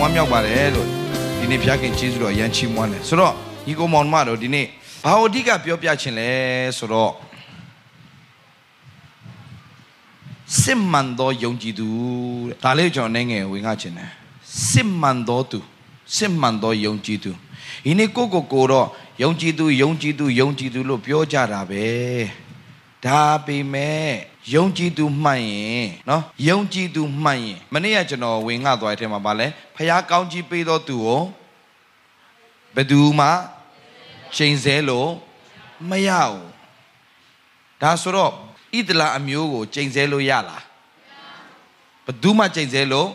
ဝမ်းမြောက်ပါတယ်လို့ဒီနေ့ဘုရားခင်ကျေးဇူးတော်အရန်ချီးမွမ်းတယ်ဆိုတော့ညီကိုမောင်မတို့ဒီနေ့ဘာအဓိကပြောပြချင်လဲဆိုတော့စစ်မှန်သောယုံကြည်သူတဲ့ဒါလေးကျွန်တော်နိုင်ငယ်ဝင်ငါချင်တယ်စစ်မှန်သောသူစစ်မှန်သောယုံကြည်သူဒီနေ့ကိုကိုကိုတော့ယုံကြည်သူယုံကြည်သူယုံကြည်သူလို့ပြောကြတာပဲ ဒါပေမဲ့ယုံကြည်သူမှန်ရင်နော်ယုံကြည်သူမှန်ရင်မနေ့ကကျွန်တော်ဝင်ငှသွားတဲ့ထဲမှာဗာလဲဖះကောင်းကြီးပေးတော်သူကိုဘယ်သူမှချိန်ဆလို့မရဘူးဒါဆိုတော့ဣဒလာအမျိုးကိုချိန်ဆလို့ရလားဘယ်သူမှချိန်ဆလို့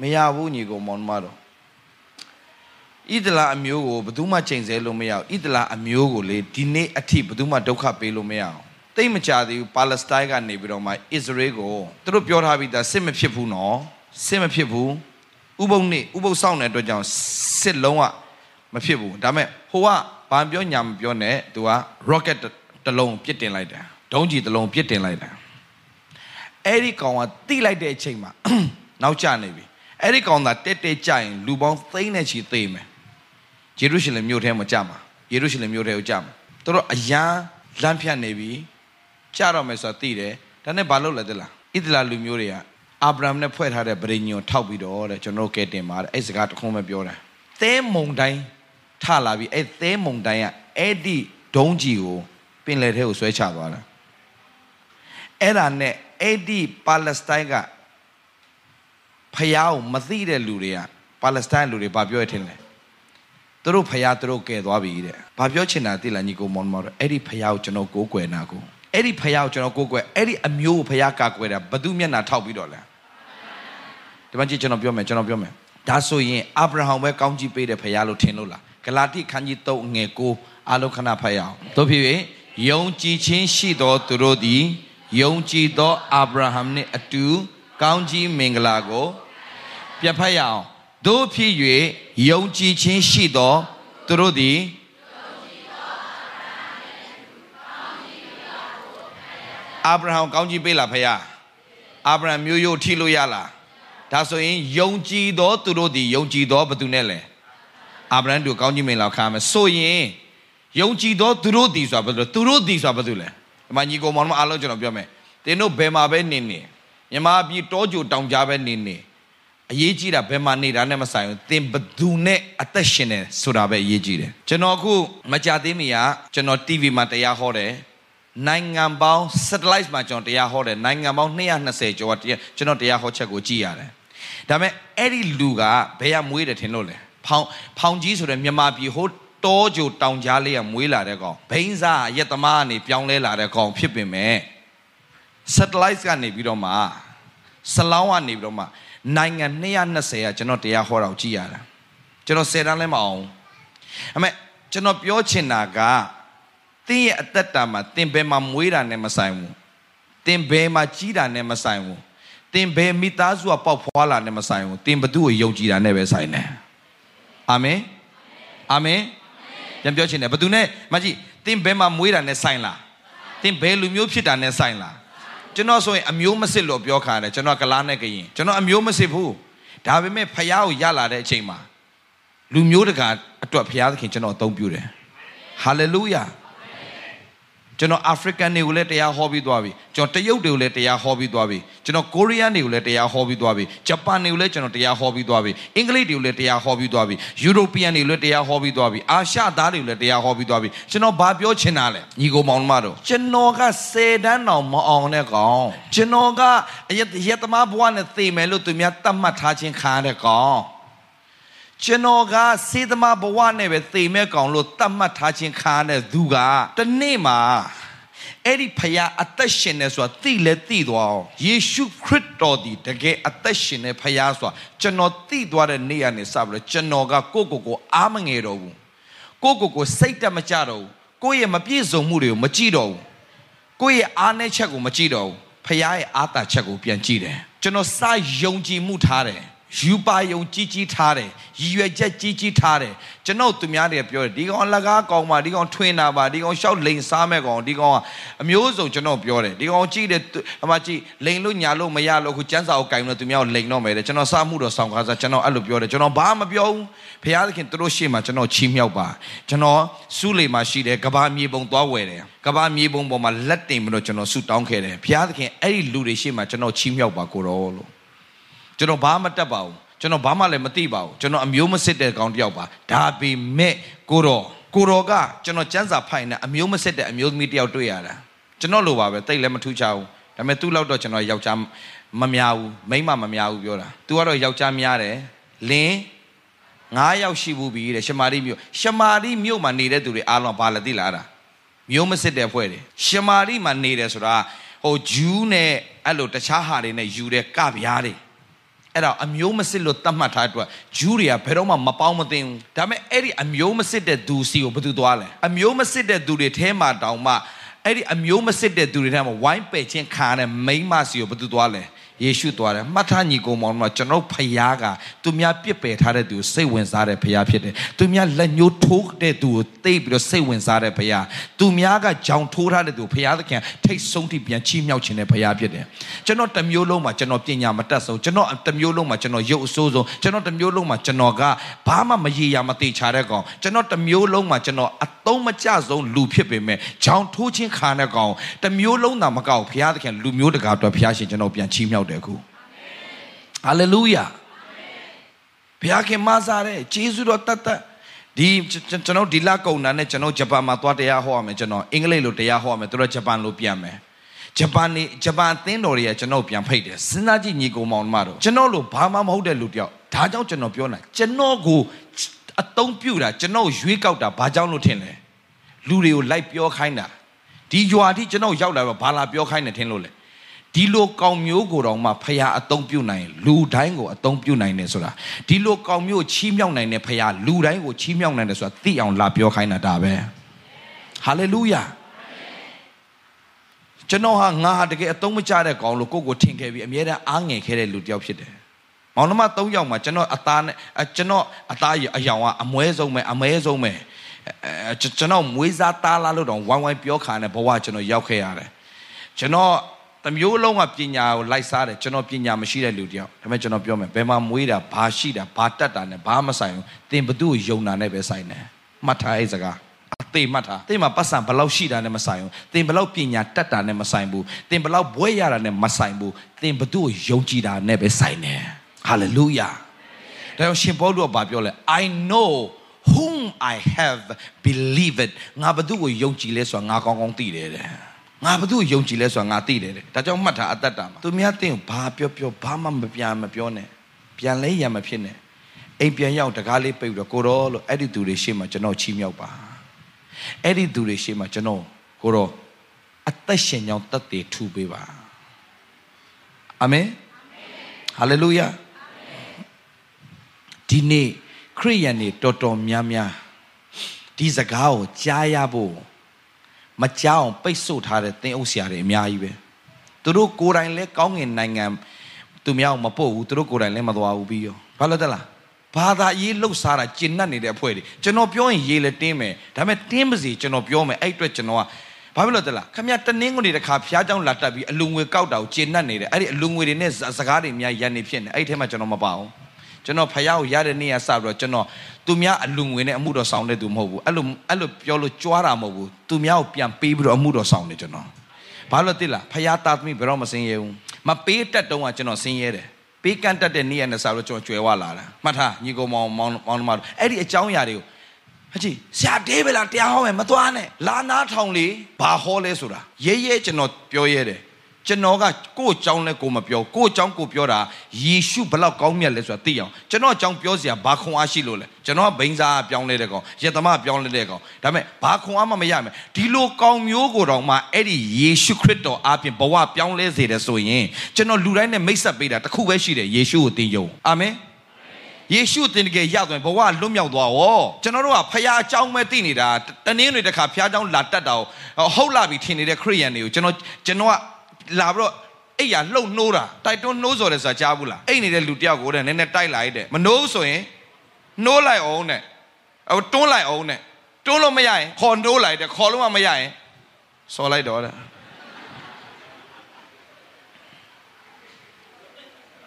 မရဘူးညီကောင်မောင်မတော်ဣဒလာအမျိုးကိုဘယ်သူမှချိန်ဆလို့မရဘူးဣဒလာအမျိုးကိုလေဒီနေ့အထိဘယ်သူမှဒုက္ခပေးလို့မရအောင် တိတ်မကြသေးဘူးပါလက်စတိုင်းကနေပြီးတော့မှအစ္စရေးကိုသူတို့ပြောထားပြီးသားစစ်မဖြစ်ဘူးနော်စစ်မဖြစ်ဘူးဥပုံနေဥပုပ်ဆောင်တဲ့အတွက်ကြောင့်စစ်လုံးဝမဖြစ်ဘူးဒါပေမဲ့ဟိုကဘာပြောညာမပြောနဲ့သူက rocket တစ်လုံးပစ်တင်လိုက်တယ်ဒုံးကြီးတစ်လုံးပစ်တင်လိုက်တယ်အဲ့ဒီကောင်ကတိလိုက်တဲ့အချိန်မှာနောက်ကျနေပြီအဲ့ဒီကောင်သာတက်တက်ကြရင်လူပေါင်းသိန်းနဲ့ချီသေမယ်ယေရုရှလင်မြို့ထဲမှာကြာမှာယေရုရှလင်မြို့ထဲကိုကြာမှာသူတို့အရန်လမ်းဖြတ်နေပြီ ကြတော့မယ်ဆိုတာသိတယ်ဒါနဲ့ဘာလုပ်လဲသိလားဣသလာလူမျိုးတွေကအာဗြဟံနဲ့ဖွဲ့ထားတဲ့ဗြိညုံထောက်ပြီးတော့တဲ့ကျွန်တော်ကဲတင်ပါတယ်အဲ့စကားတစ်ခုမှပြောတယ်သဲမုံတိုင်းထလာပြီးအဲ့သဲမုံတိုင်းကအဲ့ဒီဒုံးကြီးကိုပင်လယ်ထဲကိုဆွဲချသွားတယ်အဲ့ဒါနဲ့အဲ့ဒီပါလက်စတိုင်းကဖျားကိုမသိတဲ့လူတွေကပါလက်စတိုင်းလူတွေဘာပြောရထင်လဲသူတို့ဖျားသူတို့ကဲသွားပြီတဲ့ဘာပြောချင်တာသိလားညီကိုမောင်မောင်အဲ့ဒီဖျားကိုကျွန်တော်ကိုးကွယ်နာကို အဲ့ဒီဖះကိုကျွန်တော်ကိုးကွယ်အဲ့ဒီအမျိုးကိုဖះကာကွယ်တာဘသူမျက်နှာထောက်ပြီးတော့လဲဒီမှာကြည့်ကျွန်တော်ပြောမယ်ကျွန်တော်ပြောမယ်ဒါဆိုရင်အာဗြဟံပဲကောင်းကြီးပေးတဲ့ဖះလို့ထင်လို့လားဂလာတိခန်းကြီး3ငယ်9အာလုခဏဖတ်ရအောင်တို့ဖြစ်၍ယုံကြည်ခြင်းရှိသောသူတို့သည်ယုံကြည်သောအာဗြဟံနှင့်အတူကောင်းကြီးမင်္ဂလာကိုပြဖတ်ရအောင်တို့ဖြစ်၍ယုံကြည်ခြင်းရှိသောသူတို့သည် အာဗြဟံကောင်းကြီးပေးလားဖခင်အာဗြဟံမျိုးရိုးထိလို့ရလားဒါဆိုရင်ယုံကြည်သောသူတို့သည်ယုံကြည်သောဘသူနဲ့လဲအာဗြဟံတို့ကောင်းကြီးမင်္ဂလာခါမယ်ဆိုရင်ယုံကြည်သောသူတို့သည်ဆိုတာဘယ်လိုသူတို့သည်ဆိုတာဘယ်လိုလဲဒီမှာညီကောင်မောင်မအားလုံးကျွန်တော်ပြောမယ်တင်းတို့ဘယ်မှာပဲနေနေမြမပြည်တောကြိုတောင်ကြားပဲနေနေအရေးကြီးတာဘယ်မှာနေတာနဲ့မဆိုင်ဘူးသင်ဘသူနဲ့အသက်ရှင်နေဆိုတာပဲအရေးကြီးတယ်ကျွန်တော်အခုမကြသေးမီကကျွန်တော် TV မှာတရားဟောတယ် နိုင်ငံပေါင်း satellite မှာကျွန်တော်တရားဟောတယ်နိုင်ငံပေါင်း220ကျော်တရားကျွန်တော်တရားဟောချက်ကိုကြည့်ရတယ်ဒါပေမဲ့အဲ့ဒီလူကဘယ်ကမွေးတယ်ထင်လို့လဲဖောင်ဖောင်ကြီးဆိုတဲ့မြန်မာပြည်ဟိုတောကြိုတောင်ကြားလေးကမွေးလာတဲ့ကောင်ဘိန်းစားရက်သမားကနေပြောင်းလဲလာတဲ့ကောင်ဖြစ်ပင်မဲ့ satellite ကနေပြီးတော့မှစလောင်းကနေပြီးတော့မှနိုင်ငံ220ကကျွန်တော်တရားဟောတာကိုကြည့်ရတာကျွန်တော်10တန်းလဲမအောင်အမေကျွန်တော်ပြောချင်တာက တင်းရဲ့အသက်တာမှာတင်းဘယ်မှာမွေးတာနဲ့မဆိုင်ဘူးတင်းဘယ်မှာကြီးတာနဲ့မဆိုင်ဘူးတင်းဘယ်မိသားစုကပေါက်ဖွာလာနဲ့မဆိုင်ဘူးတင်းဘသူ့ကိုယုံကြည်တာနဲ့ပဲဆိုင်တယ်အာမင်အာမင်ပြန်ပြောချင်တယ်ဘသူနဲ့မကြည့်တင်းဘယ်မှာမွေးတာနဲ့ဆိုင်လားတင်းဘယ်လူမျိုးဖြစ်တာနဲ့ဆိုင်လားကျွန်တော်ဆိုရင်အမျိုးမစစ်လို့ပြောခါတယ်ကျွန်တော်ကလားနဲ့ကရင်ကျွန်တော်အမျိုးမစစ်ဘူးဒါပေမဲ့ဖះကိုရလာတဲ့အချိန်မှာလူမျိုးတကာအတွက်ဖះသခင်ကျွန်တော်အသုံးပြုတယ်ဟာလေလုယာ ကျွန်တော်အာဖရိကန်တွေကိုလည်းတရားဟောပြီးသွားပြီကျွန်တော်တရုတ်တွေကိုလည်းတရားဟောပြီးသွားပြီကျွန်တော်ကိုရီးယားတွေကိုလည်းတရားဟောပြီးသွားပြီဂျပန်တွေကိုလည်းကျွန်တော်တရားဟောပြီးသွားပြီအင်္ဂလိပ်တွေကိုလည်းတရားဟောပြီးသွားပြီယူရိုပီယန်တွေကိုလည်းတရားဟောပြီးသွားပြီအာရှသားတွေကိုလည်းတရားဟောပြီးသွားပြီကျွန်တော်ဘာပြောချင်တာလဲညီကိုမောင်မတို့ကျွန်တော်က10တန်းတောင်မအောင်တဲ့ကောင်ကျွန်တော်ကအယက်သမားဘဝနဲ့သေမယ်လို့သူများတတ်မှတ်ထားခြင်းခံရတဲ့ကောင် ကျွန်တော်ကစေသမားဘဝနဲ့ပဲသေမဲ့ကောင်လို့တတ်မှတ်ထားခြင်းခါတဲ့သူကတနေ့မှာအဲ့ဒီဖယားအသက်ရှင်နေဆိုတာသိလဲသိသွားအောင်ယေရှုခရစ်တော်ဒီတကယ်အသက်ရှင်နေဖယားဆိုတာကျွန်တော်သိသွားတဲ့နေ့ကနေစပြီးတော့ကျွန်တော်ကကိုကိုကိုအားမငယ်တော့ဘူးကိုကိုကိုစိတ်တက်မကြတော့ဘူးကိုယ့်ရဲ့မပြည့်စုံမှုတွေကိုမကြည့်တော့ဘူးကိုယ့်ရဲ့အားနည်းချက်ကိုမကြည့်တော့ဘူးဖယားရဲ့အားတာချက်ကိုပြန်ကြည့်တယ်ကျွန်တော်စယုံကြည်မှုထားတယ် ယူပါယုံကြီးကြီးထားတယ်ရည်ရွယ်ချက်ကြီးကြီးထားတယ်ကျွန်တော်သူများတွေပြောတယ်ဒီကောင်လကားကောင်ပါဒီကောင်ထွင်တာပါဒီကောင်ရှောက်လိန်စားမဲ့ကောင်ဒီကောင်ကအမျိုးစုံကျွန်တော်ပြောတယ်ဒီကောင်ကြည့်တယ်အမကြည့်လိန်လို့ညာလို့မရလို့အခုကျန်းစာကိုကင်လို့သူများကိုလိန်တော့မယ်တဲ့ကျွန်တော်စားမှုတော့ဆောင်ကားစားကျွန်တော်အဲ့လိုပြောတယ်ကျွန်တော်ဘာမှမပြောဘူးဖခင်သခင်သူတို့ရှေ့မှာကျွန်တော်ချီးမြှောက်ပါကျွန်တော်စုလေမှာရှိတယ်ကဘာမြေပုံသွားဝယ်တယ်ကဘာမြေပုံပေါ်မှာလက်တင်ပြီးတော့ကျွန်တော်ဆူတောင်းခဲ့တယ်ဖခင်သခင်အဲ့ဒီလူတွေရှေ့မှာကျွန်တော်ချီးမြှောက်ပါကိုရောလို့ ကျွန်တော်ဘာမှတတ်ပါဘူးကျွန်တော်ဘာမှလည်းမသိပါဘူးကျွန်တော်အမျိုးမစစ်တဲ့ကောင်တယောက်ပါဒါပေမဲ့ကိုတော်ကိုတော်ကကျွန်တော်စံစာဖိုင်နဲ့အမျိုးမစစ်တဲ့အမျိုးသမီးတယောက်တွေ့ရတာကျွန်တော်လိုပါပဲတိတ်လည်းမထူးခြားဘူးဒါပေမဲ့သူ့လောက်တော့ကျွန်တော်ယောက်ျားမများဘူးမိန်းမမများဘူးပြောတာသူကတော့ယောက်ျားများတယ်လင်း9ယောက်ရှိဘူးပြီတဲ့ရှမာရိမြို့ရှမာရိမြို့မှာနေတဲ့သူတွေအားလုံးဘာလဲသိလားအဲ့ဒါမျိုးမစစ်တဲ့ဖွဲ့တွေရှမာရိမှာနေတယ်ဆိုတာဟိုဂျူးနဲ့အဲ့လိုတခြားဟာတွေနဲ့ယူတဲ့ကဗျားတွေ အဲ့တော့အမျိုးမစစ်လို့တတ်မှတ်ထားတဲ့အတွက်ဂျူးတွေကဘယ်တော့မှမပေါင်းမသိဘူးဒါပေမဲ့အဲ့ဒီအမျိုးမစစ်တဲ့သူစီကိုဘယ်သူသွားလဲအမျိုးမစစ်တဲ့သူတွေထဲမှာတောင်မှအဲ့ဒီအမျိုးမစစ်တဲ့သူတွေထဲမှာဝိုင်းပယ်ခြင်းခံရတဲ့မိန်းမစီကိုဘယ်သူသွားလဲ ယေရှုသွားတယ်မှတ်ထားညီကောင်မောင်တို့ကျွန်တော်ဖယားကသူများပြစ်ပယ်ထားတဲ့သူကိုစိတ်ဝင်စားတဲ့ဖယားဖြစ်တယ်သူများလက်ညှိုးထိုးတဲ့သူကိုသိပြီးတော့စိတ်ဝင်စားတဲ့ဖယားသူများကကြောင်ထိုးထားတဲ့သူဖယားသခင်ထိတ်ဆုံးထိပြန်ချီးမြှောက်ခြင်းတဲ့ဖယားဖြစ်တယ်ကျွန်တော်တမျိုးလုံးမှာကျွန်တော်ပညာမတတ်ဆုံးကျွန်တော်တမျိုးလုံးမှာကျွန်တော်ရုပ်အဆိုးဆုံးကျွန်တော်တမျိုးလုံးမှာကျွန်တော်ကဘာမှမရေရာမသေးချတဲ့ကောင်ကျွန်တော်တမျိုးလုံးမှာကျွန်တော်အသုံးမကျဆုံးလူဖြစ်ပေမဲ့ကြောင်ထိုးခြင်းခါတဲ့ကောင်တမျိုးလုံးသာမကောက်ဖယားသခင်လူမျိုးတကာတော့ဖယားရှင်ကျွန်တော်ပြန်ချီးမြှောက်တယ်အခုဟာလေလုယာဘုရားခင်မစားတဲ့ဂျေဇုတော်တတ်တတ်ဒီကျွန်တော်ဒီလကုန်တာနဲ့ကျွန်တော်ဂျပန်မှာသွားတရားဟောရမယ်ကျွန်တော်အင်္ဂလိပ်လိုတရားဟောရမယ်သူတို့ဂျပန်လိုပြန်မယ်ဂျပန်နေဂျပန်အသင်းတော်တွေကကျွန်တော်ပြန်ဖိတ်တယ်စဉ်းစားကြည့်ညီကောင်မောင်မတို့ကျွန်တော်လိုဘာမှမဟုတ်တဲ့လူတယောက်ဒါကြောင့်ကျွန်တော်ပြောနေတာကျွန်တော်ကိုအတုံးပြူတာကျွန်တော်ရွေးကောက်တာဘာကြောင့်လို့ထင်လဲလူတွေကိုလိုက်ပြောခိုင်းတာဒီရွာတိကျွန်တော်ရောက်လာတော့ဘာလာပြောခိုင်းနေထင်လို့လဲ ဒီလိုကောင်မျိုးကိုတော့မှဖရာအတုံးပြုတ်နိုင်လူတိုင်းကိုအတုံးပြုတ်နိုင်တယ်ဆိုတာဒီလိုကောင်မျိုးချီးမြှောက်နိုင်တဲ့ဖရာလူတိုင်းကိုချီးမြှောက်နိုင်တယ်ဆိုတာသိအောင်လာပြောခိုင်းတာဒါပဲဟာလေလုယာကျွန်တော်ဟာငါဟာတကယ်အတုံးမကျတဲ့ကောင်လို့ကိုကိုထင်ခဲ့ပြီးအမြဲတမ်းအားငယ်ခဲ့တဲ့လူတစ်ယောက်ဖြစ်တယ်မောင်နှမ၃ယောက်မှာကျွန်တော်အသားနဲ့ကျွန်တော်အသားအယောင်ကအမွဲဆုံးပဲအမဲဆုံးပဲကျွန်တော်မွေးစားသားလားလို့တော့ဝိုင်းဝိုင်းပြောခါနဲ့ဘဝကျွန်တော်ရောက်ခဲ့ရတယ်ကျွန်တော် တမျိုးလုံးကပညာကိုလိုက်စားတယ်ကျွန်တော်ပညာမရှိတဲ့လူတယောက်ဒါပေမဲ့ကျွန်တော်ပြောမယ်ဘယ်မှာမွေးတာဘာရှိတာဘာတတ်တာနဲ့ဘာမဆိုင်ဘူးသင်ဘသူ့ကိုယုံတာနဲ့ပဲဆိုင်တယ်မှတ်ထားအဲ့စကားအသေးမှတ်ထားသင်မှာပတ်စံဘလောက်ရှိတာနဲ့မဆိုင်ဘူးသင်ဘလောက်ပညာတတ်တာနဲ့မဆိုင်ဘူးသင်ဘလောက်ဘွဲရတာနဲ့မဆိုင်ဘူးသင်ဘသူ့ကိုယုံကြည်တာနဲ့ပဲဆိုင်တယ်ဟာလေလုယာဒါကြောင့်ရှင်ပေါလုကပြောလဲ I know whom I have believed ငါဘသူ့ကိုယုံကြည်လဲဆိုတာငါကောင်းကောင်းသိတယ်တဲ့ ငါဘသူ့ယုံကြည်လဲဆိုတာငါသိတယ်တဲ့ဒါကြောင့်မှတ်ထားအသက်တာမှာသူများတင်းဘာပြောပြောဘာမှမပြန်မပြောနဲ့ပြန်လဲရံမဖြစ်နဲ့အိမ်ပြန်ရောက်တကားလေးပိတ်ပြီးတော့ကိုရောလို့အဲ့ဒီသူတွေရှေ့မှာကျွန်တော်ချီးမြှောက်ပါအဲ့ဒီသူတွေရှေ့မှာကျွန်တော်ကိုရောအသက်ရှင်ကြောင်းတတ်တည်ထူပေးပါအာမင်ဟာလေလုယာဒီနေ့ခရိယန်တွေတော်တော်များများဒီစကားကိုကြားရဖို့ မကြောက်ပိတ်ဆို့ထားတဲ့သင်အုပ်ဆရာတွေအများကြီးပဲသူတို့ကိုယ်တိုင်လဲကောင်းငင်နိုင်ငံသူများမပို့ဘူးသူတို့ကိုယ်တိုင်လဲမသွားဘူးပြီးရောဘာလို့တလားဘာသာရေးလှုပ်ရှားတာကျင့်တတ်နေတဲ့အဖွဲ့တွေကျွန်တော်ပြောရင်ရေးလဲတင်းမယ်ဒါပေမဲ့တင်းပါစီကျွန်တော်ပြောမယ်အဲ့အတွက်ကျွန်တော်ကဘာဖြစ်လို့တလားခမရတနင်းကိုနေတခါဖျားเจ้าလာတက်ပြီးအလူငွေကောက်တာကိုကျင့်တတ်နေတယ်အဲ့ဒီအလူငွေတွေနဲ့စကားတွေအများရန်နေဖြစ်နေအဲ့ဒီထဲမှာကျွန်တော်မပါအောင် ကျွန်တော်ဖယားကိုရတဲ့နေ့ကစပြီးတော့ကျွန်တော်သူများအလူငွေနဲ့အမှုတော်ဆောင်တဲ့သူမဟုတ်ဘူးအဲ့လိုအဲ့လိုပြောလို့ကြွားတာမဟုတ်ဘူးသူများကိုပြန်ပေးပြီးတော့အမှုတော်ဆောင်တယ်ကျွန်တော်ဘာလို့တိလားဖယားသားသမီးဘယ်တော့မစင်းရဲဘူးမပေးတတ်တုံးကကျွန်တော်စင်းရဲတယ်ပေးကန့်တတ်တဲ့နေ့ရက်နဲ့စပြီးတော့ကျွန်တော်ကျွဲဝလာတာမှတ်ထားညီကောင်မောင်မောင်မောင်တို့အဲ့ဒီအကြောင်းအရာတွေကိုဟကြည့်ဆရာဒေးဗလာတရားဟောမယ်မသွားနဲ့လာနာထောင်လေဘာဟောလဲဆိုတာရဲရဲကျွန်တော်ပြောရဲတယ် ကျွန်တော်ကကိုယ့်အကြောင်းလဲကိုမပြောကိုယ့်အကြောင်းကိုပြောတာယေရှုဘလောက်ကောင်းမြတ်လဲဆိုတာသိအောင်ကျွန်တော်အကြောင်းပြောစရာဘာခွန်အားရှိလို့လဲကျွန်တော်ကဘိန်းစားပြောင်းလဲတဲ့ကောင်ရသမပြောင်းလဲတဲ့ကောင်ဒါပေမဲ့ဘာခွန်အားမှမရမယ်ဒီလိုကောင်းမျိုးကိုတော့မှအဲ့ဒီယေရှုခရစ်တော်အပြင်ဘဝပြောင်းလဲစေတယ်ဆိုရင်ကျွန်တော်လူတိုင်းနဲ့မိတ်ဆက်ပေးတာတခုပဲရှိတယ်ယေရှုကိုသိယုံအာမင်ယေရှုတင်တကယ်ရသွားရင်ဘဝလွတ်မြောက်သွားဩကျွန်တော်တို့ကဖခင်အကြောင်းပဲသိနေတာတနည်းတွေတခါဖခင်အကြောင်းလာတတ်တာဟုတ်လာပြီထင်နေတဲ့ခရိယန်တွေကိုကျွန်တော်ကျွန်တော်က လာပြီးတော့အိယာလှုပ်နှိုးတာတိုက်တွန်းနှိုးစော်တယ်ဆိုတာကြားဘူးလားအိတ်နေတဲ့လူတယောက်ကိုတဲ့နည်းနည်းတိုက်လိုက်တဲ့မနှိုးဆိုရင်နှိုးလိုက်အောင်တဲ့ဟိုတွန်းလိုက်အောင်တဲ့တွန်းလို့မရရင်ခေါ်နှိုးလိုက်တဲ့ခေါ်လို့မရရင်စော်လိုက်တော့တဲ့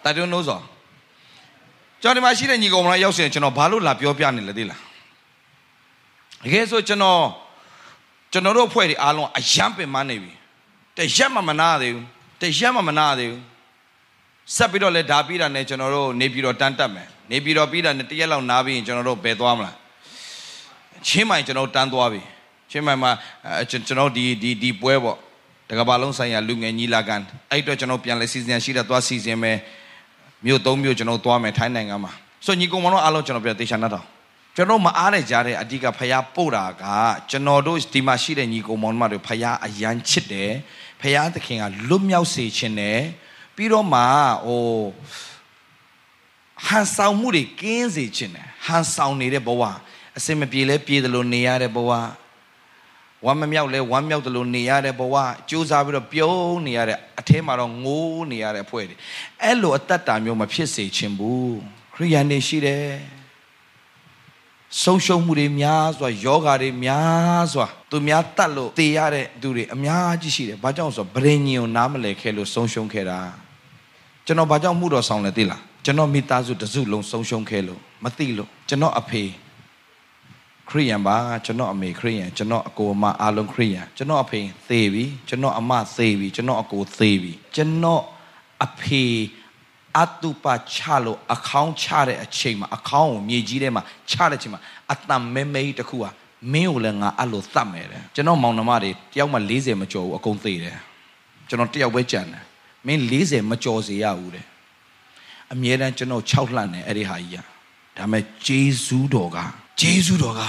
တိုက်တွန်းနှိုးစော်ကျွန်တော်ဒီမှာရှိတဲ့ညီကောင်မလားရောက်စင်ကျွန်တော်ဘာလို့လာပြောပြနေလဲသိလားတကယ်ဆိုကျွန်တော်ကျွန်တော်တို့အဖွဲ့တွေအားလုံးအယံပင်မနေပြီ တရက်မှမနာသေးဘူးတရက်မှမနာသေးဘူးဆက်ပြီးတော့လဲဓာပြီးတာနဲ့ကျွန်တော်တို့နေပြီးတော့တန်းတက်မယ်နေပြီးတော့ပြီးတာနဲ့တရက်လောက်နားပြီးရင်ကျွန်တော်တို့ဘယ်သွားမလားချင်းမိုင်ကျွန်တော်တန်းသွားပြီချင်းမိုင်မှာကျွန်တော်ဒီဒီဒီပွဲပေါ့တကဘာလုံးဆိုင်ရာလူငယ်ညီလာခံအဲ့အတွက်ကျွန်တော်ပြန်လဲစီစဉ်ရှိတာသွားစီစဉ်မယ်မြို့သုံးမြို့ကျွန်တော်သွားမယ်ထိုင်းနိုင်ငံမှာဆိုညီကောင်မတို့အားလုံးကျွန်တော်ပြန်တေချာနှတ်တော့ကျွန်တော်မအားတဲ့ကြားတဲ့အဓိကဖယားပို့တာကကျွန်တော်တို့ဒီမှာရှိတဲ့ညီကောင်မောင်မတို့ဖယားအရန်ချစ်တယ် ဖယားသခင်ကလွတ်မြောက်စေခြင်းတယ်ပြီးတော့မှဟိုဟန်ဆောင်မှုတွေကင်းစေခြင်းတယ်ဟန်ဆောင်နေတဲ့ဘဝအစင်မပြေလဲပြေတယ်လို့နေရတဲ့ဘဝဝမ်းမမြောက်လဲဝမ်းမြောက်တယ်လို့နေရတဲ့ဘဝကြိုးစားပြီးတော့ပြုံးနေရတဲ့အထဲမှာတော့ငိုးနေရတဲ့အဖွဲ့တွေအဲ့လိုအသက်တာမျိုးမဖြစ်စေချင်ဘူးခရိယန်တွေရှိတယ် ဆုံးရှုံးမှုတွေများစွာယောဂါတွေများစွာသူများတတ်လို့တေရတဲ့သူတွေအများကြီးရှိတယ်။ဘာကြောင့်ဆိုဗရင်ညင်ကိုနားမလဲခဲလို့ဆုံးရှုံးခဲ့တာ။ကျွန်တော်ဘာကြောင့်မှုတော်ဆောင်လဲသိလား။ကျွန်တော်မိသားစုတစုလုံးဆုံးရှုံးခဲ့လို့မသိလို့ကျွန်တော်အဖေခရိယန်ပါကျွန်တော်အမေခရိယန်ကျွန်တော်အကိုအမအားလုံးခရိယန်ကျွန်တော်အဖေသေပြီကျွန်တော်အမသေပြီကျွန်တော်အကိုသေပြီကျွန်တော်အဖေ အတုပချလို့အခေါင်းချတဲ့အချိန်မှာအခေါင်းကိုမြေကြီးထဲမှာချတဲ့အချိန်မှာအတန်မဲမဲတခုကမင်းကိုလည်းငါအဲ့လိုသတ်မယ်တဲ့ကျွန်တော်မောင်နှမတွေတယောက်မှ40မကျော်ဘူးအကုန်သေတယ်ကျွန်တော်တယောက်ပဲကြံတယ်မင်း40မကျော်စေရဘူးတဲ့အမြဲတမ်းကျွန်တော်6လှန့်တယ်အဲ့ဒီဟာကြီးอ่ะဒါပေမဲ့ဂျေဇူးတော်ကဂျေဇူးတော်က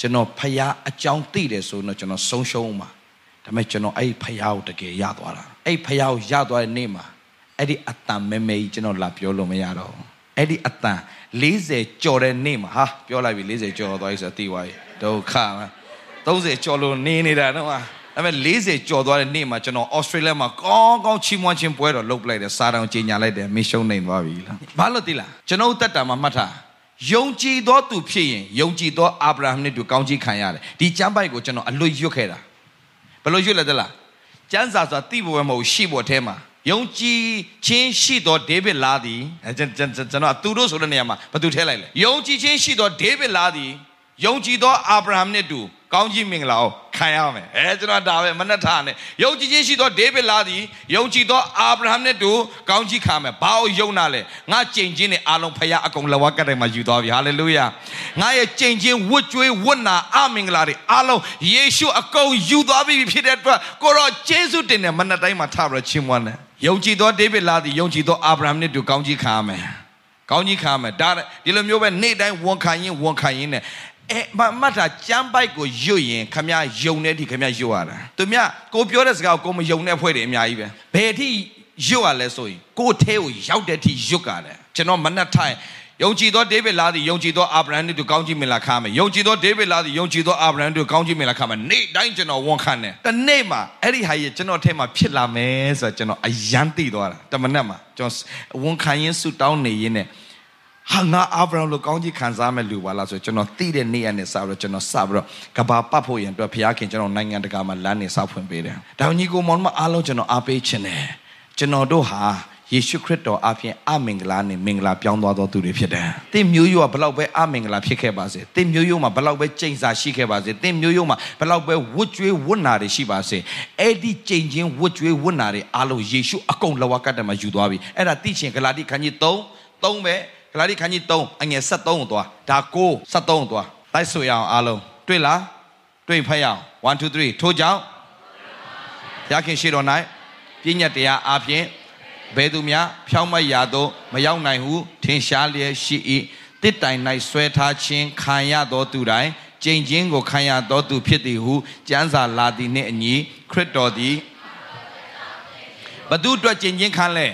ကျွန်တော်ဖျားအကြောင်းသိတယ်ဆိုတော့ကျွန်တော်ဆုံးရှုံးမှာဒါပေမဲ့ကျွန်တော်အဲ့ဖျားကိုတကယ်ရသွားတာအဲ့ဖျားကိုရသွားတဲ့နေ့မှာ အဲ့ဒီအတန်မဲမဲကြီးကျွန်တော်လာပြောလို့မရတော့အဲ့ဒီအတန်40ကျော်တဲ့နေ့မှာဟာပြောလိုက်ပြီ40ကျော်သွားပြီဆိုတော့သိသွားပြီဒုက္ခ30ကျော်လို့နေနေတာတော့ဒါပေမဲ့40ကျော်သွားတဲ့နေ့မှာကျွန်တော်ဩစတြေးလျမှာကောင်းကောင်းချီးမွမ်းခြင်းပွဲတော်လုပ်ပလိုက်တယ်စားတောင်ကြီးညာလိုက်တယ်မင်းရှုံးနေသွားပြီလားဘာလို့သိလားကျွန်တော်တက်တာမှာမှတ်ထားယုံကြည်သောသူဖြစ်ရင်ယုံကြည်သောအာဗြဟံနဲ့တူကောင်းချီးခံရတယ်ဒီကျမ်းပိုက်ကိုကျွန်တော်အလွတ်ရွတ်ခဲ့တာဘယ်လိုရွတ်လဲသလားကျမ်းစာဆိုတာတိဘဝမဟုတ်ရှိဖို့အဲထဲမှာ ယုံကြည်ခြင်းရှိသောဒေးဗစ်လာသည်အဲကျွန်တော်သူတို့ဆိုတဲ့နေရာမှာဘာသူထဲလိုက်လဲယုံကြည်ခြင်းရှိသောဒေးဗစ်လာသည်ယုံကြည်သောအာဗြဟံနှင့်တူကောင်းကြီးမင်္ဂလာကိုခံရမယ်အဲကျွန်တော်ဒါပဲမနှက်ထားနဲ့ယုံကြည်ခြင်းရှိသောဒေးဗစ်လာသည်ယုံကြည်သောအာဗြဟံနှင့်တူကောင်းကြီးခံမယ်ဘာလို့ယုံနာလဲငါကြင်ချင်းနဲ့အားလုံးဖခင်အကုန်လဝကတဲ့မှာယူသွားပြီဟာလေလုယာငါရဲ့ကြင်ချင်းဝတ်ကြွေးဝတ်နာအမင်္ဂလာတွေအားလုံးယေရှုအကုန်ယူသွားပြီဖြစ်တဲ့အတွက်ကိုတော့ယေရှုတင်တဲ့မနှက်တိုင်းမှာထားပြီးချီးမွမ်းတယ် ယုံကြည်သောဒေးဗစ်လာသည်ယုံကြည်သောအာဗြဟံနှင့်တူကောင်းကြီးခံရမယ်ကောင်းကြီးခံရမယ်ဒါဒီလိုမျိုးပဲနေ့တိုင်းဝန်ခံရင်ဝန်ခံရင်နဲ့အဲမတ်တာကြမ်းပိုက်ကိုယွတ်ရင်ခမယုံတဲ့ဒီခမယွတ်ရတာသူမြကိုပြောတဲ့စကားကိုကိုမယုံတဲ့ဖွဲ့တွေအများကြီးပဲဘယ်အထိယွတ်ရလဲဆိုရင်ကိုအဲကိုရောက်တဲ့အထိယွတ်ကြတယ်ကျွန်တော်မနှက်ထိုင် ယုံကြည်သောဒေးဗစ်လာသည်ယုံကြည်သောအာဗြဟံတို့ကောင်းကြီးမင်္ဂလာခါမယ်ယုံကြည်သောဒေးဗစ်လာသည်ယုံကြည်သောအာဗြဟံတို့ကောင်းကြီးမင်္ဂလာခါမယ်နေ့တိုင်းကျွန်တော်ဝန်ခံတယ်တနေ့မှာအဲ့ဒီဟာကြီးကျွန်တော်ထဲမှာဖြစ်လာမယ်ဆိုတော့ကျွန်တော်အယမ်းသိသွားတာတမနက်မှာကျွန်တော်ဝန်ခံရင်းဆူတောင်းနေရင်းနဲ့ဟာငါအာဗြဟံလိုကောင်းကြီးခံစားမဲ့လူပါလားဆိုကျွန်တော်သိတဲ့နေ့ရက်နဲ့စပြီးတော့ကျွန်တော်စပြီးတော့ကဘာပတ်ဖို့ရင်အတွက်ဘုရားခင်ကျွန်တော်နိုင်ငံတကာမှာလမ်းနေစဖွင့်ပေးတယ်။ဒါညီကိုမောင်မအားလုံးကျွန်တော်အားပေးခြင်းတယ်။ကျွန်တော်တို့ဟာ ယေရှုခရစ်တော်အပြင်အမင်္ဂလာနဲ့မင်္ဂလာပြောင်းသွားသောသူတွေဖြစ်တယ်။သင်မျိုးရိုးကဘလောက်ပဲအမင်္ဂလာဖြစ်ခဲ့ပါစေ။သင်မျိုးရိုးမှာဘလောက်ပဲကြိမ်စာရှိခဲ့ပါစေ။သင်မျိုးရိုးမှာဘလောက်ပဲဝတ်ကြွေးဝတ်နာတွေရှိပါစေ။အဲ့ဒီကြိမ်ချင်းဝတ်ကြွေးဝတ်နာတွေအားလုံးယေရှုအကုန်လဝကတ်တမှာယူသွားပြီ။အဲ့ဒါသိချင်ဂလာတိခန်းကြီး3 3ပဲဂလာတိခန်းကြီး3အငယ်73ကိုသွားဒါကို73ကိုသွားလိုက်ဆိုရအောင်အားလုံးတွေ့လားတွေ့ဖတ်ရအောင်1 2 3ထို့ကြောင့်ရခင်ရှိတော်၌ပြည့်ညတ်တရားအပြင် ဘယ်သူများဖြောင်းမတ်ရာသို့မရောက်နိုင်ဟုထင်ရှားလျက်ရှိ၏တစ်တိုင်၌ဆွဲထားခြင်းခံရသောသူတိုင်းကျင့်ခြင်းကိုခံရသောသူဖြစ်သည်ဟုကျမ်းစာလာသည်နှင့်အညီခရစ်တော်သည်ဘသူအတွက်ကျင့်ခြင်းခံလဲ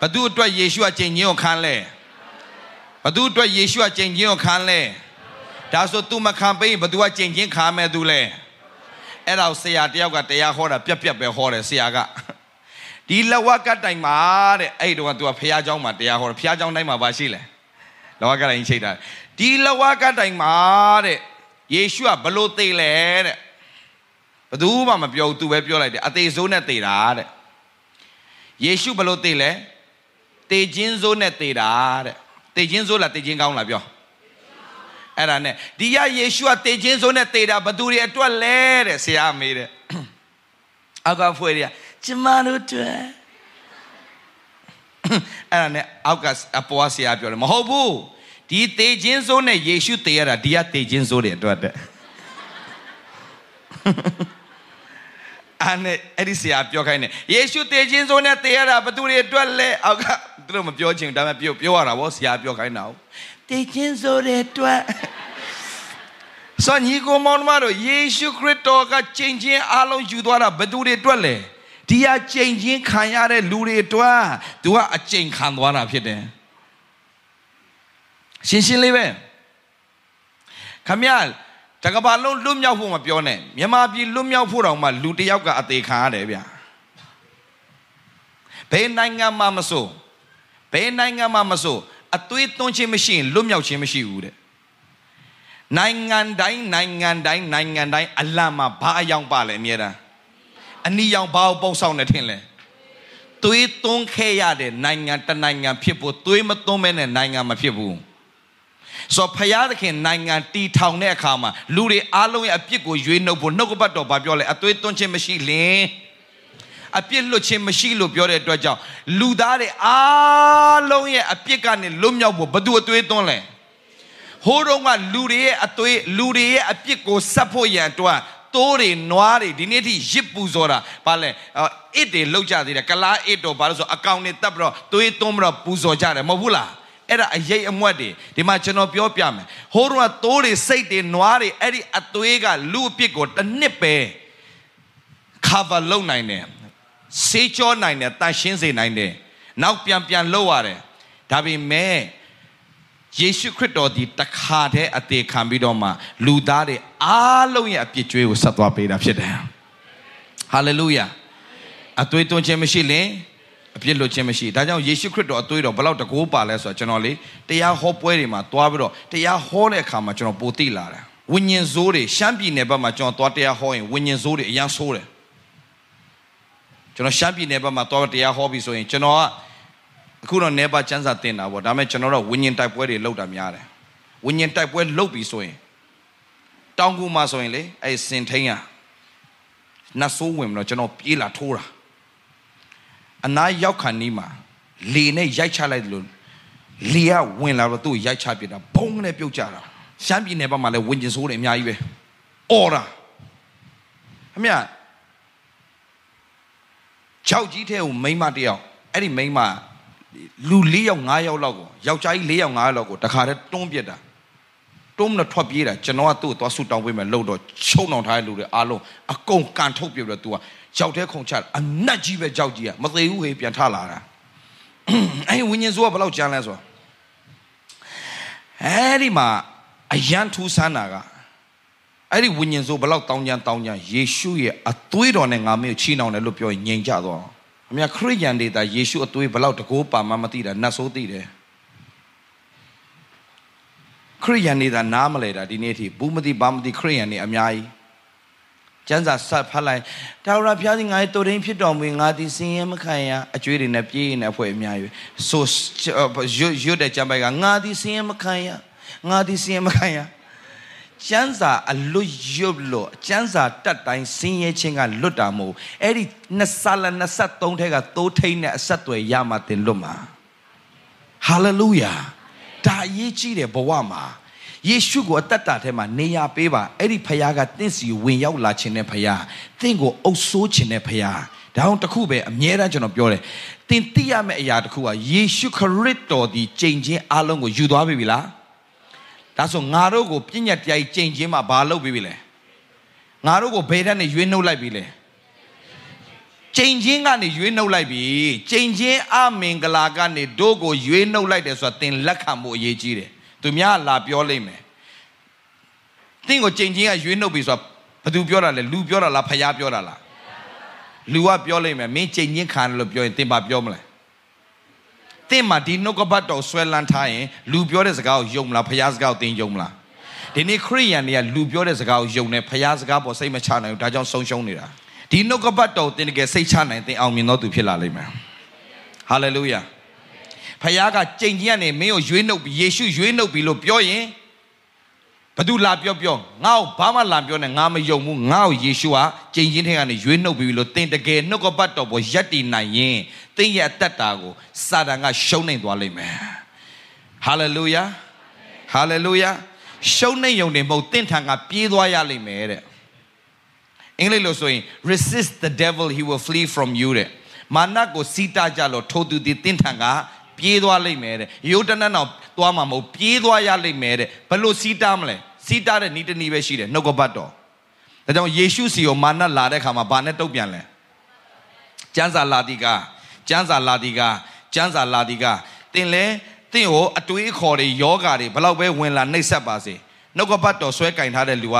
ဘသူအတွက်ယေရှုအကျင့်ခြင်းကိုခံလဲဘသူအတွက်ယေရှုအကျင့်ခြင်းကိုခံလဲဒါဆို तू မခံပေးဘသူကကျင့်ခြင်းခံမဲ့သူလဲအဲ့ဒါဆရာတယောက်ကတရားဟောတာပြက်ပြက်ပဲဟောတယ်ဆရာက ဒီ ဒီလဝကတိုင်မှာတဲ့အဲ့တော့က तू ကဖះเจ้าမှာတရားဟောတယ်ဖះเจ้าတိုင်းမှာပါရှိလဲလဝကတိုင်ချိန်တာဒီလဝကတိုင်မှာတဲ့ယေရှုကဘလို့သိလဲတဲ့ဘသူမှမပြောဘူး तू ပဲပြောလိုက်တယ်အသေးစိုးနဲ့သိတာတဲ့ယေရှုဘလို့သိလဲတေခြင်းစိုးနဲ့သိတာတဲ့တေခြင်းစိုးလားတေခြင်းကောင်းလားပြောအဲ့ဒါနဲ့ဒီရယေရှုကတေခြင်းစိုးနဲ့သေတာဘသူတွေအတွက်လဲတဲ့ဆရာမေးတဲ့အောက်ကဖွေရကျ မတို့တွေ့အဲ့ဒါနဲ့အောက်ကအပေါ်ဆရာပြောတယ်မဟုတ်ဘူးဒီတေခြင်းစိုးနဲ့ယေရှုသေရတာဒီကတေခြင်းစိုးတွေအတွက်တဲ့အဲ့နဲ့အဲ့ဒီဆရာပြောခိုင်းတယ်ယေရှုတေခြင်းစိုးနဲ့သေရတာဘသူတွေအတွက်လဲအောက်ကသူတို့မပြောချင်ဒါပေမဲ့ပြောပြောရတာဗောဆရာပြောခိုင်းတာဟုတ်တေခြင်းစိုးတွေအတွက်ဆိုညီကိုမောင်မတို့ယေရှုခရစ်တော်ကချိန်ချင်းအားလုံးယူသွားတာဘသူတွေအတွက်လဲ ဒီဟာချိန်ချင်းခံရတဲ့လူတွေအတွက်သူကအချိန်ခံသွားတာဖြစ်တယ်ရှင်းရှင်းလေးပဲခမရတကဘာလုံးလွတ်မြောက်ဖို့မပြောနဲ့မြန်မာပြည်လွတ်မြောက်ဖို့တောင်မှလူတယောက်ကအသေးခံရတယ်ဗျဘယ်နိုင်ငံမှာမဆိုဘယ်နိုင်ငံမှာမဆိုအသွေးသွင်းခြင်းမရှိရင်လွတ်မြောက်ခြင်းမရှိဘူးတဲ့နိုင်ငံတိုင်းနိုင်ငံတိုင်းနိုင်ငံတိုင်းအလံမှာဘာအယောင်ပါလဲအမြဲတမ်း အနီရောင်ဘာကိုပုံဆောင်နေထင်လဲသွေးသွင်းခဲ့ရတဲ့နိုင်ငံတနိုင်ငံဖြစ်ဖို့သွေးမသွင်းမဲနဲ့နိုင်ငံမဖြစ်ဘူးဆိုဖယားသခင်နိုင်ငံတီထောင်တဲ့အခါမှာလူတွေအားလုံးရဲ့အပြစ်ကိုရွေးနှုတ်ဖို့နှုတ်ကပတ်တော်ဘာပြောလဲအသွေးသွင်းခြင်းမရှိလင်အပြစ်လွတ်ခြင်းမရှိလို့ပြောတဲ့အတွက်ကြောင့်လူသားတွေအားလုံးရဲ့အပြစ်ကနေလွတ်မြောက်ဖို့ဘသူအသွေးသွင်းလဲဟိုးတော့ကလူတွေရဲ့အသွေးလူတွေရဲ့အပြစ်ကိုဆက်ဖို့ရန်အတွက် တိုးတွေနွားတွေဒီနေ့ထိရစ်ပူစော်တာဘာလဲအစ်တွေလောက်ကြသေးတယ်ကလားအစ်တော့ဘာလို့ဆိုအကောင်တွေတက်ပြီးတော့သွေးသွင်းပြီးတော့ပူစော်ကြတယ်မဟုတ်ဘူးလားအဲ့ဒါအရေးအမွက်တွေဒီမှာကျွန်တော်ပြောပြမယ်ဟိုးတော့တိုးတွေစိတ်တွေနွားတွေအဲ့ဒီအသွေးကလူအပြစ်ကိုတစ်နှစ်ပဲ cover လုပ်နိုင်တယ်စေးကြောနိုင်တယ်တန်ရှင်းစေနိုင်တယ်နောက်ပြန်ပြန်လှုပ်ရတယ်ဒါပေမဲ့ ယေရှုခရစ်တော်ဒီတခါတည်းအသေးခံပြီးတော့မှလူသားတွေအားလုံးရဲ့အပြစ်ကြွေးကိုဆက်သွားပေးတာဖြစ်တယ်ဟာလေလုယာအသွေးသွင်းခြင်းမရှိရင်အပြစ်လွတ်ခြင်းမရှိဒါကြောင့်ယေရှုခရစ်တော်အသွေးတော်ဘယ်လောက်တကိုးပါလဲဆိုတော့ကျွန်တော်လေတရားဟောပွဲတွေမှာသွားပြီးတော့တရားဟောတဲ့အခါမှာကျွန်တော်ပိုသိလာတယ်ဝိညာဉ်ဆိုးတွေရှမ်းပြည်နယ်ဘက်မှာကျွန်တော်သွားတရားဟောရင်ဝိညာဉ်ဆိုးတွေအရန်ဆိုးတယ်ကျွန်တော်ရှမ်းပြည်နယ်ဘက်မှာသွားတရားဟောပြီးဆိုရင်ကျွန်တော်က အခုတော့နေပါချမ်းစာတင်တာပေါ့ဒါပေမဲ့ကျွန်တော်တို့ဝิญဉ်တိုက်ပွဲတွေလုပ်တာများတယ်ဝิญဉ်တိုက်ပွဲလုပ်ပြီးဆိုရင်တောင်ကူမှာဆိုရင်လေအဲ့စင်ထိန်ကနတ်ဆိုးဝင်မလို့ကျွန်တော်ပြေးလာထိုးတာအနားရောက်ခါနီးမှာလေနဲ့ရိုက်ချလိုက်လို့လေကဝင်လာတော့သူ့ရိုက်ချပြတာဘုံနဲ့ပြုတ်ကြတာရှမ်းပြည်နယ်ဘက်မှာလည်းဝิญဉ်ဆိုးတွေအများကြီးပဲအော်တာအမြကြောက်ကြီးထဲကိုမိမတယောက်အဲ့ဒီမိမ လူ၄ယောက်၅ယောက်လောက်ကိုယောက်ျားကြီး၄ယောက်၅ယောက်လောက်ကိုတခါတည်းတွန်းပြစ်တာတွန်းမလို့ထွက်ပြေးတာကျွန်တော်ကသူ့ကိုသွားဆူတောင်းပေးမယ်လို့တော့ချုံအောင်ထားတဲ့လူတွေအားလုံးအကုန်ကန်ထုတ်ပြပြီးတော့ तू ကကြောက်တဲ့ခုံချအနက်ကြီးပဲကြောက်ကြီးကမသေးဘူးဟေးပြန်ထလာတာအဲ့ဝิญဉ်စိုးကဘယ်လောက်ကြမ်းလဲဆိုအဲ့ဒီမှာအယံထူးဆန်းတာကအဲ့ဒီဝิญဉ်စိုးဘယ်လောက်တောင်းကြမ်းတောင်းကြမ်းယေရှုရဲ့အသွေးတော်နဲ့ငါမေကိုချီနှောင်တယ်လို့ပြောရင်ငြိမ်ကြသွား အမြခရစ်ယာန်တွေဒါယေရှုအသွေးဘလောက်တကိုးပါမှမသိတာနတ်ဆိုးသိတယ်ခရစ်ယာန်တွေဒါနားမလဲတာဒီနေ့အထိဘူးမသိဘာမသိခရစ်ယာန်တွေအများကြီးကျမ်းစာဆက်ဖတ်လိုက်တာဝရဘုရားရှင်ငါရဲ့တိုရင်းဖြစ်တော်မူငါသည်စင်ရဲမခံရအကျွေးတွေနဲ့ပြေးနေအဖွဲ့အများကြီးဆိုရွတ်တဲ့ကျမ်းပိုက်ကငါသည်စင်ရဲမခံရငါသည်စင်ရဲမခံရ ကျမ်းစာအလွတ်ရွတ်လို့ကျမ်းစာတက်တိုင်းဆင်းရဲခြင်းကလွတ်တာမဟုတ်အဲ့ဒီနှစ်ဆလ23ထဲကသိုးထိန်နဲ့အဆက်တွေရမှတင်လွတ်မှာဟာလေလုယာဒါအရေးကြီးတယ်ဘဝမှာယေရှုကိုအသက်တာထဲမှာနေရာပေးပါအဲ့ဒီဖခင်ကတင့်စီဝင်ရောက်လာခြင်းနဲ့ဖခင်တင့်ကိုအုပ်ဆိုးခြင်းနဲ့ဖခင်ဒါအောင်တခုပဲအမြဲတမ်းကျွန်တော်ပြောတယ်တင်သိရမယ့်အရာတခုကယေရှုခရစ်တော်ဒီကြိမ်ချင်းအလုံးကိုယူသွားပြီလား ဒါဆိုငါတို့ကိုပြည့်ညတ်တရားကြီးကြိမ်ချင်းမှာဘာလုပ်ပြီးပြီလဲငါတို့ကိုဘယ်ထက်နဲ့ရွေးနှုတ်လိုက်ပြီလဲကြိမ်ချင်းကနေရွေးနှုတ်လိုက်ပြီကြိမ်ချင်းအမင်္ဂလာကနေတို့ကိုရွေးနှုတ်လိုက်တယ်ဆိုတာသင်လက်ခံဖို့အရေးကြီးတယ်သူများလာပြောလိမ့်မယ်သင်ကိုကြိမ်ချင်းကရွေးနှုတ်ပြီဆိုတာဘသူပြောတာလဲလူပြောတာလားဖယားပြောတာလားလူကပြောလိုက်မယ်မင်းချိန်ချင်းခံတယ်လို့ပြောရင်သင်ဘာပြောမလဲ သင်မှာဒီနှုတ်ကပတ်တော်ဆွဲလန်းထားရင်လူပြောတဲ့စကားကိုယုံမလားဖျားစကားကိုသင်ယုံမလားဒီနေ့ခရိယန်တွေကလူပြောတဲ့စကားကိုယုံနေဖျားစကားပေါ်စိတ်မချနိုင်ဘူးဒါကြောင့်ဆုံးရှုံးနေတာဒီနှုတ်ကပတ်တော်သင်တကယ်စိတ်ချနိုင်သင်အောင်မြင်သောသူဖြစ်လာလိမ့်မယ်ဟာလေလုယာဖခင်ကကြိမ်ကြီးကနေမင်းကိုရွေးနှုတ်ပြီးယေရှုရွေးနှုတ်ပြီးလို့ပြောရင် ဘသူလာပြောပြောငါ့ကိုဘာမှလာပြောနေငါမယုံဘူးငါ့ကိုယေရှုကကြိမ်ချင်းထဲကနေရွေးနှုတ်ပြီးလို့တင်တကယ်နှုတ်ကပတ်တော်ပေါ်ရက်တည်နိုင်ရင်တင်းရဲ့အသက်တာကိုစာတန်ကရှုံးနေသွားလိမ့်မယ်ဟာလေလုယာဟာလေလုယာရှုံးနေုံနေမဟုတ်တင့်ထံကပြေးသွားရလိမ့်မယ်တဲ့အင်္ဂလိပ်လိုဆိုရင် resist the devil he will flee from you တဲ့မာနကိုစီးတာကြလို့ထိုသူဒီတင့်ထံက ပြေးသွားလိမ့်မယ်တဲ့ယုတ်တနတ်နောက်သွားမှာမဟုတ်ပြေးသွားရလိမ့်မယ်တဲ့ဘလို့စီးတာမလဲစီးတာတဲ့ဤတနည်းပဲရှိတယ်နှုတ်ကပတ်တော်ဒါကြောင့်ယေရှုစီကိုမာနလာတဲ့ခါမှာဘာနဲ့တုတ်ပြန်လဲကျမ်းစာလာတိကကျမ်းစာလာတိကကျမ်းစာလာတိကသင်လဲသင်ကိုအတွေးခေါ်တွေယောဂါတွေဘလောက်ပဲဝင်လာနှိပ်စက်ပါစေနှုတ်ကပတ်တော်ဆွဲကင်ထားတဲ့လူက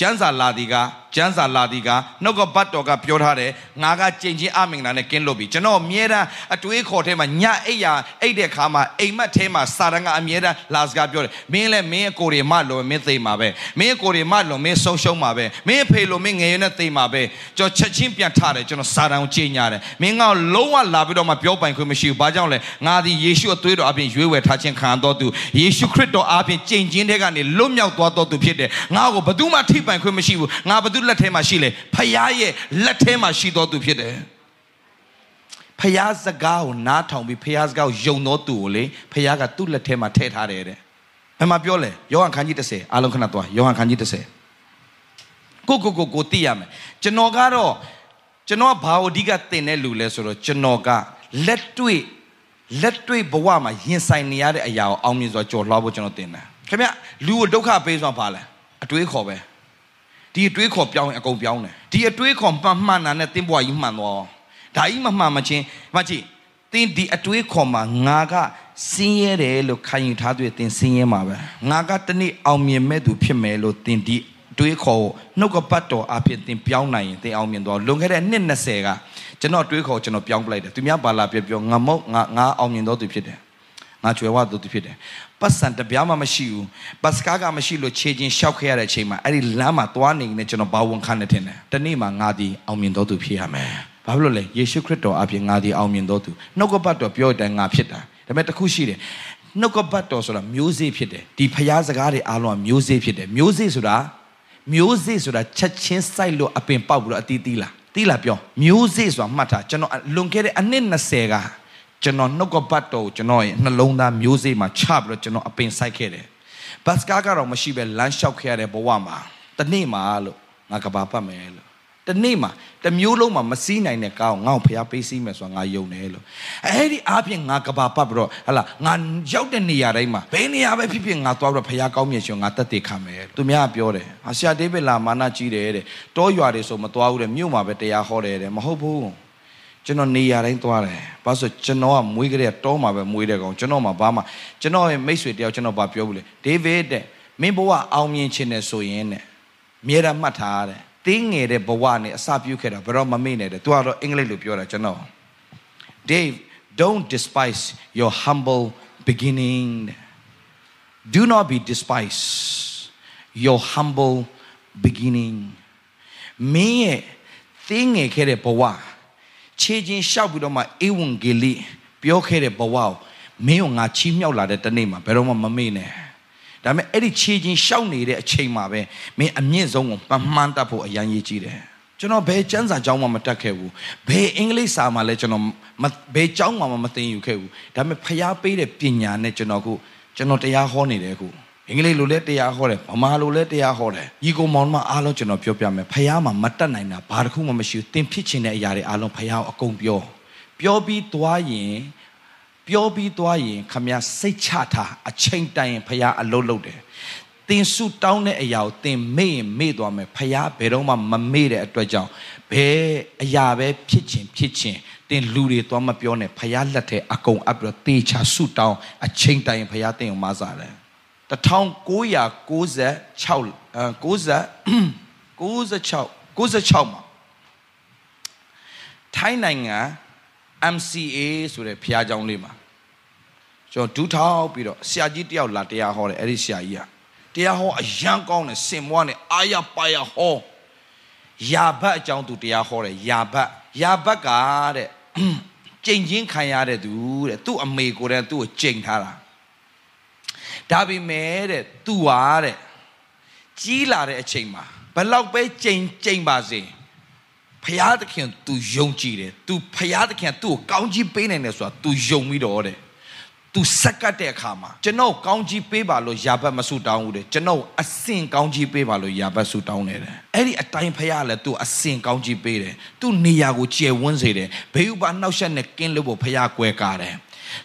ကျမ်းစာလာတိကကျမ်းစာလာတိကနှုတ်ကပတ်တော်ကပြောထားတယ်ငါကကြင်ချင်းအမင်္ဂလာနဲ့ကင်းလို့ပြီကျွန်တော်အမြဲတမ်းအတွေးခေါ်ထဲမှာညအိပ်ရာအိပ်တဲ့ခါမှာအိမ်မက်ထဲမှာစာရန်ကအမြဲတမ်းလာစကားပြောတယ်မင်းလည်းမင်းအကိုတွေမလို့မင်းသိမှာပဲမင်းအကိုတွေမလို့မင်းဆုံးရှုံးမှာပဲမင်းအဖေလို့မင်းငယ်ရနဲ့သိမှာပဲကျွန်တော်ချက်ချင်းပြန်ထားတယ်ကျွန်တော်စာရန်ကိုကြေညာတယ်မင်းကလုံးဝလာပြီးတော့မှပြောပိုင်ခွင့်မရှိဘူးဘာကြောင့်လဲငါဒီယေရှုအသွေးတော်အပြင်ရွေးဝယ်ထားခြင်းခံတော်သူယေရှုခရစ်တော်အပြင်ကြင်ချင်းတဲ့ကနေလွတ်မြောက်သွားတော်သူဖြစ်တယ်ငါ့ကိုဘယ်သူမှထိပိုင်ခွင့်မရှိဘူးငါဘယ်သူလက်ထဲမှာရှိလဲဖယားရဲ့လက်ထဲမှာရှိတော်သူဖြစ်တယ်ဖယားစကားကိုနားထောင်ပြီးဖယားစကားကိုယုံတော်သူကိုလေဖယားကသူ့လက်ထဲမှာထည့်ထားတယ်တဲ့ဘယ်မှာပြောလဲယောဟန်ခန်းကြီး30အားလုံးခဏသွားယောဟန်ခန်းကြီး30ကိုကိုကိုကိုသိရမယ်ကျွန်တော်ကတော့ကျွန်တော်ဘာအဓိကသင်တဲ့လူလဲဆိုတော့ကျွန်တော်ကလက်တွေ့လက်တွေ့ဘဝမှာရင်ဆိုင်နေရတဲ့အရာကိုအောင်မြင်စွာကြော်လွှားဖို့ကျွန်တော်သင်တယ်ခင်ဗျလူကိုဒုက္ခပေးစွာပါလဲအတွေးခေါ်ပဲ ဒီအတွေးခေါ်ပြောင်းရင်အကုန်ပြောင်းတယ်ဒီအတွေးခေါ်မှန်မှန်တာနဲ့တင်းဘွားကြီးမှန်သွားအောင်ဒါကြီးမမှန်မချင်းမကြည့်တင်းဒီအတွေးခေါ်မှာငါကစင်းရဲတယ်လို့ခံယူထားတွေ့တင်းစင်းရဲမှာပဲငါကတနေ့အောင်မြင်မဲ့သူဖြစ်မယ်လို့တင်းဒီတွေးခေါ်နှုတ်ကပတ်တော်အဖြစ်တင်ပြောင်းနိုင်ရင်တင်အောင်မြင်တော့လွန်ခဲ့တဲ့နှစ်20ကကျွန်တော်တွေးခေါ်ကျွန်တော်ပြောင်းပလိုက်တယ်သူများပါလာပြောပြောငါမဟုတ်ငါငါအောင်မြင်တော့သူဖြစ်တယ်ငါကြွယ်ဝတော့သူဖြစ်တယ် ပတ်စံတပြားမှမရှိဘူးပတ်စကားကမရှိလို့ခြေချင်းရှောက်ခဲ့ရတဲ့အချိန်မှာအဲ့ဒီလမ်းမှာသွားနေနေကျွန်တော်ဘာဝန်ခံနေတယ်တနေ့မှာငါဒီအောင်မြင်တော့သူဖြစ်ရမယ်ဘာဖြစ်လို့လဲယေရှုခရစ်တော်အပြင်ငါဒီအောင်မြင်တော့သူနှုတ်ကပတ်တော်ပြောတဲ့ငါဖြစ်တာဒါပေမဲ့တခုရှိတယ်နှုတ်ကပတ်တော်ဆိုတာမျိုးစေ့ဖြစ်တယ်ဒီဖျားစကားတွေအားလုံးကမျိုးစေ့ဖြစ်တယ်မျိုးစေ့ဆိုတာမျိုးစေ့ဆိုတာချက်ချင်းစိုက်လို့အပင်ပေါက်ပြီးတော့အတီးတီးလာတီးလာပြောမျိုးစေ့ဆိုတာမှတ်ထားကျွန်တော်လွန်ခဲ့တဲ့အနှစ်20က ကျွန်တော်နှုတ်ကပတ်တော်ကိုကျွန်တော်ရဲ့နှလုံးသားမျိုးစေ့မှာချပြီးတော့ကျွန်တော်အပင်စိုက်ခဲ့တယ်ဘတ်စကားကတော့မရှိပဲလမ်းလျှောက်ခဲ့ရတဲ့ဘဝမှာတနေ့မှာလို့ငါကဘာပတ်မယ်လို့တနေ့မှာတမျိုးလုံးမှာမစည်းနိုင်တဲ့ကောင်းငါ့ကိုဖျားပေးစည်းမယ်ဆိုတာငါယုံတယ်လို့အဲ့ဒီအားဖြင့်ငါကဘာပတ်ပြီးတော့ဟလာငါရောက်တဲ့နေရာတိုင်းမှာဘယ်နေရာပဲဖြစ်ဖြစ်ငါသွားပြီးတော့ဖျားကောင်းမြတ်ရှင်ငါတက်တည်ခံမယ်သူများပြောတယ်ဟာဆရာဒေးဗစ်လာမာနကြီးတယ်တဲ့တောရွာတွေဆိုမသွားဘူးတဲ့မြို့မှာပဲတရားဟောတယ်တဲ့မဟုတ်ဘူး ကျွန်တော်နေရာတိုင်းသွားတယ်ဘာလို့ကျွန်တော်ကမွေးကြတဲ့တောမှာပဲမွေးတဲ့ကောင်ကျွန်တော်မှာဘာမှကျွန်တော်ရဲ့မိတ်ဆွေတယောက်ကျွန်တော်ဘာပြောဘူးလေဒေးဗစ်တဲ့မင်းဘဝအောင်မြင်ခြင်းနဲ့ဆိုရင်တဲ့မြေတာမှတ်ထားတဲ့တင်းငယ်တဲ့ဘဝနဲ့အစပြုခဲ့တာဘယ်တော့မမေ့နဲ့တဲ့သူကတော့အင်္ဂလိပ်လိုပြောတာကျွန်တော် Dave don't despise your humble beginning do not be despise your humble beginning မင်းရဲ့တင်းငယ်ခဲ့တဲ့ဘဝ ခြေချင်းလျှောက်ပြီးတော့မှအေဝံဂေလိပြောခဲ့တဲ့ဘဝကိုမင်းကငါချီးမြှောက်လာတဲ့တနေ့မှာဘယ်တော့မှမမေ့နဲ့ဒါပေမဲ့အဲ့ဒီခြေချင်းရှောက်နေတဲ့အချိန်မှာပဲမင်းအမြင့်ဆုံးကိုမှန်တတ်ဖို့အရန်ရေးကြည့်တယ်ကျွန်တော်ဘယ်ကျမ်းစာကျောင်းမှမတက်ခဲ့ဘူးဘယ်အင်္ဂလိပ်စာမှလည်းကျွန်တော်ဘယ်ကျောင်းမှမသင်ယူခဲ့ဘူးဒါပေမဲ့ဖျားပေးတဲ့ပညာနဲ့ကျွန်တော်ခုကျွန်တော်တရားဟောနေတယ်ခု အင်္ဂလိပ်လိုလည်းတရားဟောတယ်ဗမာလိုလည်းတရားဟောတယ်ညီကောင်မောင်မအားလုံးကျွန်တော်ပြောပြမယ်ဖះမှာမတတ်နိုင်တာဘာတစ်ခုမှမရှိဘူးသင်ဖြစ်ချင်တဲ့အရာတွေအားလုံးဖះကိုအကုန်ပြောပြောပြီးသွားရင်ပြောပြီးသွားရင်ခမရစိတ်ချထားအချိန်တိုင်ရင်ဖះအလုံးလုံးတယ်သင်ဆုတောင်းတဲ့အရာကိုသင်မေ့ရင်မေ့သွားမယ်ဖះဘယ်တော့မှမမေ့တဲ့အတွက်ကြောင့်ဘယ်အရာပဲဖြစ်ချင်ဖြစ်ချင်တင်လူတွေသွားမပြောနဲ့ဖះလက်ထဲအကုန်အပ်ပြီးတော့တေချာဆုတောင်းအချိန်တိုင်ဖះတင်ကိုမစားတယ် 1996 90 96 96မှာ ထိုင်းနိုင်ငံ MCA ဆိုတဲ့ဖျားเจ้าလေးမှာကျွန်တော်ဒူးထောက်ပြီးတော့ဆရာကြီးတယောက်လာတရားဟောတယ်အဲ့ဒီဆရာကြီးကတရားဟောအယံကောင်းတယ်စင်မွားနဲ့အာရပါရဟောယာဘတ်အကြောင်းသူတရားဟောတယ်ယာဘတ်ယာဘတ်ကတဲ့ကြိမ်ချင်းခံရတဲ့သူတဲ့သူ့အမေကိုယ်တိုင်သူ့ကိုကြိမ်ထားတာ ဒါပေမဲ့တဲ့သူဟာတဲ့ကြီးလာတဲ့အချိန်မှာဘလောက်ပဲကြိမ်ကြိမ်ပါစေဖယားသခင် तू ယုံကြည်တယ် तू ဖယားသခင် तू ကိုကောင်းကြီးပေးနိုင်တယ်ဆိုတာ तू ယုံပြီးတော့တဲ့သူစက်ကတ်တဲ့အခါမှာကျွန်တော်ကောင်းကြီးပေးပါလို့ယာဘတ်မဆူတောင်းဘူးတဲ့ကျွန်တော်အစင်ကောင်းကြီးပေးပါလို့ယာဘတ်ဆူတောင်းတယ်တဲ့အဲ့ဒီအတိုင်းဖရားလည်းသူအစင်ကောင်းကြီးပေးတယ်သူနေရာကိုကျယ်ဝန်းစေတယ်ဘေးဥပါနှောက်ရက်နဲ့ကင်းလို့ဖို့ဖရားကွဲကားတယ်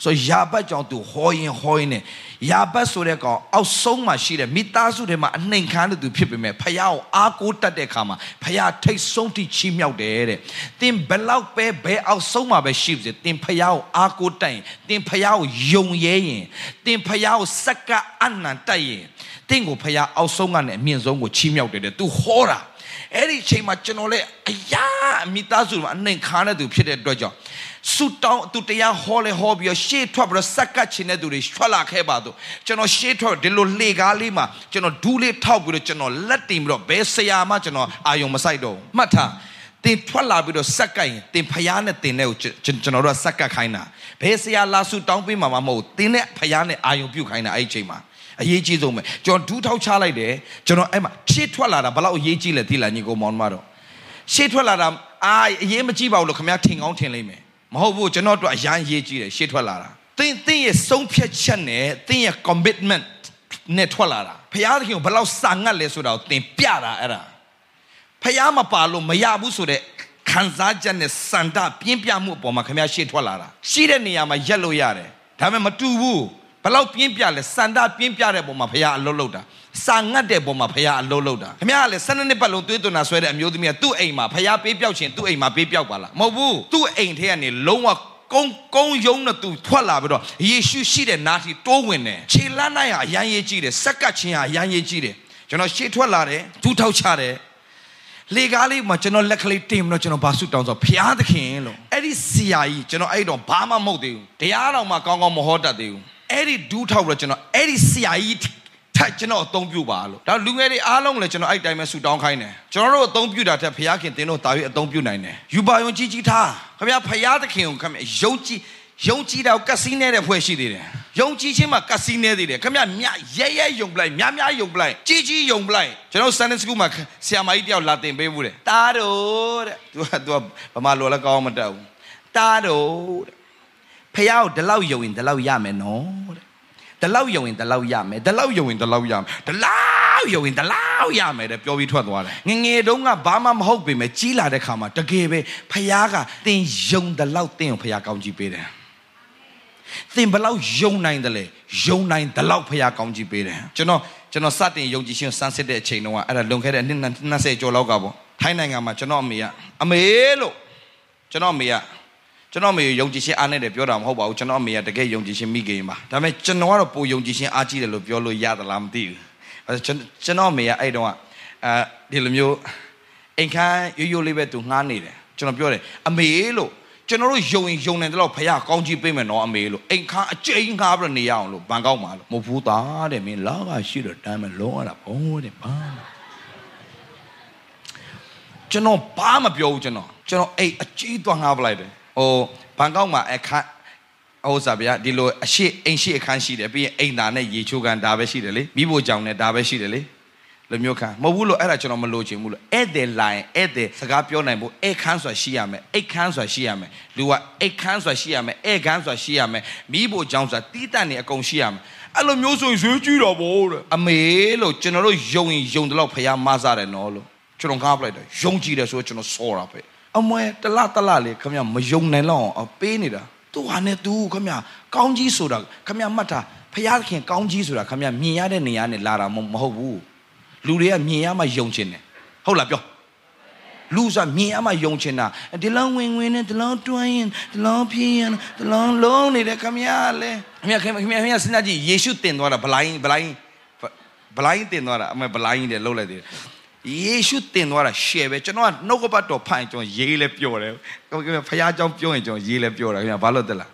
ဆိုယာဘတ်ကြောင့်သူဟောရင်ဟောရင်နဲ့ယာဘတ်ဆိုတဲ့ကောင်အောက်ဆုံးမှာရှိတဲ့မိသားစုထဲမှာအနှိမ်ခမ်းတဲ့သူဖြစ်ပေမဲ့ဖယားကိုအားကိုးတတ်တဲ့အခါမှာဖယားထိတ်ဆုံးထိချီးမြှောက်တယ်တဲ့။သင်ဘလောက်ပဲဘယ်အောက်ဆုံးမှာပဲရှိပါစေသင်ဖယားကိုအားကိုးတတ်ရင်သင်ဖယားကိုယုံရဲရင်သင်ဖယားကိုစက္ကအနန္တတ်ရင်သင်ကိုဖယားအောက်ဆုံးကနေအမြင့်ဆုံးကိုချီးမြှောက်တယ်တဲ့။ तू ဟောတာအဲ့ဒီအချိန်မှာကျွန်တော်လည်းအရာမိသားစုမှာအနှိမ်ခါတဲ့သူဖြစ်တဲ့အတွက်ကြောင့် ဆူတောင်းသူတရားဟောလဲဟောပြီးရှေ့ထွက်ပြီးတော့စက်ကတ်ချင်တဲ့သူတွေထွက်လာခဲ့ပါတော့ကျွန်တော်ရှေ့ထွက်ဒီလိုလေကားလေးမှာကျွန်တော်ဒူးလေးထောက်ပြီးတော့ကျွန်တော်လက်တင်ပြီးတော့ဘယ်ဆရာမှကျွန်တော်အာယုံမဆိုင်တော့မှတ်ထားတင်ထွက်လာပြီးတော့စက်ကတ်ရင်တင်ဖျားနဲ့တင်တဲ့ကိုကျွန်တော်တို့ကစက်ကတ်ခိုင်းတာဘယ်ဆရာလာဆူတောင်းပေးမှာမဟုတ်တင်တဲ့ဖျားနဲ့အာယုံပြုတ်ခိုင်းတာအဲ့ဒီအချိန်မှာအရေးကြီးဆုံးပဲကျွန်တော်ဒူးထောက်ချလိုက်တယ်ကျွန်တော်အဲ့မှာရှေ့ထွက်လာတာဘလောက်အရေးကြီးလဲသိလားညီကိုမောင်မတော်ရှေ့ထွက်လာတာအာအရေးမကြီးပါဘူးလို့ခင်ဗျားထင်ကောင်းထင်လိမ့်မယ် မဟုတ်ဘူးကျွန်တော်တို့အရန်ရေးကြည့်တယ်ရှေ့ထွက်လာတာသင်သင်ရဲ့ဆုံးဖြတ်ချက်နဲ့သင်ရဲ့ commitment နဲ့ထွက်လာတာဖခင်ကိုဘယ်လောက်စာငတ်လဲဆိုတာကိုသင်ပြတာအဲ့ဒါဖခင်မပါလို့မရဘူးဆိုတဲ့ခံစားချက်နဲ့စန္ဒပြင်းပြမှုအပေါ်မှာခင်ဗျာရှေ့ထွက်လာတာရှိတဲ့နေရာမှာရက်လို့ရတယ်ဒါပေမဲ့မတူဘူးဘလောက်ပြင်းပြလဲစန္ဒပြင်းပြတဲ့ပုံမှာဖခင်အလုပ်လုပ်တာ စာငတ်တဲ့ပုံမှာဖခင်အလုပ်လုပ်တာခင်ဗျားကလည်း၁၂နှစ်ပတ်လုံးသွေးသွန်းတာဆွဲတဲ့အမျိုးသမီးကသူ့အိမ်မှာဖခင်ပေးပြောက်ခြင်းသူ့အိမ်မှာပေးပြောက်ပါလားမဟုတ်ဘူးသူ့အိမ်ထဲကနေလုံးဝကုန်းကုန်းယုံနဲ့သူထွက်လာပြီးတော့ယေရှုရှိတဲ့နာတီတိုးဝင်တယ်ခြေလန်းနိုင်ဟာအရန်ရေးကြည့်တယ်စက်ကတ်ခြင်းဟာအရန်ရေးကြည့်တယ်ကျွန်တော်ရှေ့ထွက်လာတယ်သူ့ထောက်ချတယ်လေကားလေးမှာကျွန်တော်လက်ကလေးတင်ပြီးတော့ကျွန်တော်ဘာဆုတောင်းဆိုဖျားသခင်လို့အဲ့ဒီဆရာကြီးကျွန်တော်အဲ့တော့ဘာမှမဟုတ်သေးဘူးတရားတော်မှာကောင်းကောင်းမဟောတတ်သေးဘူးအဲ့ဒီဒူးထောက်ပြီးတော့ကျွန်တော်အဲ့ဒီဆရာကြီး ထက်ကျွန်တော်အသုံးပြုပါလို့ဒါလူငယ်တွေအားလုံးလည်းကျွန်တော်အဲ့တိုင်းပဲဆူတောင်းခိုင်းတယ်ကျွန်တော်တို့အသုံးပြုတာထက်ဘုရားခင်သင်တို့တာ၍အသုံးပြုနိုင်တယ်ယူပါယုံကြီးကြီးထားခင်ဗျာဘုရားသခင်ကိုခင်ဗျာယုံကြည်ယုံကြည်တာကစီးနေတဲ့ဖွဲ့ရှိသေးတယ်ယုံကြည်ခြင်းမှာကစီးနေသေးတယ်ခင်ဗျာမြရဲရဲယုံပလိုက်များများယုံပလိုက်ကြီးကြီးယုံပလိုက်ကျွန်တော် Sunday School မှာဆရာမကြီးတယောက်လာတင်ပေးဘူးတဲ့တားတော့တဲ့သူကသူကဗမာလိုလည်းကောင်းမတက်ဘူးတားတော့တဲ့ဖះကိုဒီလောက်ယုံရင်ဒီလောက်ရမယ်နော်တဲ့ ဒီလောက်ယုံရင်ဒီလောက်ရမယ်ဒီလောက်ယုံရင်ဒီလောက်ရမယ်ဒီလောက်ယုံရင်ဒီလောက်ရမယ်တဲ့ပြောပြီးထွက်သွားတယ်ငငယ်တုန်းကဘာမှမဟုတ်ပေမဲ့ကြီးလာတဲ့ခါမှာတကယ်ပဲဖះကသင်ယုံဒီလောက်သင်ကိုဖះကောင်းကြီးပေးတယ်သင်ဘလောက်ယုံနိုင်တယ်လဲယုံနိုင်ဒီလောက်ဖះကောင်းကြီးပေးတယ်ကျွန်တော်ကျွန်တော်စတင်ယုံကြည်ခြင်းစမ်းစစ်တဲ့အချိန်တုန်းကအဲ့ဒါလွန်ခဲ့တဲ့နှစ်20ကျော်လောက်ကပေါ့ထိုင်းနိုင်ငံမှာကျွန်တော်အမေကအမေလို့ကျွန်တော်အမေက ကျွန်တော်မေယုံကြည်ခြင်းအားနဲ့တယ်ပြောတာမဟုတ်ပါဘူးကျွန်တော်မေကတကယ်ယုံကြည်ခြင်းမိခင်ပါဒါပေမဲ့ကျွန်တော်ကတော့ပိုယုံကြည်ခြင်းအားကြီးတယ်လို့ပြောလို့ရသလားမသိဘူးအဲကျွန်တော်မေကအဲ့တုန်းကအဲဒီလိုမျိုးအိမ်ခမ်းရိုးရိုးလေးပဲသူငှားနေတယ်ကျွန်တော်ပြောတယ်အမေလို့ကျွန်တော်တို့ယုံရင်ယုံနေတယ်လို့ဖခင်ကောင်းကြီးပေးမယ်နော်အမေလို့အိမ်ခမ်းအကျိန်ငှားပြီးနေရအောင်လို့ဘန်ကောက်မှာလို့မဟုတ်ဘူးသားတဲ့မင်းလာကရှိတော့တမ်းမလုံးရတာဘုံတဲ့ဘာကျွန်တော်ဘာမပြောဘူးကျွန်တော်ကျွန်တော်အိတ်အကြီးသွားငှားပလိုက်တယ် ဟိုဘန်ကောက်မှာအခန်းဟိုစားဗျာဒီလိုအရှိအိမ်ရှိအခန်းရှိတယ်ပြီးရင်အိမ်သားနဲ့ရေချိုးကန်ဒါပဲရှိတယ်လေမိဖို့ကြောင်နဲ့ဒါပဲရှိတယ်လေလိုမျိုးခန်းမဟုတ်ဘူးလို့အဲ့ဒါကျွန်တော်မလိုချင်ဘူးလို့ဧည့်သည်လိုင်းဧည့်သည်စကားပြောနိုင်ဖို့အိတ်ခန်းဆိုတာရှိရမယ်အိတ်ခန်းဆိုတာရှိရမယ်လူကအိတ်ခန်းဆိုတာရှိရမယ်ဧည့်ခန်းဆိုတာရှိရမယ်မိဖို့ကြောင်ဆိုတာတီးတန့်နေအကုန်ရှိရမယ်အဲ့လိုမျိုးဆိုရင်ဈေးကြီးတော့ဗောတဲ့အမေလို့ကျွန်တော်တို့ယုံရင်ယုံတယ်လို့ဖះမဆတယ်နော်လို့ကျွန်တော်ကားပလိုက်တယ်ယုံကြည်တယ်ဆိုတော့ကျွန်တော်စောတာပဲ အမွဲတလတလလေးခမမယုံနိုင်လောက်အောင်ပေးနေတာသူဟာနဲ့သူခမကောင်းကြီးဆိုတာခမမှတ်တာဖယားခင်ကောင်းကြီးဆိုတာခမမြင်ရတဲ့နေရာနဲ့လာတာမဟုတ်ဘူးလူတွေကမြင်ရမှယုံချင်တယ်ဟုတ်လားပြောလူစားမြင်ရမှယုံချင်တာဒီလောင်းဝင်ဝင်နဲ့ဒီလောင်းတွန်းရင်ဒီလောင်းဖြင်းရင်ဒီလောင်းလုံးနေတယ်ခမရလေခမရခမရခမရစဉ်းစားကြည့်ယေရှုတင်သွားတာဗလိုင်းဗလိုင်းဗလိုင်းတင်သွားတာအမေဗလိုင်းတယ်လှုပ်လိုက်တယ် ယေရှုတင်သွားတာရှယ်ပဲကျွန်တော်ကနှုတ်ကပတ်တော်ဖိုင်ကျွန်တော်ရေးလဲပြောတယ်ဖခင်ကြောင့်ပြောရင်ကျွန်တော်ရေးလဲပြောတာခင်ဗျာဘာလို့တက်လား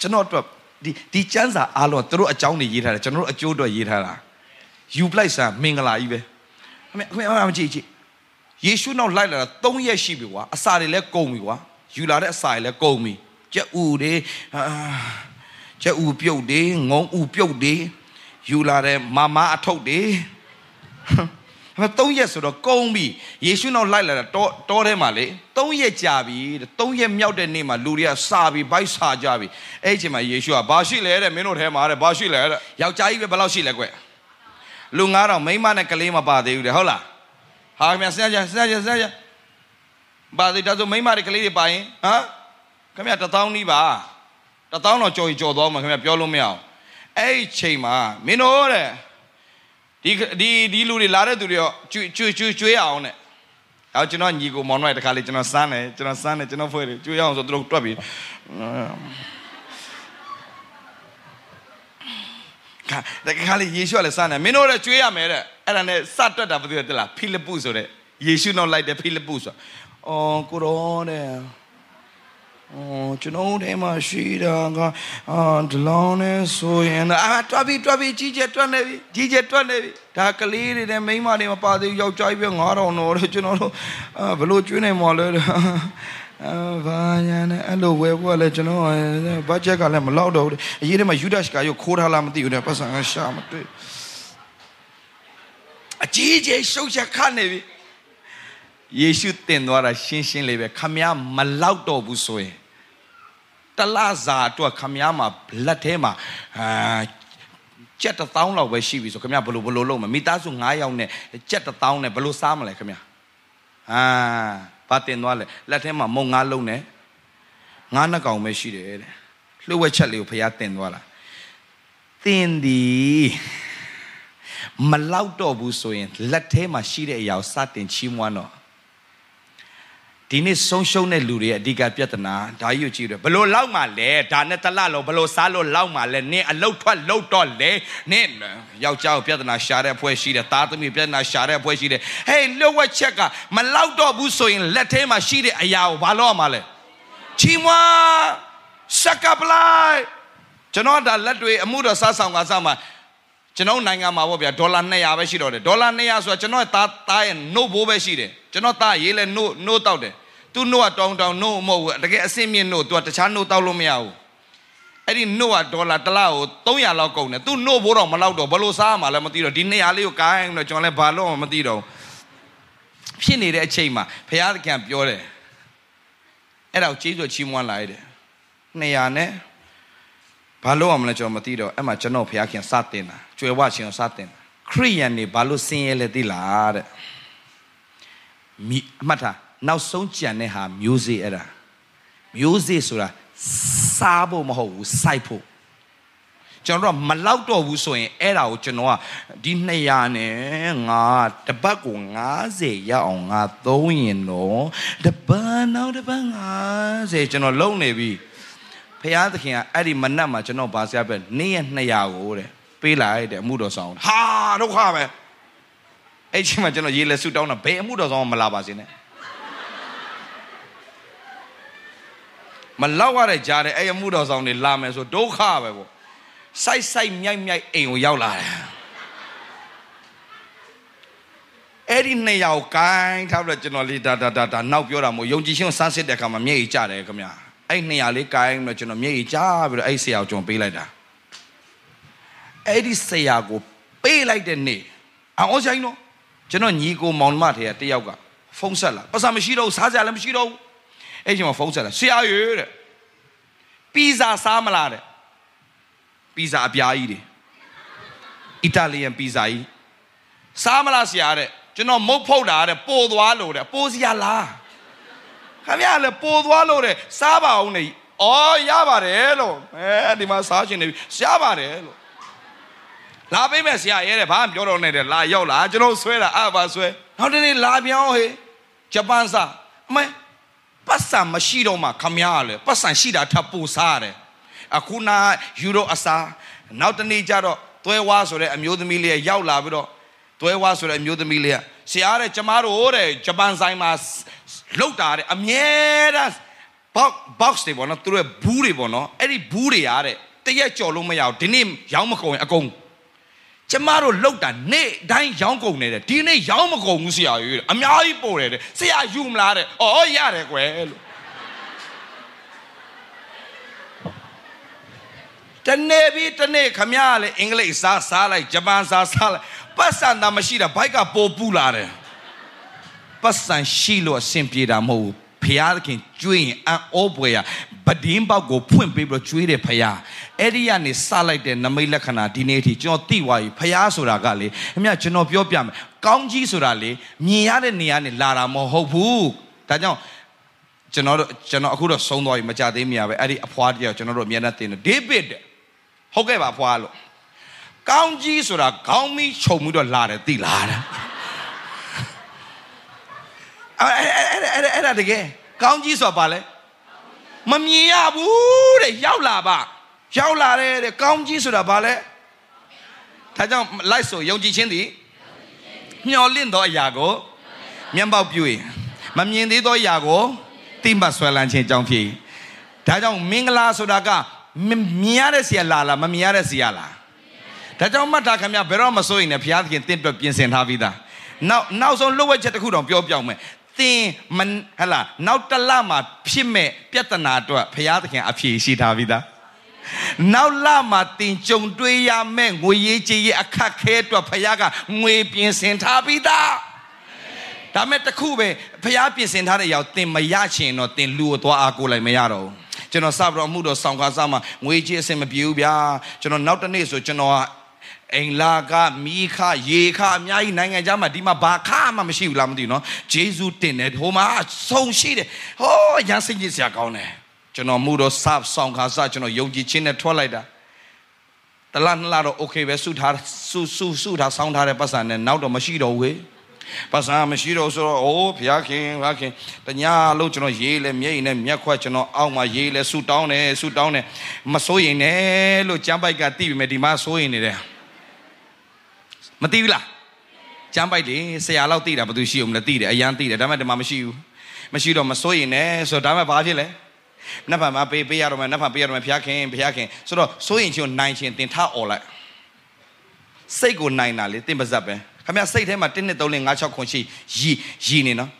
ကျွန်တော်အတွက်ဒီဒီစံစာအားလုံးသူတို့အကြောင်းတွေရေးထားတယ်ကျွန်တော်တို့အကျိုးအတွက်ရေးထားတာယူပလိုက်စာမင်္ဂလာကြီးပဲအမေအမေအမကြည့်ကြည့်ယေရှုနောက်လိုက်လာတာ3ရက်ရှိပြီကွာအစာတွေလည်းကုန်ပြီကွာယူလာတဲ့အစာတွေလည်းကုန်ပြီကြက်ဥတွေကြက်ဥပြုတ်တွေငုံဥပြုတ်တွေယူလာတဲ့မမအထုပ်တွေ အမေ3ရက်ဆိုတော့ကုန်ပြီယေရှုနောက်လိုက်လာတာတောတောထဲမှာလေ3ရက်ကြာပြီ3ရက်မြောက်တဲ့နေ့မှာလူတွေကစာပြီဘိုက်စာကြပြီအဲ့ဒီအချိန်မှာယေရှုကဘာရှိလဲတဲ့မင်းတို့ထဲမှာတဲ့ဘာရှိလဲတဲ့ယောက်ျားကြီးပဲဘယ်လောက်ရှိလဲကွလူ9000မိန်းမနဲ့ကလေးမပါသေးဘူးတဲ့ဟုတ်လားဟာခင်ဗျစဉ်းစားကြစဉ်းစားကြစဉ်းစားကြပါသေးဒါဆိုမိန်းမတွေကလေးတွေပါရင်ဟမ်ခင်ဗျတသောင်းနီးပါတသောင်းတော့ကြော်ကြော်သွားမှာခင်ဗျပြောလို့မရအောင်အဲ့ဒီချိန်မှာမင်းတို့တဲ့ ဒီဒီဒီလူတွေလာတဲ့သူတွေရောကျွကျွကျွကျွေးအောင်တဲ့အော်ကျွန်တော်ညီကိုမောင်နှမတခါလေးကျွန်တော်စမ်းတယ်ကျွန်တော်စမ်းတယ်ကျွန်တော်ဖွဲ့တယ်ကျွေးအောင်ဆိုသူတို့တွက်ပြီးခါတခါလေးယေရှုကလည်းစမ်းတယ်မင်းတို့လည်းကျွေးရမယ်တဲ့အဲ့ဒါနဲ့စတွက်တာဘယ်သူလဲတလားဖိလိပ္ပုဆိုတဲ့ယေရှုနောက်လိုက်တဲ့ဖိလိပ္ပုဆိုအော်ကိုရောတဲ့အော် ကျွန်တော်ထဲမှာရှိတာကအာဒလောင်းနဲ့ဆိုရင်အာတွားပြီးတွားပြီးကြီးကျယ်တွက်နေပြီကြီးကျယ်တွက်နေပြီဒါကလေးတွေနဲ့မိန်းမတွေမပါသေးယောက်ျားကြီးပဲ9000တော့ကျွန်တော်တို့အာဘလို့ကျွေးနိုင်မှာလဲအာဘာညာနဲ့အဲ့လိုဝယ်ဖို့လည်းကျွန်တော်ဘတ်ဂျက်ကလည်းမလောက်တော့ဘူးအရေးထဲမှာယူဒတ်ကရုပ်ခိုးထားလားမသိဘူးတဲ့ပတ်စံကရှာမတွေ့အကြီးကြီးရှုပ်ချက်ခတ်နေပြီယေရှုတင်သွားတာရှင်းရှင်းလေးပဲခမည်းမလောက်တော့ဘူးဆိုရင် တလစာအတွက်ခမည်းမှာလက်ထဲမှာအာကြက်တစ်သောင်းလောက်ပဲရှိပြီဆိုခမည်းဘလို့ဘလို့လုံးမမိသားစု9ယောက်နဲ့ကြက်တစ်သောင်းနဲ့ဘလို့စားမလဲခမည်းအာဘာတင်သွားလဲလက်ထဲမှာမုံငါးလုံးနဲ့ငါးနှကောင်ပဲရှိတယ်တဲ့လှုပ်ဝက်ချက်လေးကိုဖရားတင်သွားတာတင်သည်မလောက်တော့ဘူးဆိုရင်လက်ထဲမှာရှိတဲ့အရာကိုစတင်ချီးမွမ်းတော့ ဒီနေ့ဆုံးရှုံးတဲ့လူတွေရဲ့အဓိကပြဿနာဒါကြီးကိုကြည့်တယ်ဘလို့လောက်မှလဲဒါနဲ့တလလို့ဘလို့စားလို့လောက်မှလဲနင်းအလုတ်ထွက်လုတ်တော့လေနင်းယောက်ျားကိုပြဿနာရှာတဲ့အဖွဲ့ရှိတယ်သားသမီးပြဿနာရှာတဲ့အဖွဲ့ရှိတယ်ဟေးလှုပ်ဝက်ချက်ကမလောက်တော့ဘူးဆိုရင်လက်ထဲမှာရှိတဲ့အရာကိုဘာလို့ရမှာလဲချီးမွမ်းစကပ်လိုက်ကျွန်တော်ဒါလက်တွေအမှုတော်စားဆောင်ကစားမှာကျွန်တော်နိုင်ငံမှာပေါ့ဗျာဒေါ်လာ200ပဲရှိတော့တယ်ဒေါ်လာ200ဆိုတာကျွန်တော်သားသားရဲ့ note ဘိုးပဲရှိတယ်ကျွန်တော်သားရေးလဲ note note တောက်တယ် သူ note ကတောင်းတောင်း note မဟုတ်ဘူးတကယ်အစင်းမြင့် note သူကတခြား note တောက်လို့မရဘူးအဲ့ဒီ note ကဒေါ်လာတစ်လားကို300လောက်ကုန်တယ်သူ note ဘိုးတော့မလောက်တော့ဘလို့စားမှလည်းမသိတော့ဒီ200လေးကိုကိုင်းတော့ကျွန်တော်လည်းဘာလို့မှမသိတော့ဖြစ်နေတဲ့အချိန်မှာဘုရားသခင်ပြောတယ်အဲ့ဒါကိုကျေးဇူးချီးမွမ်းလာရတယ်200နဲ့ဘာလို့အောင်မလဲကျွန်တော်မသိတော့အဲ့မှာကျွန်တော်ဘုရားခင်စတင်တာကျွယ်ဝရှင်ကိုစတင်တာခရိယန်နေဘာလို့ဆင်းရဲလဲသိလားတဲ့မိအမှတ်ထား နောက်ဆုံးကြံတဲ့ဟာမျိုးစေ့အဲ့ဒါမျိုးစေ့ဆိုတာစားဖို့မဟုတ်ဘူးစိုက်ဖို့ကျွန်တော်ကမလောက်တော့ဘူးဆိုရင်အဲ့ဒါကိုကျွန်တော်ကဒီ200နဲ့ငါတပတ်ကို90ရအောင်ငါသုံးရင်တော့တပတ်နောက်တပတ်90ကျွန်တော်လုံနေပြီဖះသခင်ကအဲ့ဒီမနက်မှာကျွန်တော်ဗာဆရာပဲနေ့ရက်200ကိုတဲ့ပေးလိုက်တဲ့အမှုတော်ဆောင်ဟာဒုက္ခပဲအဲ့ချိန်မှာကျွန်တော်ရေလဲဆူတောင်းတာဘယ်အမှုတော်ဆောင်မလာပါစေနဲ့ မလောက်ရတဲ့ကြားတဲ့အဲ့အမှုတော်ဆောင်တွေလာမယ်ဆိုဒုက္ခပဲပေါ့စိုက်စိုက်မြိုက်မြိုက်အိမ်ကိုရောက်လာတယ်အဲ့ဒီနှစ်ယောက်ကိုင်းထားပြီးတော့ကျွန်တော်လေးဒါဒါဒါဒါနောက်ပြောတာမို့ယုံကြည်ခြင်းစမ်းစစ်တဲ့အခါမှာမျက်ရည်ကျတယ်ခင်ဗျာအဲ့နှစ်ရာလေးကိုင်းပြီးတော့ကျွန်တော်မျက်ရည်ကျပြီးတော့အဲ့ဆရာကိုကျွန်တော်ပေးလိုက်တာအဲ့ဒီဆရာကိုပေးလိုက်တဲ့နေ့အောင်ဆိုင်တော့ကျွန်တော်ညီကိုမောင်မထေရတယောက်ကဖုန်းဆက်လာပတ်စံမရှိတော့စားစရာလည်းမရှိတော့ဘူး အဲ့ချိန်မှာဖုန်းဆက်လာဆရာရေတဲ့ပီဇာစားမလားတဲ့ပီဇာအပြားကြီးတွေအီတာလီယန်ပီဇာကြီးစားမလားဆရာတဲ့ကျွန်တော်မုတ်ဖုတ်တာတဲ့ပိုသွားလို့တဲ့ပိုးစရာလားခမရလည်းပိုသွားလို့တဲ့စားပါအောင်နေအော်ရပါတယ်လို့အဲဒီမှာစားရှင်နေပြီရပါတယ်လို့လာပေးမယ်ဆရာရဲတဲ့ဘာမှပြောတော့နဲ့တဲ့လာရောက်လာကျွန်တော်ဆွဲတာအပါဆွဲနောက်တနေ့လာပြောင်းဟေးဂျပန်စာအမေ ပတ်စံမရှိတော့မှခမရလေပတ်စံရှိတာထပ်ပို့စားရတယ်အခုနာယူရိုအစာနောက်တနေ့ကျတော့သွဲဝါဆိုတဲ့အမျိုးသမီးလေးရောက်လာပြီးတော့သွဲဝါဆိုတဲ့အမျိုးသမီးလေးကဆရာတဲ့ကျမတို့တဲ့ဂျပန်ဆိုင်မှာလောက်တာတဲ့အမြဲတမ်း box box တွေပေါ့နော်သူတို့ရဲ့ဘူးတွေပေါ့နော်အဲ့ဒီဘူးတွေရတဲ့တရက်ကြော်လို့မရဘူးဒီနေ့ရောင်းမကုန်ရင်အကုန် ကျမတို့လောက်တာနေ့တိုင်းရောင်းကုန်နေတယ်ဒီနေ့ရောင်းမကုန်ဘူးဆရာကြီးတဲ့အများကြီးပို့တယ်တဲ့ဆရာယူမလားတဲ့အော်ရတယ်ကွယ်လို့တနေ့ပြီးတနေ့ခမရလေအင်္ဂလိပ်စားစားလိုက်ဂျပန်စားစားလိုက်ပတ်စံတာမရှိတာဘိုက်ကပိုပူလာတယ်ပတ်စံရှိလို့အဆင်ပြေတာမဟုတ်ဘူး ဖျားသခင်ကျွေးရင်အံ့ဩပွေရဗဒင်းပေါက်ကိုဖွင့်ပေးပြီးတော့ကျွေးတယ်ဖျားအဲ့ဒီကနေစလိုက်တဲ့နမိတ်လက္ခဏာဒီနေ့အထိကျွန်တော်သိသွားပြီဖျားဆိုတာကလေအမြကျွန်တော်ပြောပြမယ်ကောင်းကြီးဆိုတာလေမြင်ရတဲ့နေရာနဲ့လာတာမဟုတ်ဘူးဒါကြောင့်ကျွန်တော်တို့ကျွန်တော်အခုတော့ဆုံးသွားပြီမကြသေးမရပဲအဲ့ဒီအဖွားတယောက်ကျွန်တော်တို့အမြဲတမ်းတင်တယ်ဒေးဗစ်တဲ့ဟုတ်ကဲ့ပါအဖွားလို့ကောင်းကြီးဆိုတာခေါင်းမီးခြုံပြီးတော့လာတယ်သိလားတဲ့ အဲ့အဲ့အဲ့အဲ့အဲ့တကယ်ကောင်းကြီးဆိုတာဘာလဲမမြင်ရဘူးတဲ့ရောက်လာပါရောက်လာတယ်တဲ့ကောင်းကြီးဆိုတာဘာလဲဒါကြောင့်လိုက်ဆိုယုံကြည်ခြင်းသည်မျော်လင့်သောအရာကိုမျက်ပေါက်ပြုရင်မမြင်သေးသောအရာကိုတိမတ်ဆွဲလန်းခြင်းကြောင့်ဖြစ်ဒါကြောင့်မင်္ဂလာဆိုတာကမြင်ရတဲ့စီရလာလားမမြင်ရတဲ့စီရလားဒါကြောင့်မှတ်တာခင်ဗျဘယ်တော့မစိုးရင်လည်းဘုရားသခင်တင့်အတွက်ပြင်ဆင်ထားပြီးသားနောက်နောက်ဆုံးလွတ်ဝက်ချက်တစ်ခုတော့ပြောပြအောင်မယ် သင်မဟလာနောက်တလမှာဖြစ်မဲ့ပြဿနာအတွက်ဘုရားသခင်အဖြေရှိထားပြီးသားနောက်လမှာတင်ကြုံတွေ့ရမဲ့ငွေရေးကြေးရေးအခက်ခဲအတွက်ဘုရားကငွေပြင်ဆင်ထားပြီးသားဒါမဲ့တခုပဲဘုရားပြင်ဆင်ထားတဲ့ရောက်တင်မရချင်တော့တင်လူကိုသွားအားကိုးလိုက်မရတော့ဘူးကျွန်တော်စပြီးတော့အမှုတော်ဆောင်ခါစားမှာငွေကြေးအဆင်မပြေဘူးဗျာကျွန်တော်နောက်တစ်နေ့ဆိုကျွန်တော်က အိမ်လာကမိခရေခအများကြီးနိုင်ငံခြားမှာဒီမှာဘာခမှမရှိဘူးလားမသိဘူးနော်ဂျေဇုတင်တယ်ဟိုမှာဆုံရှိတယ်ဟောရန်စိတ်ကြီးစရာကောင်းတယ်ကျွန်တော်မှုတော့စဆောင်ခါစကျွန်တော်ယုံကြည်ခြင်းနဲ့ထွက်လိုက်တာတလားနှစ်လားတော့ okay ပဲစုထားစုစုစုထားဆောင်းထားတဲ့ပတ်စံနဲ့နောက်တော့မရှိတော့ဘူးပတ်စံမရှိတော့ဆိုတော့အိုးဘုရားခင်ဘုရားခင်တညာလို့ကျွန်တော်ရေးလဲမျက်ရည်နဲ့မျက်ခွက်ကျွန်တော်အောက်မှာရေးလဲစုတောင်းတယ်စုတောင်းတယ်မစိုးရင်နဲ့လို့ကျမ်းပိုက်ကတိပြီမယ်ဒီမှာစိုးရင်နေတယ် မသိဘူးလားကျမ်းပိုက်လေဆရာလောက်သိတာဘာလို့ရှိအောင်လဲသိတယ်အရန်သိတယ်ဒါမှမဟုတ်ဒီမှာမရှိဘူးမရှိတော့မစိုးရင်လည်းဆိုတော့ဒါမှဘာဖြစ်လဲနတ်ဖန်မှာပေးပေးရတော့မယ်နတ်ဖန်ပေးရတော့မယ်ဘုရားခင်ဘုရားခင်ဆိုတော့စိုးရင်ချင်းနိုင်ချင်းတင်ထအော်လိုက်စိတ်ကိုနိုင်တာလေတင်ပါဇက်ပဲခမရစိတ်ထဲမှာ1 2 3 4 5 6 7ရှိရီရီနေနော်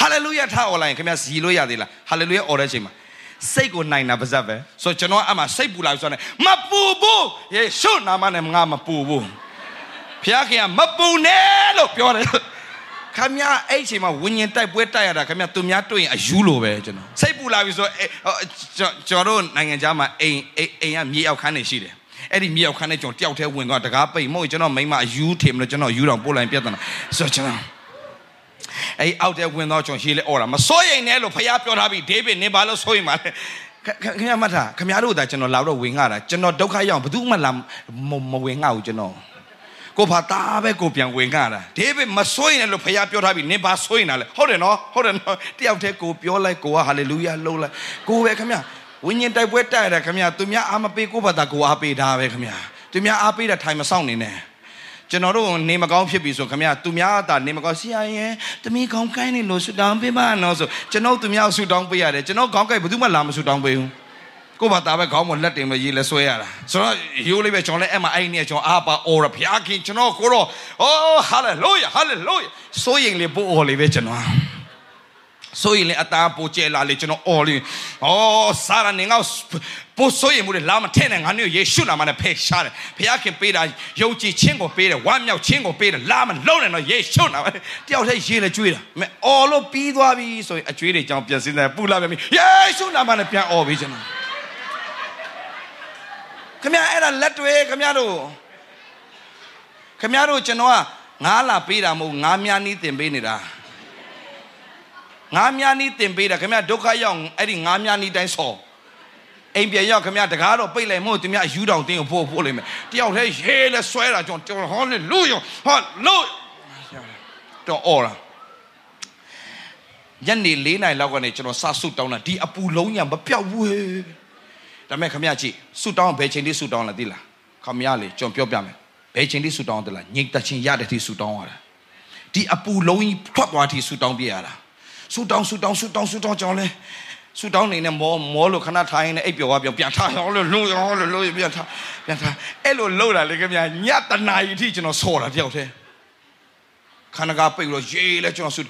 ဟာလေလုယာထအော်လိုက်ခမရရီလို့ရသေးလားဟာလေလုယာအော်တဲ့အချိန်မှာစိတ်ကိုနိုင်တာပါဇက်ပဲဆိုတော့ကျွန်တော်အမှစိတ်ပူလာဆိုတော့မပူဘူးယေရှုနာမနဲ့ငါမပူဘူး ဖျားခင်ကမပူနဲ့လို့ပြောတယ်ခမရအဲ့ချိန်မှာဝิญဉ်တိုက်ပွဲတိုက်ရတာခမရသူများတွေ့ရင်အယူလိုပဲကျွန်တော်စိတ်ပူလာပြီဆိုတော့ကျွန်တော်တို့နိုင်ငံသားမှာအိမ်အိမ်ကမြေအောက်ခန်းနေရှိတယ်အဲ့ဒီမြေအောက်ခန်းနဲ့ကျွန်တော်တယောက်တည်းဝင်သွားတကားပိတ်မဟုတ်ကျွန်တော်မိမအယူထင်မလို့ကျွန်တော်ယူတော်ပို့လိုက်ပြဿနာဆိုတော့ကျွန်တော်အဲ့အောက်တဲ့ဝင်တော့ကျွန်တော်ရှေးလဲអော်တာမစိုးရိမ်နဲ့လို့ဖခင်ပြောထားပြီဒေးဗစ်နင်ဘာလို့စိုးရိမ်ပါလဲခင်ဗျားမှတ်တာခင်ဗျားတို့ကကျွန်တော်လာတော့ဝင်ငါတာကျွန်တော်ဒုက္ခရောက်ဘယ်သူမှလာမဝင်ငါဘူးကျွန်တော် ကိုဖာတာပဲကိုပြန်ဝင်ကြတာဒေးဗစ်မဆွေးနဲ့လို့ဖခင်ပြောထားပြီနင်ဘာဆွေးနေလဲဟုတ်တယ်နော်ဟုတ်တယ်နော်တယောက်တည်းကိုပြောလိုက်ကိုကဟာလေလုယာလှုပ်လိုက်ကိုပဲခင်ဗျဝိညာဉ်တိုက်ပွဲတိုက်ရတာခင်ဗျသူများအားမပေးကိုဘာသာကိုအားပေးတာပဲခင်ဗျသူများအားပေးတာထိုင်မဆောင်နေနဲ့ကျွန်တော်တို့နေမကောင်းဖြစ်ပြီဆိုခင်ဗျသူများတာနေမကောင်းဆရာရင်တမီကောင်းကိုင်းနေလို့ဆူတောင်းပေးပါနော်ဆိုကျွန်တော်သူများဆူတောင်းပေးရတယ်ကျွန်တော်ကောင်းကိုင်းဘယ်သူမှလာမဆူတောင်းပေးဘူး ကိုဘာသာပဲခေါင်းမလက်တင်မရေးလဲဆွဲရတာဆိုတော့ရိုးလေးပဲကျွန်တော်လည်းအဲ့မှာအဲ့နေကျွန်တော်အားပါအော်ရဖျားခင်ကျွန်တော်ကိုတော့အိုးဟာလေလုယာဟာလေလုယာဆိုရင်လေပို့အော်လေးပဲကျွန်တော်ဆိုရင်လေအသားပိုကျဲလာလေကျွန်တော်အော်လေးဩစာရနေငါပိုဆိုရင်မူလေလာမထဲနဲ့ငါမျိုးယေရှုနာမနဲ့ဖဲရှားတယ်ဘုရားခင်ပေးတာယုံကြည်ခြင်းကိုပေးတယ်ဝမ်းမြောက်ခြင်းကိုပေးတယ်လာမလုံးနဲ့တော့ယေရှုနာမတယောက်တည်းရေးလေကျွေးတာမဲအော်လို့ပြီးသွားပြီဆိုရင်အကျွေးတွေကြောင့်ပြန်စင်းတယ်ပူလာပြန်ပြီယေရှုနာမနဲ့ပြန်အော်ပြီးကျွန်တော် ခမရအဲ့ဒါလက်တွေခမရတို့ခမရတို့ကျွန်တော်ကငါးလာပေးတာမဟုတ်ငါးများနီးတင်ပေးနေတာငါးများနီးတင်ပေးတာခမရဒုက္ခရောက်အဲ့ဒီငါးများနီးတိုင်းဆော်အိမ်ပြန်ရောက်ခမရတကားတော့ပိတ်လိုက်မို့သူများယူတောင်တင်းကိုပို့ပို့လိုက်မယ်တယောက်တည်းရေးလဲဆွဲတာကျွန်တော်ဟောလေလူရောဟာလို့တော့အော်လားညနေ၄နာရီလောက်ကနေကျွန်တော်စဆုတောင်းတာဒီအပူလုံးညာမပြောက်ဘူးဟဲ့ ဒါမဲ့ခမရကြည့်ဆူတောင်းဘယ်ချိန်တိဆူတောင်းလဲသိလားခမရလေကျွန်တော်ပြောပြမယ်ဘယ်ချိန်တိဆူတောင်းတယ်လားညိတ်တချင်းရတဲ့တိဆူတောင်းရတာဒီအပူလုံးကြီးထွက်သွားထိဆူတောင်းပြရတာဆူတောင်းဆူတောင်းဆူတောင်းဆူတောင်းကြောင်းလဲဆူတောင်းနေနဲ့မောမောလို့ခဏထားရင်လည်းအိပ်ပျော်သွားပြောပြန်ထားရောလို့လို့ရောလို့လို့ပြန်ထားပြန်ထားအဲ့လိုလှုပ်တာလေခင်ဗျာညတနာရီထိကျွန်တော်ဆော်တာတယောက်တည်းခန္ဓာကပိတ်လို့ရေးလဲကျွန်တော်ဆူ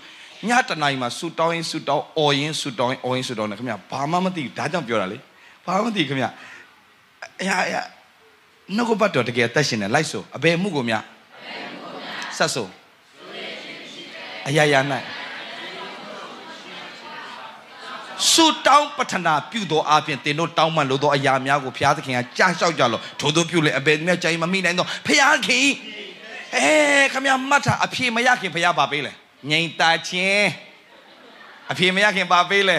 ညတနာရီမှာဆူတောင်းရင်ဆူတောင်းအော်ရင်ဆူတောင်းရင်အော်ရင်ဆူတောင်းတယ်ခင်ဗျာဘာမှမသိဘူးဒါကြောင့်ပြောတာလေ ဘာမှမသိခင်ဗျာအရာအရာနှုတ်ကပတ်တော်တကယ်အသက်ရှင်တယ်လိုက်ဆိုအဘယ်မှုကိုမြဆက်ဆိုအရာရာ၌ဆုတောင်းပထနာပြုသောအပြင်တင်တို့တောင်းမှလို့သောအရာများကိုဘုရားသခင်ကကြားလျှောက်ကြလို့ထို့သောပြုလေအဘယ်မြတ်ကြိမ်မမိနိုင်တော့ဘုရားခင်အဲခမရမှတ်တာအဖြေမရခင်ဘုရားပါပေးလေငြိမ်တာချင်းအဖြေမရခင်ပါပေးလေ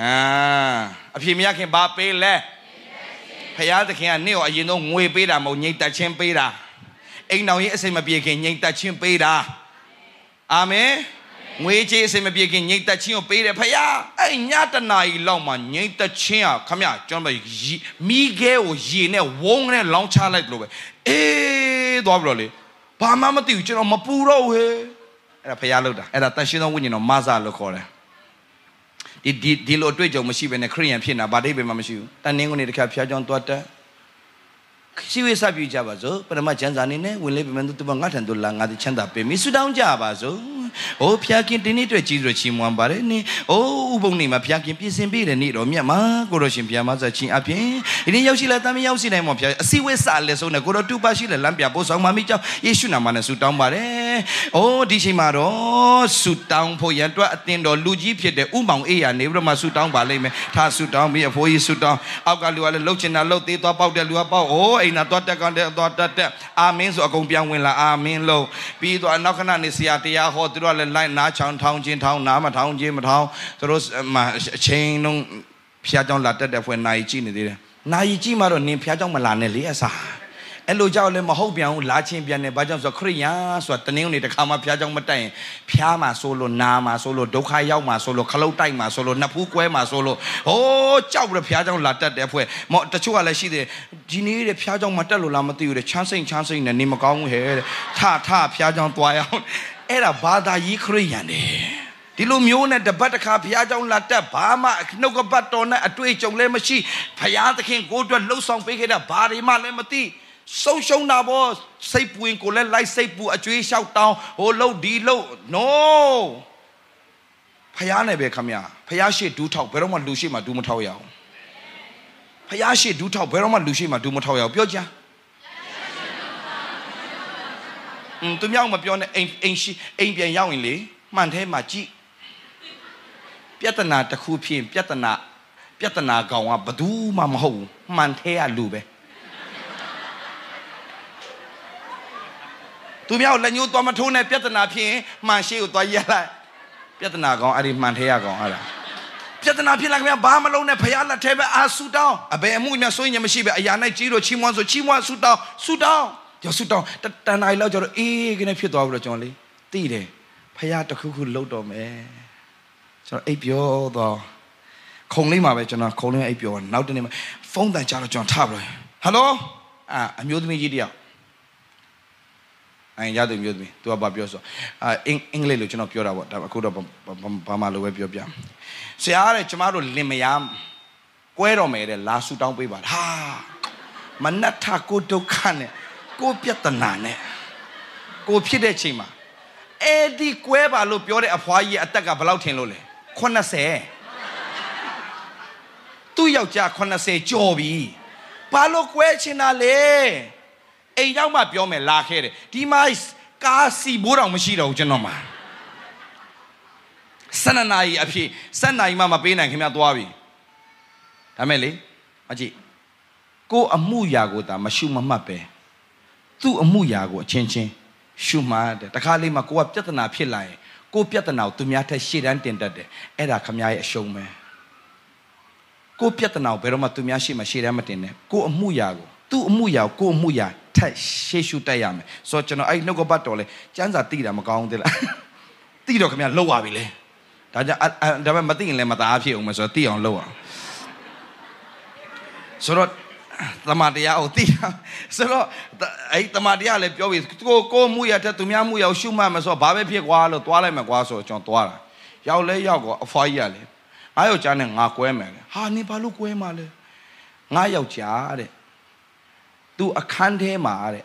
အာ အဖြေမရခင်ပါပေးလေဖရာသခင်ကနေ့ရောအရင်ဆုံးငွေပေးတာမဟုတ်ငြိမ်သက်ခြင်းပေးတာအိမ်တော်ကြီးအစိမ်မပြေခင်ငြိမ်သက်ခြင်းပေးတာအာမင်ငွေကြေးအစိမ်မပြေခင်ငြိမ်သက်ခြင်းကိုပေးတယ်ဖရာအဲ့ညတနာကြီးလောက်မှငြိမ်သက်ခြင်းอ่ะခမရကျွန်တော်မိခဲကိုရေနဲ့ဝုန်းနဲ့လောင်းချလိုက်လို့ပဲအေးသွားပြီလို့လေဘာမှမသိဘူးကျွန်တော်မပူတော့ဘူးဟဲ့အဲ့ဒါဖရာလောက်တာအဲ့ဒါတန်ရှင်းသောဝိညာဉ်တော်မဆာလို့ခေါ်တယ် ဒီဒီဒီလိုအတွေ့အကြုံမရှိဘဲနဲ့ခရိယန်ဖြစ်နေတာဗာဒိတ်ပဲမှမရှိဘူးတန်နင်းကုန်နေတခါဖျားကြောင်းသွားတက် ရှိဝေးစပြကြပါစို့ပရမကျမ်းစာနေနဲ့ဝင်လေပြမန်သူတငါထံတို့လာငါဒီချမ်းသာပေးမိဆူတောင်းကြပါစို့။အိုးဖျားခင်တင်းနေ့အတွက်ကြီးစွာချီးမွမ်းပါတယ်နင်။အိုးဥပုံနေမှာဖျားခင်ပြင်ဆင်ပေးတဲ့နေ့တော်မြတ်မှာကိုတော်ရှင်ဖျားမဆာချင်းအပြင်ဒီနေ့ရောက်ရှိလာတမ်းရောက်ရှိနိုင်မှာဖျားအစီဝဲစလက်ဆုံးနဲ့ကိုတော်တူပါရှိလဲလမ်းပြပို့ဆောင်မမိကြောင်းယေရှုနာမနဲ့ဆုတောင်းပါတယ်။အိုးဒီချိန်မှာတော့ဆုတောင်းဖို့ရန်အတွက်အသင်တော်လူကြီးဖြစ်တဲ့ဥမောင်အေးရနေပြီးတော့မှဆုတောင်းပါလိမ့်မယ်။ထားဆုတောင်းပြီးအဖိုးကြီးဆုတောင်းအောက်ကလူကလည်းလှုပ်ချင်တာလှုပ်သေးသွားပေါက်တဲ့လူကပေါက်အိုးအိမ်နာသွားတက်ကောင်တဲ့သွားတက်တက်အာမင်ဆိုအကုန်ပြန်ဝင်လာအာမင်လို့ပြီးတော့နောက်ခဏနေဆရာတရားဟောသူတို့ကလည်းလိုက်နားချောင်းထောင်းချင်းထောင်းနားမထောင်းချင်းမထောင်းသူတို့မှအချိန်လုံးဖျားကြောင်းလာတက်တဲ့ဖွယ်နိုင်ကြည့်နေသေးတယ်နိုင်ကြည့်မှတော့နင်ဖျားကြောင်းမလာနဲ့လေအစား အဲ့လိုကြောက်လည်းမဟုတ်ပြန်ဘူးလာချင်းပြန်တယ်ဘာကြောင့်ဆိုခရိယာဆိုတာတနင်္ဂနွေတစ်ခါမှဖျားကြောင်းမတက်ရင်ဖျားမှာဆိုလို့နာမှာဆိုလို့ဒုက္ခရောက်မှာဆိုလို့ခလုတ်တိုက်မှာဆိုလို့နှစ်ဖူးကွဲမှာဆိုလို့ဟိုးကြောက်ပြီးဖျားကြောင်းလာတက်တဲ့ဖွဲ့မော်တချို့ကလည်းရှိတယ်ဒီနေ့တဲ့ဖျားကြောင်းမတက်လို့လားမသိဘူးတဲ့ချမ်းစိမ့်ချမ်းစိမ့်နဲ့နေမကောင်းဘူးဟဲ့တဲ့ထထဖျားကြောင်းသွားရအောင်အဲ့ဒါဘာသာကြီးခရိယန်တယ်ဒီလိုမျိုးနဲ့တပတ်တစ်ခါဘုရားကြောင့်လာတက်ဘာမှနှုတ်ကပတ်တော်နဲ့အတွေ့အကြုံလည်းမရှိဘုရားသခင်ကိုအတွက်လှုပ်ဆောင်ပေးခဲ့တာဘာတွေမှလည်းမသိ ဆုံးရှုံးတာပေါ့စိတ်ပူရင်ကိုလည်းလိုက်စိတ်ပူအကျွေးလျှောက်တောင်းဟိုလှုပ်ဒီလှုပ် no ဖယားနဲ့ပဲခမရဖယားရှိဒူးထောက်ဘယ်တော့မှလူရှိမှဒူးမထောက်ရအောင်ဖယားရှိဒူးထောက်ဘယ်တော့မှလူရှိမှဒူးမထောက်ရအောင်ပြောကြอืมသူမြောက်မပြောနဲ့အိမ်အိမ်ရှိအိမ်ပြန်ရောက်ရင်လေမှန်သေးမှကြည့်ပြဿနာတစ်ခုဖြစ်ပြဿနာပြဿနာကောင်ကဘယ်သူမှမဟုတ်ဘူးမှန်သေးရလူပဲ သူမြောက်လက်ညှိုးသွားမထိုးနဲ့ပြဿနာဖြစ်ရင်မှန်ရှိကိုသွားရက်လိုက်ပြဿနာကောင်အဲ့ဒီမှန်သေးရကောင်အဲ့ဒါပြဿနာဖြစ်လာခင်ဗျာဘာမလုံးနဲ့ဖရားလက်ထဲပဲအာဆူတောင်းအဘယ်အမှုများဆိုရင်မရှိပဲအရာ၌ကြီးတော့ချီးမွမ်းဆိုချီးမွမ်းဆူတောင်းဆူတောင်းကျော်ဆူတောင်းတန်တိုင်းလောက်ကျတော့အေးကနေဖြစ်သွားပြီးတော့ကျွန်တော်လေသိတယ်ဖရားတခုခုလှုပ်တော့မယ်ကျွန်တော်အိပ်ပျော်တော့ခုံလေးမှာပဲကျွန်တော်ခုံလေးအိပ်ပျော်နောက်တနေ့မှာဖုန်းတန်ကြတော့ကျွန်တော်ထပြီးဟယ်လိုအာအမျိုးသမီးကြီးတယောက် အဲရတဲ့မျိုးသမီး तू ကဘာပြောဆိုအာအင်အင်္ဂလိပ်လိုကျွန်တော်ပြောတာပေါ့ဒါအခုတော့ဘာမှလိုပဲပြောပြဆရာတဲ့ကျမတို့လင်မယားကွဲတော်မယ်တဲ့လာဆူတောင်းပေးပါဟာမနတ်ထကိုဒုက္ခနဲ့ကိုပြဿနာနဲ့ကိုဖြစ်တဲ့ချိန်မှာအဲ့ဒီကွဲပါလို့ပြောတဲ့အဖွားကြီးအသက်ကဘယ်လောက်ထင်လို့လဲ80သူ့ယောက်ျား80ကျော်ပြီဘာလို့ကွဲချင်တာလဲ အိမ်ရောက်မှပြောမယ်လာခဲ့တယ်ဒီမှာကားစီဘိုးတော်မရှိတော့ဘူးကျွန်တော်မှာဆန္ဒနာကြီးအဖြစ်စက်နာကြီးမှမပေးနိုင်ခင်ဗျာသွားပြီဒါမဲ့လေမကြည့်ကိုအမှုရာကိုဒါမရှုမမှတ်ပဲသူ့အမှုရာကိုအချင်းချင်းရှုမှတ်တယ်တခါလေးမှာကိုကပြဿနာဖြစ်လာရင်ကိုပြဿနာကိုသူများထက်ရှေ့တန်းတင်တတ်တယ်အဲ့ဒါခမရဲ့အရှုံးပဲကိုပြဿနာကိုဘယ်တော့မှသူများရှေ့မှာရှေ့တန်းမတင်နဲ့ကိုအမှုရာကိုသူ့အမှုရာကိုကိုအမှုရာ ထက်ရှေ့ရှုတက်ရမယ်ဆိုတော့ကျွန်တော်အဲ့နှုတ်ကပတ်တော်လဲစမ်းစာတိတာမကောင်းသေးလားတိတော့ခင်ဗျလှုပ်ပါပြီလေဒါကြောင့်ဒါပေမဲ့မသိရင်လည်းမသားဖြစ်အောင်မယ်ဆိုတော့တိအောင်လှုပ်အောင်ဆိုတော့တမန်တရားကိုသိတာဆိုတော့အဲ့တမန်တရားလည်းပြောပြီးကိုကိုမှုရတဲ့သူများမှုရရှုမှတ်မဆိုဘာပဲဖြစ်ကွာလို့သွားလိုက်မယ်ကွာဆိုကျွန်တော်သွားတာရောက်လဲရောက်ကောအဖွားကြီးရလေငါယောက်ျားနဲ့ငါကွဲမယ်လေဟာနေဘာလို့ကွဲမှာလဲငါယောက်ျားတဲ့ သူအခန်းထဲမှာတဲ့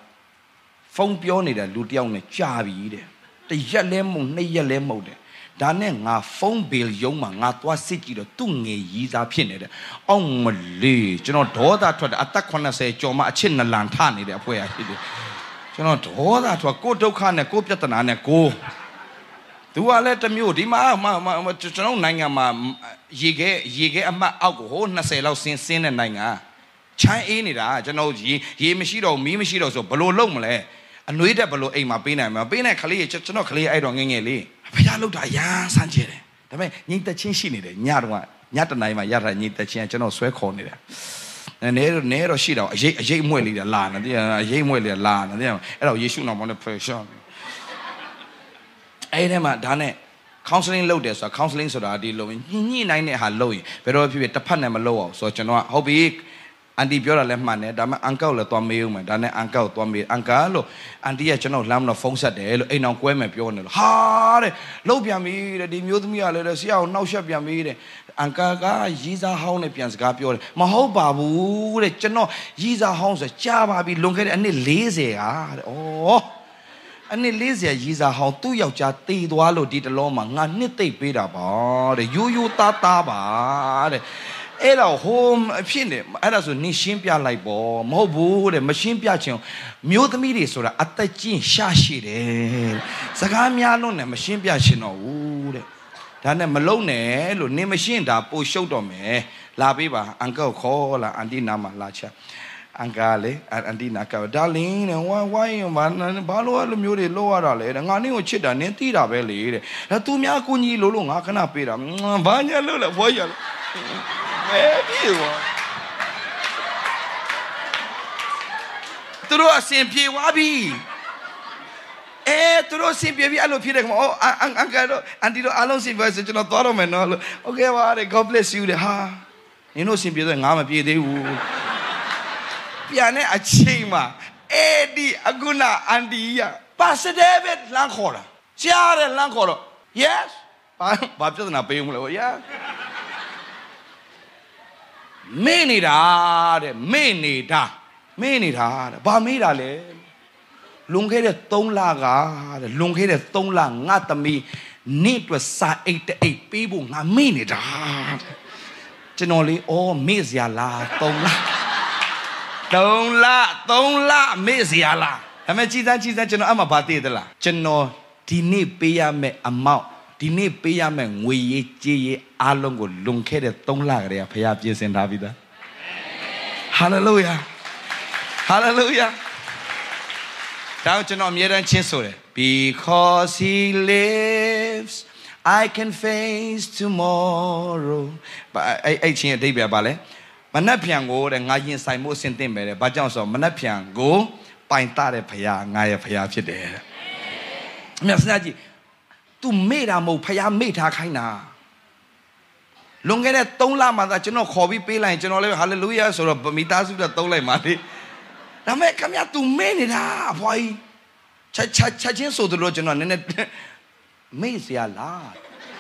ဖုန်းပြောနေတဲ့လူတယောက်နဲ့ကြာပြီတဲ့တရက်လဲမုံနှစ်ရက်လဲမုံတယ်ဒါနဲ့ငါဖုန်းဘီလ်ရုံးမှာငါသွားစစ်ကြည့်တော့သူ့ငယ်ရီးစားဖြစ်နေတယ်။အောက်မလေးကျွန်တော်ဒေါသထွက်တယ်အသက်80ကျော်မှအချစ်နလန်ထနေတယ်အဖွဲ့ရရှိတယ်။ကျွန်တော်ဒေါသထွက်ကိုဒုက္ခနဲ့ကိုပြဿနာနဲ့ကိုသူကလည်းတမျိုးဒီမှာကျွန်တော်နိုင်ငံမှာရေခဲရေခဲအမှတ်အောက်ကိုဟို20လောက်ဆင်းဆင်းတဲ့နိုင်ငံ ချမ်းအေးနေတာကျွန်တော်ရေရေမရှိတော့မီးမရှိတော့ဆိုဘလို့လုံးမလဲအနှွေးတက်ဘလို့အိမ်မှာပေးနိုင်မှာပေးနိုင်ခလေးကျွန်တော်ခလေးအဲ့တော့ငငယ်လေးဖះလောက်တာအရန်ဆန်းကျင်တယ်ဒါပေမဲ့ညီသက်ချင်းရှိနေတယ်ညတော့ညတနိုင်မှာရတာညီသက်ချင်းကျွန်တော်ဆွဲခေါ်နေတယ်နဲတော့နဲတော့ရှိတော့အရေးအရေးမွဲ့လေးလာနေတယ်အရေးမွဲ့လေးလာနေတယ်အဲ့တော့ယေရှုနာမနဲ့ pressure အဲ့ဒီမှာဒါနဲ့ counseling လုပ်တယ်ဆိုတာ counseling ဆိုတာဒီလိုညှိညှိနိုင်တဲ့ဟာလုပ်ရင်ဘယ်တော့ဖြစ်ဖြစ်တစ်ဖက်နဲ့မလုပ်အောင်ဆိုတော့ကျွန်တော်ကဟုတ်ပြီ အန်တီပြောတာလည်းမှန်တယ်ဒါမှအန်ကောက်လည်းသွားမေးဦးမယ်ဒါနဲ့အန်ကောက်သွားမေးအန်ကာလို့အန်တီကကျွန်တော်လမ်းမတော့ဖုန်းဆက်တယ်လို့အိမ်အောင်ကွဲမယ်ပြောနေလို့ဟာတဲ့လှုပ်ပြန်ပြီတဲ့ဒီမျိုးသမီးကလည်းဆရာကိုနှောက်ယှက်ပြန်ပြီတဲ့အန်ကာကရီးစားဟောင်းနဲ့ပြန်စကားပြောတယ်မဟုတ်ပါဘူးတဲ့ကျွန်တော်ရီးစားဟောင်းဆိုကြားပါပြီလွန်ခဲ့တဲ့အနှစ်40ဟာတဲ့ဩအနှစ်40ရီးစားဟောင်းသူ့ယောက်ျားတေသွားလို့ဒီတလုံးမှာငါနှစ်သိပ်ပေးတာပါတဲ့ရိုးရိုးသားသားပါတဲ့ အဲ့တော့ဟိုအဖြစ်နေအဲ့ဒါဆိုနင်ရှင်းပြလိုက်ပေါ့မဟုတ်ဘူးတဲ့မရှင်းပြချင်မျိုးသမီးတွေဆိုတာအသက်ကြီးရှာရှိတယ်စကားများလို့နဲ့မရှင်းပြချင်တော့ဘူးတဲ့ဒါနဲ့မလုံနဲ့လို့နင်မရှင်းတာပိုရှုပ်တော့မယ်လာပေးပါအန်ကောခေါ်လာအန်တီနာမလာချအန်ကာလေအန်တီနာကဒါလင်းနဲ့ဝိုင်းဝိုင်းဘာဘာလို့အဲ့လိုမျိုးတွေလောက်ရတာလဲတဲ့ငါနင်းကိုချစ်တာနင်းသိတာပဲလေတဲ့ဒါသူများကိုကြီးလို့လို့ငါခဏပေးတာဘာညာလို့လဲဘွားရလဲ အဲပြေဝါသူတို့အစဉ်ပြေဝါပြီအဲသူတို့စင်ပြပြီးအဲ့လိုဖြစ်တယ်ခမအော်အန်အန်ကတော့အန်တီတို့အားလုံးစင်ပြဆိုကျွန်တော်သွားတော့မယ်နော်လို့ Okay ပါတဲ့ God bless you တဲ့ဟာနင်တို့စင်ပြဆိုငါမပြေသေးဘူးပြန်တဲ့အချိန်မှာအဲ့ဒီအခုနာအန်တီကပါစတဲ့ပဲလမ်းခေါ်တာကြားတယ်လမ်းခေါ်တော့ Yes ဘာဘာပြဿနာပေးမလဲ Yeah မေ့နေတာတဲ့မေ့နေတာမေ့နေတာတဲ့ဘာမေ့တာလဲလွန်ခဲ့တဲ့3လကတဲ့လွန်ခဲ့တဲ့3လငါသမီးနေ့အတွက်စာအိတ်တအိတ်ပေးဖို့ငါမေ့နေတာတဲ့ကျွန်တော်လေးအော်မေ့စရာလား3လ3လ3လမေ့စရာလားဒါပေမဲ့ကြည်စမ်းကြည်စမ်းကျွန်တော်အမှဘာသိသလားကျွန်တော်ဒီနေ့ပေးရမယ့်အမောက် ဒီနေ့ပေးရမယ့်ငွေရေးကြေးရေးအားလုံးကိုလွန်ခဲ့တဲ့3လကတည်းကဖခင်ပြင်ဆင်ထားပြီးသားဟာလေလုယာဟာလေလုယာဒါကျွန်တော်အမြဲတမ်းချင်းဆိုတယ် because he lives I can face tomorrow အဲ့အဲ့ချင်းအဓိပ္ပာယ်ပါလဲမနှက်ဖြံကိုတဲ့ငါရင်ဆိုင်မှုအဆင်သင့်ပဲတဲ့ဘာကြောင့်ဆိုတော့မနှက်ဖြံကိုပိုင်တတဲ့ဖခင်ငါရဲ့ဖခင်ဖြစ်တယ်တဲ့အမြတ်စနာကြီး ။ तू မေ့တာမဟုတ်ဖះမေ့ထားခိုင်းတာ။လွန်ခဲ့တဲ့3လမှသာကျွန်တော်ခေါ်ပြီးပေးလိုက်ရင်ကျွန်တော်လည်းဟာလေလုယာဆိုတော့မိသားစုတော့သုံးလိုက်ပါလေ။ဒါမဲ့ခမရ तू မေ့နေတာအဖွားကြီး။ချက်ချက်ချက်ချင်းဆိုသလိုကျွန်တော်နည်းနည်းမေ့စရာလား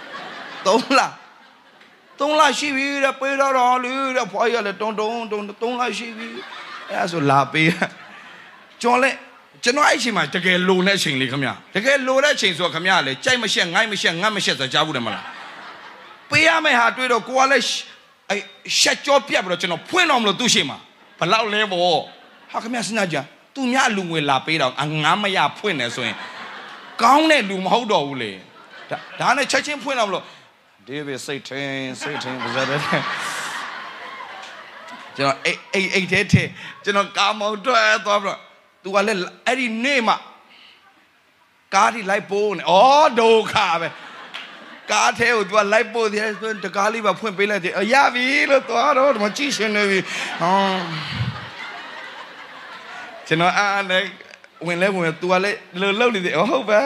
။3လ3လရှိပြီတဲ့ပေးတော့တော်လေတဲ့ဖွားကြီးကလည်းတုံတုံတုံ3လရှိပြီ။အဲ့ဒါဆိုလာပေး။ကျွန်တော်လည်း ကျွန်တော်အဲ့အချိန်မှာတကယ်လိုတဲ့အချိန်လေးခင်ဗျတကယ်လိုတဲ့အချိန်ဆိုတော့ခင်ဗျလေကြိုက်မရှက်ငိုက်မရှက်ငတ်မရှက်ဆိုကြားဘူးတယ်မလားပေးရမယ့်ဟာတွေ့တော့ကိုကလည်းအဲ့ရှက်ကြောပြတ်ပြီးတော့ကျွန်တော်ဖွင့်တော်မလို့သူ့ရှိမှာဘလောက်လဲပေါ့ဟာခင်ဗျစဉ်းစားကြသူများလူငွေလာပေးတော့ငါမရဖွင့်တယ်ဆိုရင်ကောင်းတဲ့လူမဟုတ်တော့ဘူးလေဒါဒါနဲ့ချက်ချင်းဖွင့်တော့မလို့ဒေးဗစ်စိတ်ထင်းစိတ်ထင်းပါဇာတဲ့ကျွန်တော်အိတ်အိတ်အိတ်တဲ့ကျွန်တော်ကာမောင်တွဲသွားပြီးတော့ သူကလည်းအဲ့ဒီနေ့မှကားဒီလိုက်ပိုးနေဩဒုက္ခပဲကားထဲကိုသူကလိုက်ပို့တယ်တကားလေးပါဖွင့်ပေးလိုက်တယ်ရပြီလို့သွားတော့မကြည့်ရှင်နေပြီဟောကျွန်တော်အားနဲ့ဝင်လဲဝင်သူကလည်းလှလှုပ်နေတယ်ဟုတ်ပါ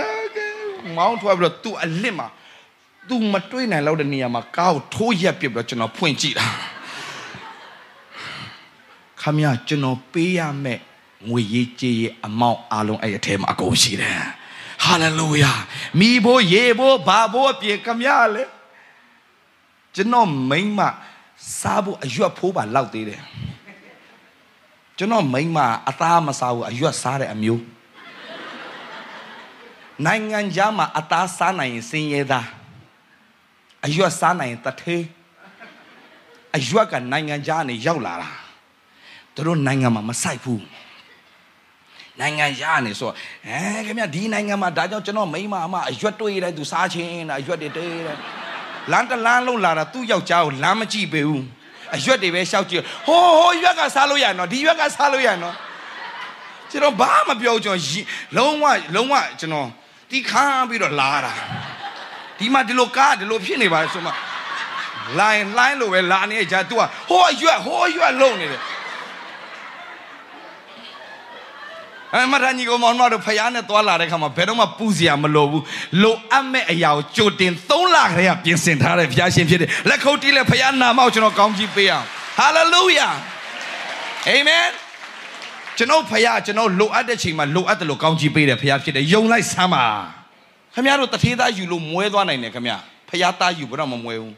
မောင်းထွက်ပြီးတော့သူအလစ်မှာသူမတွေးနိုင်တော့တဲ့နေရာမှာကားကိုထိုးရက်ပြစ်ပြီးတော့ကျွန်တော်ဖွင့်ကြည့်တာခခမရကျွန်တော်ပေးရမယ် ငွေရေးကြေးရေးအမောင့်အားလုံးအဲ့အထဲမှာအကုန်ရှိတယ်ဟာလေလုယာမိဖို့ရေဖို့ဘာဖို့အပြင်ခမရလေကျွန်တော်မိမ့်မစားဖို့အရွက်ဖိုးပါလောက်သေးတယ်ကျွန်တော်မိမ့်မအသားမစားဘူးအရွက်စားတဲ့အမျိုးနိုင်ငံခြားမှာအသားစားနိုင်ရင်စင်ရဲသားအရွက်စားနိုင်ရင်တထေးအရွက်ကနိုင်ငံခြားကနေရောက်လာတာသူတို့နိုင်ငံမှာမဆိုင်ဘူး နိုင်ငံရနေဆိုအဲခင်ဗျဒီနိုင်ငံမှာဒါကြောင့်ကျွန်တော်မိမအမအရွက်တွေ့တယ်သူစားချင်းတာအရွက်တွေတေးတယ်လမ်းတလမ်းလုံးလာတာသူ့ယောက်ျားကိုလမ်းမကြည့်ပေဘူးအရွက်တွေပဲရှောက်ကြည့်ဟိုးဟိုးရွက်ကစားလို့ရနော်ဒီရွက်ကစားလို့ရနော်ကျွန်တော်ဘာမှပြောကျွန်တော်လုံးဝလုံးဝကျွန်တော်တီးခါပြီးတော့လာတာဒီမှာဒီလိုကားဒီလိုဖြစ်နေပါဆိုမှလိုင်းလိုင်းလိုပဲလာနေကြ तू ကဟိုးရွက်ဟိုးရွက်လုံနေတယ် အဲမရဏီကိုမောင်မတို့ဖယားနဲ့သွားလာတဲ့ခါမှာဘယ်တော့မှပူစရာမလိုဘူးလိုအပ်မဲ့အရာကိုကြိုတင်၃လခရေကပြင်ဆင်ထားတဲ့ဘုရားရှင်ဖြစ်တယ်လက်ခုပ်တီးလက်ဖယားနာမောက်ကျွန်တော်ကောင်းကြီးပေးအောင်ဟာလေလုယာအာမင်ကျွန်တော်ဖယားကျွန်တော်လိုအပ်တဲ့ချိန်မှာလိုအပ်တယ်လို့ကောင်းကြီးပေးတယ်ဖယားဖြစ်တယ်ယုံလိုက်စမ်းပါခင်ဗျားတို့တထေးသားယူလို့မွဲသွားနိုင်တယ်ခင်ဗျာဖယားသားယူဘယ်တော့မှမွဲဘူး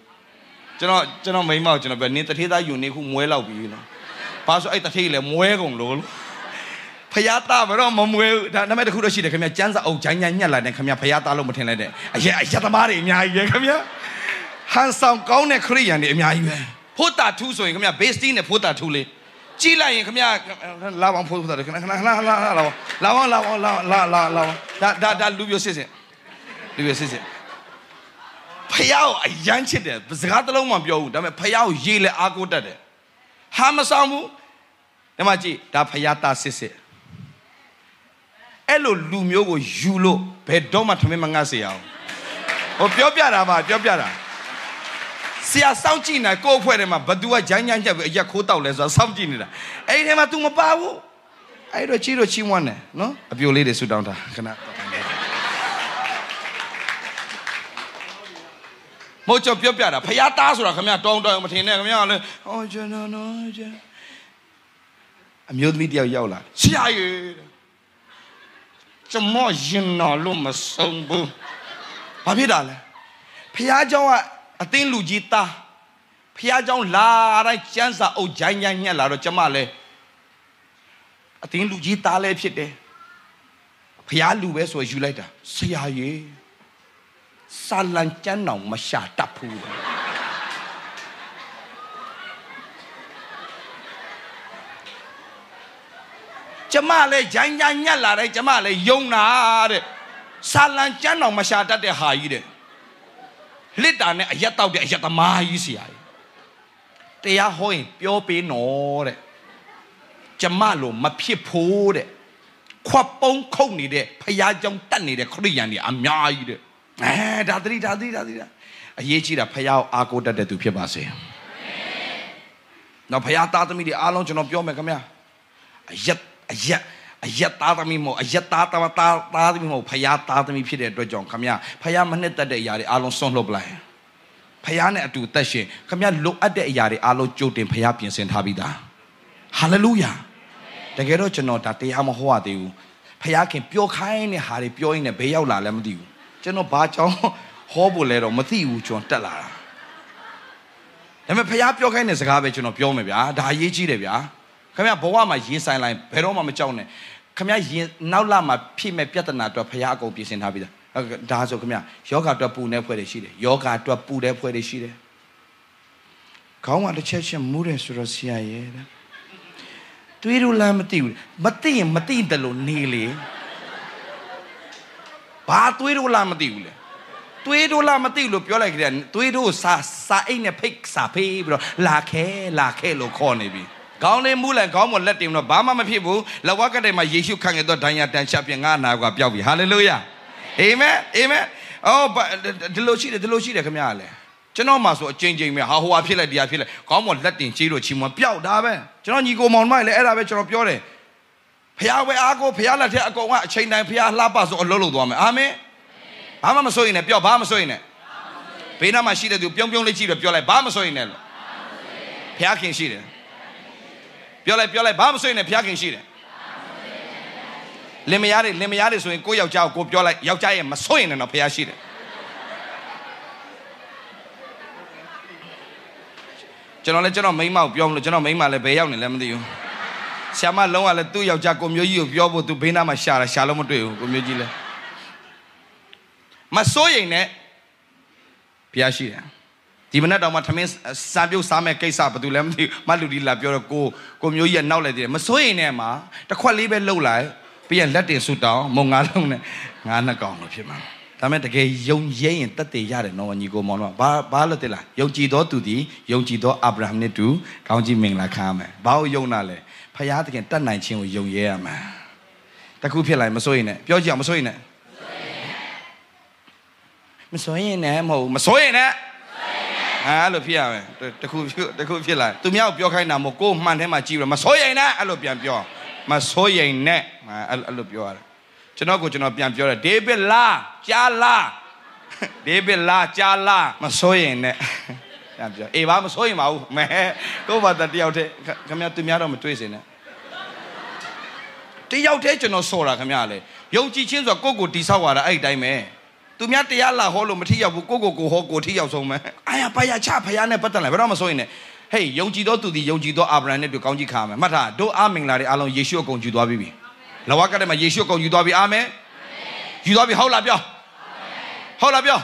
ကျွန်တော်ကျွန်တော်မိမကိုကျွန်တော်ပြောနင်းတထေးသားယူနေခုမွဲလောက်ပြီနော်ဘာလို့အဲ့တထေးလေမွဲကုန်လို့ ဖယားသားဘယ်တော့မမွေးဒါနာမည်တစ်ခုတော့ရှိတယ်ခင်ဗျာကျန်းစာအုပ်ဂျိုင်းညံညက်လာတယ်ခင်ဗျာဖယားသားလို့မထင်လိုက်တဲ့အရက်အရက်သမားတွေအများကြီးပဲခင်ဗျာဟန်ဆောင်ကောင်းတဲ့ခရိယန်တွေအများကြီးပဲဖို့တာထူးဆိုရင်ခင်ဗျာဘေးစတီးနဲ့ဖို့တာထူးလေးကြည့်လိုက်ရင်ခင်ဗျာလာပေါင်းဖို့တာခဏခဏခဏခဏလာလာလာလာပေါင်းလာပေါင်းလာလာလာလာဒါဒါဒါလူပြစစ်စစ်လူပြစစ်စစ်ဖယားကိုအရန်ချစ်တယ်စကားတစ်လုံးမှပြောဘူးဒါပေမဲ့ဖယားကိုရေးလဲအားကိုးတတ်တယ်ဟာမဆောင်ဘူးဒီမှာကြည့်ဒါဖယားသားစစ်စစ် အဲ့လိုလူမျိုးကိုယူလို့ဘယ်တော့မှထမင်းမငတ်စေအောင်ဟိုပြောပြတာပါပြောပြတာဆရာစောင့်ကြည့်နေကိုယ့်အဖွဲ့ထဲမှာဘသူကဂျိုင်းဂျိုင်းချက်ပြီးအရက်ခိုးတောက်လဲဆိုတာစောင့်ကြည့်နေတာအဲ့ဒီထဲမှာ तू မပါဘူးအဲ့တော့ချီတော့ချီးမွမ်းတယ်နော်အပြိုလေးတွေဆူတောင်းတာခဏမို့ချပြောပြတာဖယားသားဆိုတာခမတောင်းတောင်းမထင်နဲ့ခမကလည်းဟောကျွန်တော်နော်ကျအမျိုးသမီးတယောက်ရောက်လာဆရာကြီး ကျမရင်နာလို့မဆုံးဘူးဘာဖြစ်တာလဲဖះเจ้าကအသင်းလူကြီးသားဖះเจ้าလာတိုင်းကျန်းစာအုပ်ဂျိုင်းဂျိုင်းညက်လာတော့ကျမလည်းအသင်းလူကြီးသားလည်းဖြစ်တယ်ဖះလူပဲဆိုယူလိုက်တာဆရာကြီးဆာလန်ကျန်းအောင်မရှာတတ်ဘူး ကျမလည်းဂျိုင်းဂျိုင်းညက်လာတယ်ကျမလည်းယုံတာတဲ့ဆာလံကျမ်းတော်မရှာတတ်တဲ့ဟာကြီးတဲ့လစ်တာနဲ့အရက်တောက်တဲ့အရက်သမားကြီးဆရာကြီးတရားဟောရင်ပြောပေးနော်တဲ့ကျမလိုမဖြစ်ဖို့တဲ့ခွက်ပုံးခုတ်နေတဲ့ဖယားကြောင့်တတ်နေတဲ့ခရိယန်တွေအများကြီးတဲ့အဲဒါသတိဒါသတိဒါသတိအရေးကြီးတာဖယားကိုအားကိုးတတ်တဲ့သူဖြစ်ပါစေ။နော်ဖယားသားသမီးတွေအားလုံးကျွန်တော်ပြောမယ်ခင်ဗျာအရက် အရက်အရက်သားသမီးမဟုတ်အရက်သားသားသားသားသမီးမဟုတ်ဖယားသားသမီးဖြစ်တဲ့အတွက်ကြောင့်ခမရဖယားမနှစ်သက်တဲ့အရာတွေအားလုံးစွန့်လွတ်ပလိုက်ဖယားနဲ့အတူသက်ရှင်ခမရလိုအပ်တဲ့အရာတွေအားလုံးကြိုတင်ဖယားပြင်ဆင်ထားပြီးသားဟာလေလုယာတကယ်တော့ကျွန်တော်ဒါတရားမဟောရသေးဘူးဖယားခင်ပြောခိုင်းတဲ့ဟာတွေပြောရင်းနဲ့ဘေးရောက်လာလည်းမသိဘူးကျွန်တော်ဘာကြောင့်ဟောဖို့လဲတော့မသိဘူးကျွန်တော်တက်လာတာဒါပေမဲ့ဖယားပြောခိုင်းတဲ့စကားပဲကျွန်တော်ပြောမယ်ဗျာဒါအရေးကြီးတယ်ဗျာ ခမရဘဝမှာရင်ဆိုင်လိုက်ဘယ်တော့မှမကြောက်နဲ့ခမရရင်နောက်လာမှာဖြစ်မဲ့ပြဿနာအတွက်ဖရားအကုန်ပြင်ဆင်ထားပြီးသားဒါဆိုခမရယောဂအတွက်ပူနေဖွဲ့တွေရှိတယ်ယောဂအတွက်ပူတဲ့ဖွဲ့တွေရှိတယ်ခေါင်းကတစ်ချက်ချင်းမူးတယ်ဆိုတော့ဆရာရဲ့တဲ့တွေးလို့လားမသိဘူးမသိရင်မသိတယ်လို့နေလေဘာတွေးလို့လားမသိဘူးလေတွေးလို့လားမသိလို့ပြောလိုက်ကြတယ်တွေးလို့စာစာအိတ်နဲ့ဖိတ်စာဖေးပြီးတော့လာခဲလာခဲလို့ခေါ်နေပြီ ခေါင်းလေးမူးလိုက်ခေါင်းပေါ်လက်တင်တော့ဘာမှမဖြစ်ဘူးလက်ဝါးကတဲ့မှာယေရှုခံခဲ့တော့ဒဏ်ရာတန်ချပြင်ငါနာကပျောက်ပြီဟာလေလုယာအာမင်အာမင်အော်ဒီလိုရှိတယ်ဒီလိုရှိတယ်ခင်ဗျားလေကျွန်တော်မှဆိုအချင်းချင်းပဲဟာဟိုဟာဖြစ်လိုက်တရားဖြစ်လိုက်ခေါင်းပေါ်လက်တင်ကြီးလို့ချီမွန်ပျောက်တာပဲကျွန်တော်ညီကိုမောင်မိုက်လည်းအဲ့ဒါပဲကျွန်တော်ပြောတယ်ဖះဝဲအားကိုဖះလက်ထက်အကုန်ကအချိန်တိုင်းဖះလှပဆိုအလုံးလုံးသွားမယ်အာမင်ဘာမှမစိုးရင်လည်းပြောဘာမှမစိုးရင်လည်းဘေးနားမှာရှိတဲ့သူပြုံးပြုံးလေးကြည့်လို့ပြောလိုက်ဘာမှမစိုးရင်လည်းလို့ဖះခင်ရှိတယ် ပြောလိုက်ပြောလိုက်ဘာမစိုးရင်လည်းဖျားခင်ရှိတယ်လင်မယားတွေလင်မယားတွေဆိုရင်ကိုယောက်ျားကိုကိုပြောလိုက်ယောက်ျားရဲ့မစိုးရင်လည်းတော့ဖျားရှိတယ်ကျွန်တော်လည်းကျွန်တော်မိန်းမကိုပြောမလို့ကျွန်တော်မိန်းမလည်းဘယ်ရောက်နေလဲမသိဘူးဆ iam မလုံးကလည်းသူ့ယောက်ျားကိုမျိုးကြီးကိုပြောဖို့သူဘေးနားမှာရှာတာရှာလို့မတွေ့ဘူးကိုမျိုးကြီးလည်းမစိုးရင်လည်းဖျားရှိတယ် ဒီမနေ့တော့မှထမင်းစားပြုတ်စားမဲ့ကိစ္စဘာတူလဲမသိဘူးမလူဒီလာပြောတော့ကိုကိုမျိုးကြီးကနောက်လိုက်သေးတယ်မစိုးရင်နဲ့မှာတစ်ခွက်လေးပဲလှုပ်လိုက်ပြီးရင်လက်တင်ဆူတောင်းမုံငါလုံးနဲ့ငါးနှစ်ကောင်လို့ဖြစ်မှာဒါမဲ့တကယ်ယုံရဲရင်တတ်တည်ရတယ်နော်ညီကိုမောင်တို့ဘာဘာလို့တည်လားယုံကြည်သောသူသည်ယုံကြည်သောအာဗြဟံနဲ့တူကောင်းကြီးမင်္ဂလာခံရမယ်ဘာလို့ယုံတာလဲဖခင်တကယ်တတ်နိုင်ခြင်းကိုယုံရဲရမှာတခုဖြစ်လိုက်မစိုးရင်နဲ့ပြောကြည့်အောင်မစိုးရင်နဲ့မစိုးရင်နဲ့မဟုတ်မစိုးရင်နဲ့ အဲ့လိုဖြစ်ရမယ်တခုတခုဖြစ်လာသူများကိုပြောခိုင်းတာမို့ကိုယ်မှန်ထဲမှာကြည့်ပြီးမစိုးရင်နဲ့အဲ့လိုပြန်ပြောမစိုးရင်နဲ့အဲ့လိုပြောရတယ်ကျွန်တော်ကိုကျွန်တော်ပြန်ပြောတယ်ဒေးဗစ်လာကြားလာဒေးဗစ်လာကြားလာမစိုးရင်နဲ့ပြန်ပြောအေးပါမစိုးရင်ပါဘူးမဲကိုဘာတယောက်တည်းခင်ဗျာသူများတော့မတွေးစင်နဲ့တယောက်တည်းကျွန်တော်စော်တာခင်ဗျာလေယုံကြည်ခြင်းဆိုကိုကိုတိဆောက်ရတာအဲ့ဒီတိုင်းပဲ သူများတရားလာဟောလို့မထီရောက်ဘူးကိုကိုကိုဟောကိုထီရောက်ဆုံးမယ်အာရပါရချဖယားနဲ့ပတ်သက်လာဘယ်တော့မစိုးရင်နဲ့ဟေးယုံကြည်သောသူသည်ယုံကြည်သောအာဗြဟံနဲ့တူကောင်းကြီးခါမယ်မှတ်ထားတို့အာမင်္ဂလာတွေအားလုံးယေရှုအကုန်ယူသွားပြီလဝကတဲ့မှာယေရှုအကုန်ယူသွားပြီအာမင်ယူသွားပြီဟုတ်လားပြောဟုတ်လားပြော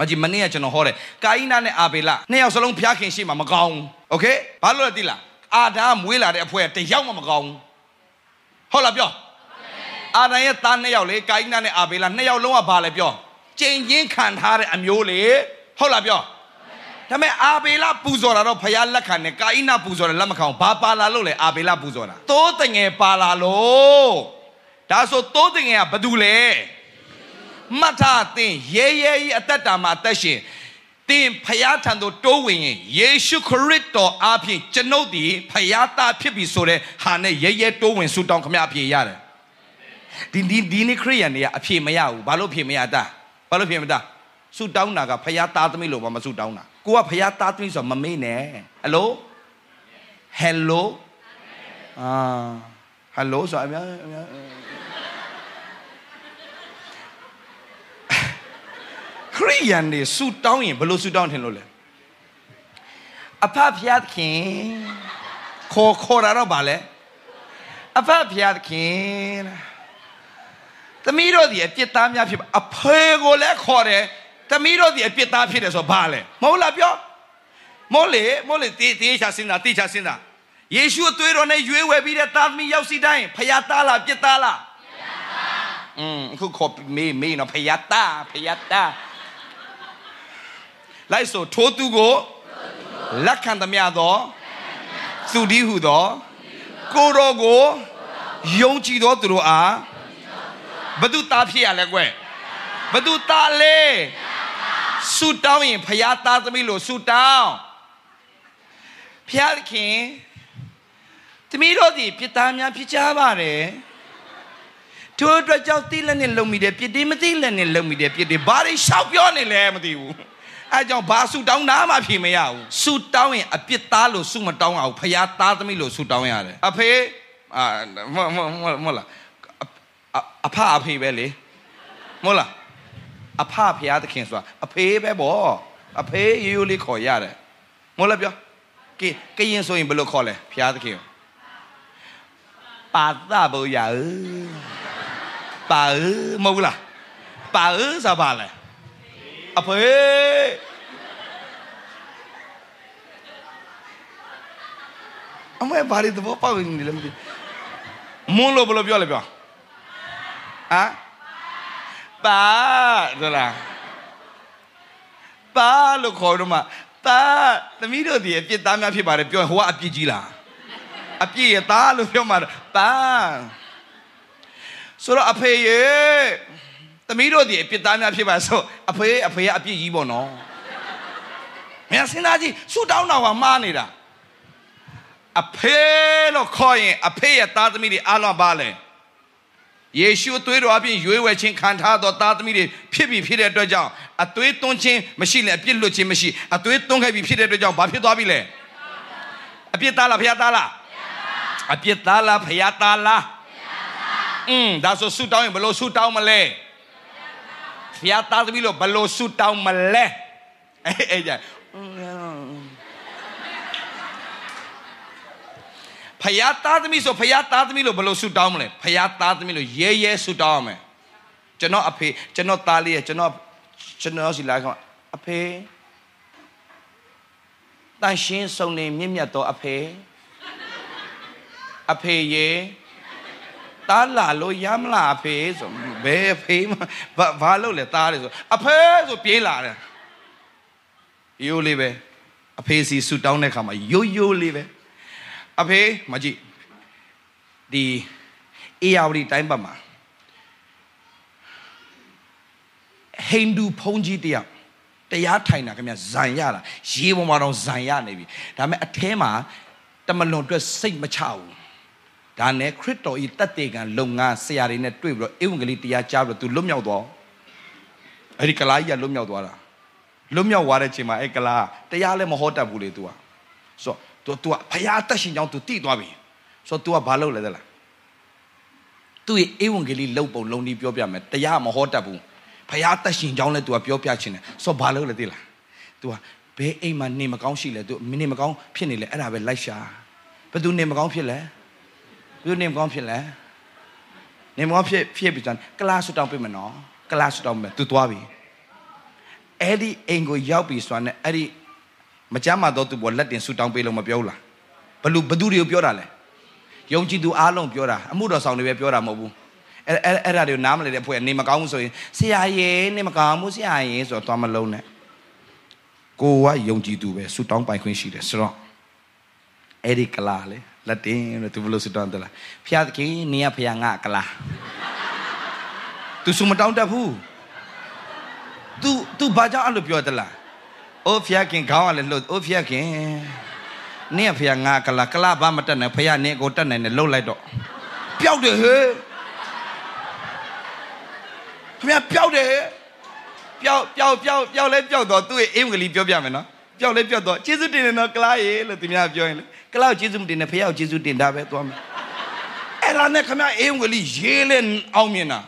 အကြီးမနေ့ကကျွန်တော်ဟောတယ်ကာအိနာနဲ့အာဘေလနှစ်ယောက်စလုံးဖျားခင်ရှိမှမကောင်းဘူးโอเคဘာလို့လဲသိလားအာဒါမွေးလာတဲ့အဖွဲတယောက်မှမကောင်းဘူးဟုတ်လားပြော အာဒံရဲ့သားနှစ်ယောက်လေကာအိနာနဲ့အာဘေလနှစ်ယောက်လုံးကဘာလဲပြောကျင်ချင်းခံထားတဲ့အမျိုးလေဟုတ်လားပြောဒါပေမဲ့အာဘေလပူဇော်တာတော့ဖယားလက်ခံတယ်ကာအိနာပူဇော်တယ်လက်မခံဘူးဘာပါလာလို့လဲအာဘေလပူဇော်တာသိုးတငယ်ပါလာလို့ဒါဆိုသိုးတငယ်ကဘာတူလဲမှတ်ထားသင်ရဲရဲကြီးအသက်တာမှာအသက်ရှင်သင်ဖယားထံသို့တိုးဝင်ရင်ယေရှုခရစ်တော်အားဖြင့်ကျွန်ုပ်သည်ဖယားသားဖြစ်ပြီဆိုတဲ့ဟာနဲ့ရဲရဲတိုးဝင်ဆူတောင်းခမအပြေရတယ် ဒီဒီဒီနေ့ခရိယန်တွေကအဖြေမရဘူးဘာလို့အဖြေမရတာဘာလို့ဖြေမတာဆူတောင်းတာကဖယားသားသမီးလို့ဘာမဆူတောင်းတာကိုကဖယားသားသမီးဆိုမမေ့နဲ့ဟယ်လိုဟယ်လိုအာဟယ်လိုဆိုအများအများခရိယန်တွေဆူတောင်းရင်ဘယ်လိုဆူတောင်းထင်လို့လဲအဖဖျားခင်ခေါ်ခေါ်တာတော့ဗာလဲအဖဖျားခင် သမီးတို့ဒီအပြစ်သားများဖြစ်ပါအဖေကိုလည်းခေါ်တယ်သမီးတို့ဒီအပြစ်သားဖြစ်တယ်ဆိုဘာလဲမဟုတ်လားပြောမို့လေမို့လေတေးတေးချစင်းတာတေးချစင်းတာယေရှုအသွေးတော်နဲ့ရွေးဝယ်ပြီးတဲ့သားသမီးရောက်စီတိုင်းဖယားသားလားပြစ်သားလားပြစ်သားอืมအခုခေါ်မေးမေးနော်ဖယားသားဖယားသားလိုက်ဆိုထိုးသူကိုလက်ခံသမျှသောသူဒီဟုသောကိုတော်ကိုယုံကြည်သောသူတို့အား ဘသူသားဖြစ်ရလဲကွဘသူသားလဲဆူတောင်းရင်ဖယားသားသမီးလို့ဆူတောင်းဖျားခင်သမီးတို့ဒီပြစ်သားများဖြစ်ကြပါတယ်ထိုအတွက်ကြောင့်တိလက်နဲ့လုံမိတယ်ပြစ်တယ်မသိလက်နဲ့လုံမိတယ်ပြစ်တယ်ဘာတွေရှောက်ပြောနေလဲမသိဘူးအဲကြောင့်ဘာဆူတောင်းတာမှဖြေမရဘူးဆူတောင်းရင်အပြစ်သားလို့ဆူမတောင်းအောင်ဖယားသားသမီးလို့ဆူတောင်းရတယ်အဖေအာမမမမလား အဖအဖေပဲလေမဟုတ်လားအဖဖရားသခင်ဆိုတာအဖေပဲဗောအဖေရိုးရိုးလေးခေါ်ရတယ်မဟုတ်လားပြောကဲကရင်ဆိုရင်ဘယ်လိုခေါ်လဲဖရားသခင်ပါသဘောရပါမဟုတ်လားပါစားပါလဲအဖေအမေဘာလို့တော့ပေါ့နေလဲမသိမွန်းလို့ဘယ်လိုပြောလဲပြော ဟမ်ပါဆိုလားပါလို့ခေါ်တော့မှပါသမီးတို့ဒီအပြစ်သားများဖြစ်ပါတယ်ပြောရင်ဟိုကအပြစ်ကြီးလားအပြစ်ရသားလို့ပြောမှာပါဆိုတော့အဖေရေသမီးတို့ဒီအပြစ်သားများဖြစ်ပါဆိုအဖေအဖေကအပြစ်ကြီးပေါ့နော်မင်းစဉ်းစားကြည့်ဆူတောင်းတော်ကမှားနေတာအဖေလို့ခေါ်ရင်အဖေရဲ့သားသမီးတွေအားလုံးပါလဲ ယေရှုသွေးတော်အပြင်ရွေးဝယ်ခြင်းခံထားသောသားသမီးတွေဖြစ်ပြီဖြစ်တဲ့အတွက်ကြောင့်အသွေးသွန်းခြင်းမရှိလဲအပြစ်လွတ်ခြင်းမရှိအသွေးသွန်းခဲ့ပြီဖြစ်တဲ့အတွက်ကြောင့်ဘာဖြစ်သွားပြီလဲအပြစ်သားလားဖခင်သားလားအပြစ်သားလားဖယားသားလားอืมဒါဆိုဆူတောင်းရင်ဘယ်လိုဆူတောင်းမလဲဖယားသားသမီးလို့ဘယ်လိုဆူတောင်းမလဲအဲ့အဲ့ကြ ဖယားသားသမီးဆိုဖယားသားသမီးလို့ဘယ်လိုဆူတောင်းမလဲဖယားသားသမီးလို့ရဲရဲဆူတောင်းရမယ်ကျွန်တော်အဖေကျွန်တော်သားလေးရဲ့ကျွန်တော်ကျွန်တော်စီလာခေါအဖေတန်ရှင်းဆုံးနေမြင့်မြတ်သောအဖေအဖေရေတားလာလို့ရမလားအဖေဆိုဘယ်အဖေဘာဘာလို့လဲတားတယ်ဆိုအဖေဆိုပြေးလာတယ်ရိုးလေးပဲအဖေစီဆူတောင်းတဲ့ခါမှာရိုးရိုးလေးပဲ အဖေမကြည့်ဒီအေယာဝတီတိုင်းပတ်မှာဟိန္ဒူဘုန်းကြီးတယောက်တရားထိုင်တာခင်ဗျဇံရတာရေပေါ်မှာတော့ဇံရနေပြီဒါပေမဲ့အထဲမှာတမလွန်အတွက်စိတ်မချဘူးဒါနဲ့ခရစ်တော်ဤတတ်တေကံလုံငါဆရာတွေနဲ့တွေ့ပြီးတော့ဧဝံဂေလိတရားကြားပြီးတော့ तू လွတ်မြောက်သွားအဲ့ဒီကလားကြီးကလွတ်မြောက်သွားတာလွတ်မြောက်သွားတဲ့ချိန်မှာအဲ့ကလားတရားလည်းမဟောတတ်ဘူးလေ तू อ่ะဆိုတော့ तू ကဖရာတက်ရှင်ကြောင့် तू တိသွားပြီဆိုတော့ तू ကဘာလုပ်လဲသလားသူ့ရဲ့ဧဝံဂေလိလုံပုံလုံဒီပြောပြမယ်တရားမဟောတတ်ဘူးဖရာတက်ရှင်ကြောင်းလဲ तू ကပြောပြချင်တယ်ဆိုတော့ဘာလုပ်လဲသိလား तू ကဘဲအိမ်မှာနေမကောင်းရှိလဲ तू နေမကောင်းဖြစ်နေလဲအဲ့ဒါပဲလိုက်ရှာဘယ်သူနေမကောင်းဖြစ်လဲဘယ်သူနေမကောင်းဖြစ်လဲနေမကောင်းဖြစ်ဖြစ်ပြီးတော့ကလာဆူတောင်းပြမယ်နော်ကလာဆူတောင်းမယ် तू သွားပြီအဲ့ဒီအိမ်ကိုရောက်ပြီဆိုတာနဲ့အဲ့ဒီ မကြမ်းမာတော့သူဘောလက်တင်ဆူတောင်းပေးလို့မပြောဘူးလားဘလူဘသူတွေကိုပြောတာလဲယုံကြည်သူအားလုံးပြောတာအမှုတော်ဆောင်တွေပဲပြောတာမဟုတ်ဘူးအဲ့အဲ့အဲ့ဒါတွေကိုနားမလည်တဲ့အဖွဲ့ကနေမကောင်းဘူးဆိုရင်ဆရာရေနေမကောင်းဘူးဆရာရေဆိုတော့သွားမလုံးနဲ့ကိုကယုံကြည်သူပဲဆူတောင်းပိုင်ခွင့်ရှိတယ်ဆိုတော့အဲ့ဒီကလာလေလက်တင်လို့သူဘလို့ဆူတောင်းတယ်လားဖျားသခင်နေရဖျားငါကလာသူဆူမတောင်းတတ်ဘူး तू तू ဘာကြောင့်အဲ့လိုပြောတလား အိုးဖျားခင်ခေါင်းကလည်းလှုပ်အိုးဖျားခင်နင့်ဖျားငါကလာကလာဘာမတက်နဲ့ဖျားနင့်ကိုတက်နိုင်တယ်လှုပ်လိုက်တော့ပျောက်တယ်ဟဲ့ခမပျောက်တယ်ပျောက်ပျောက်ပျောက်ပျောက်လဲပျောက်တော့သူ့ရဲ့အင်္ဂလိပ်ပြောပြမယ်နော်ပျောက်လဲပျောက်တော့ကျေးဇူးတင်တယ်နော်ကလာရေလို့သူများပြောရင်လေကလာကိုကျေးဇူးမတင်နဲ့ဖျားကိုကျေးဇူးတင်တာပဲသွားမယ်အဲ့ဒါနဲ့ခမအင်္ဂလိပ်ရေးလဲအောင်မြင်တာ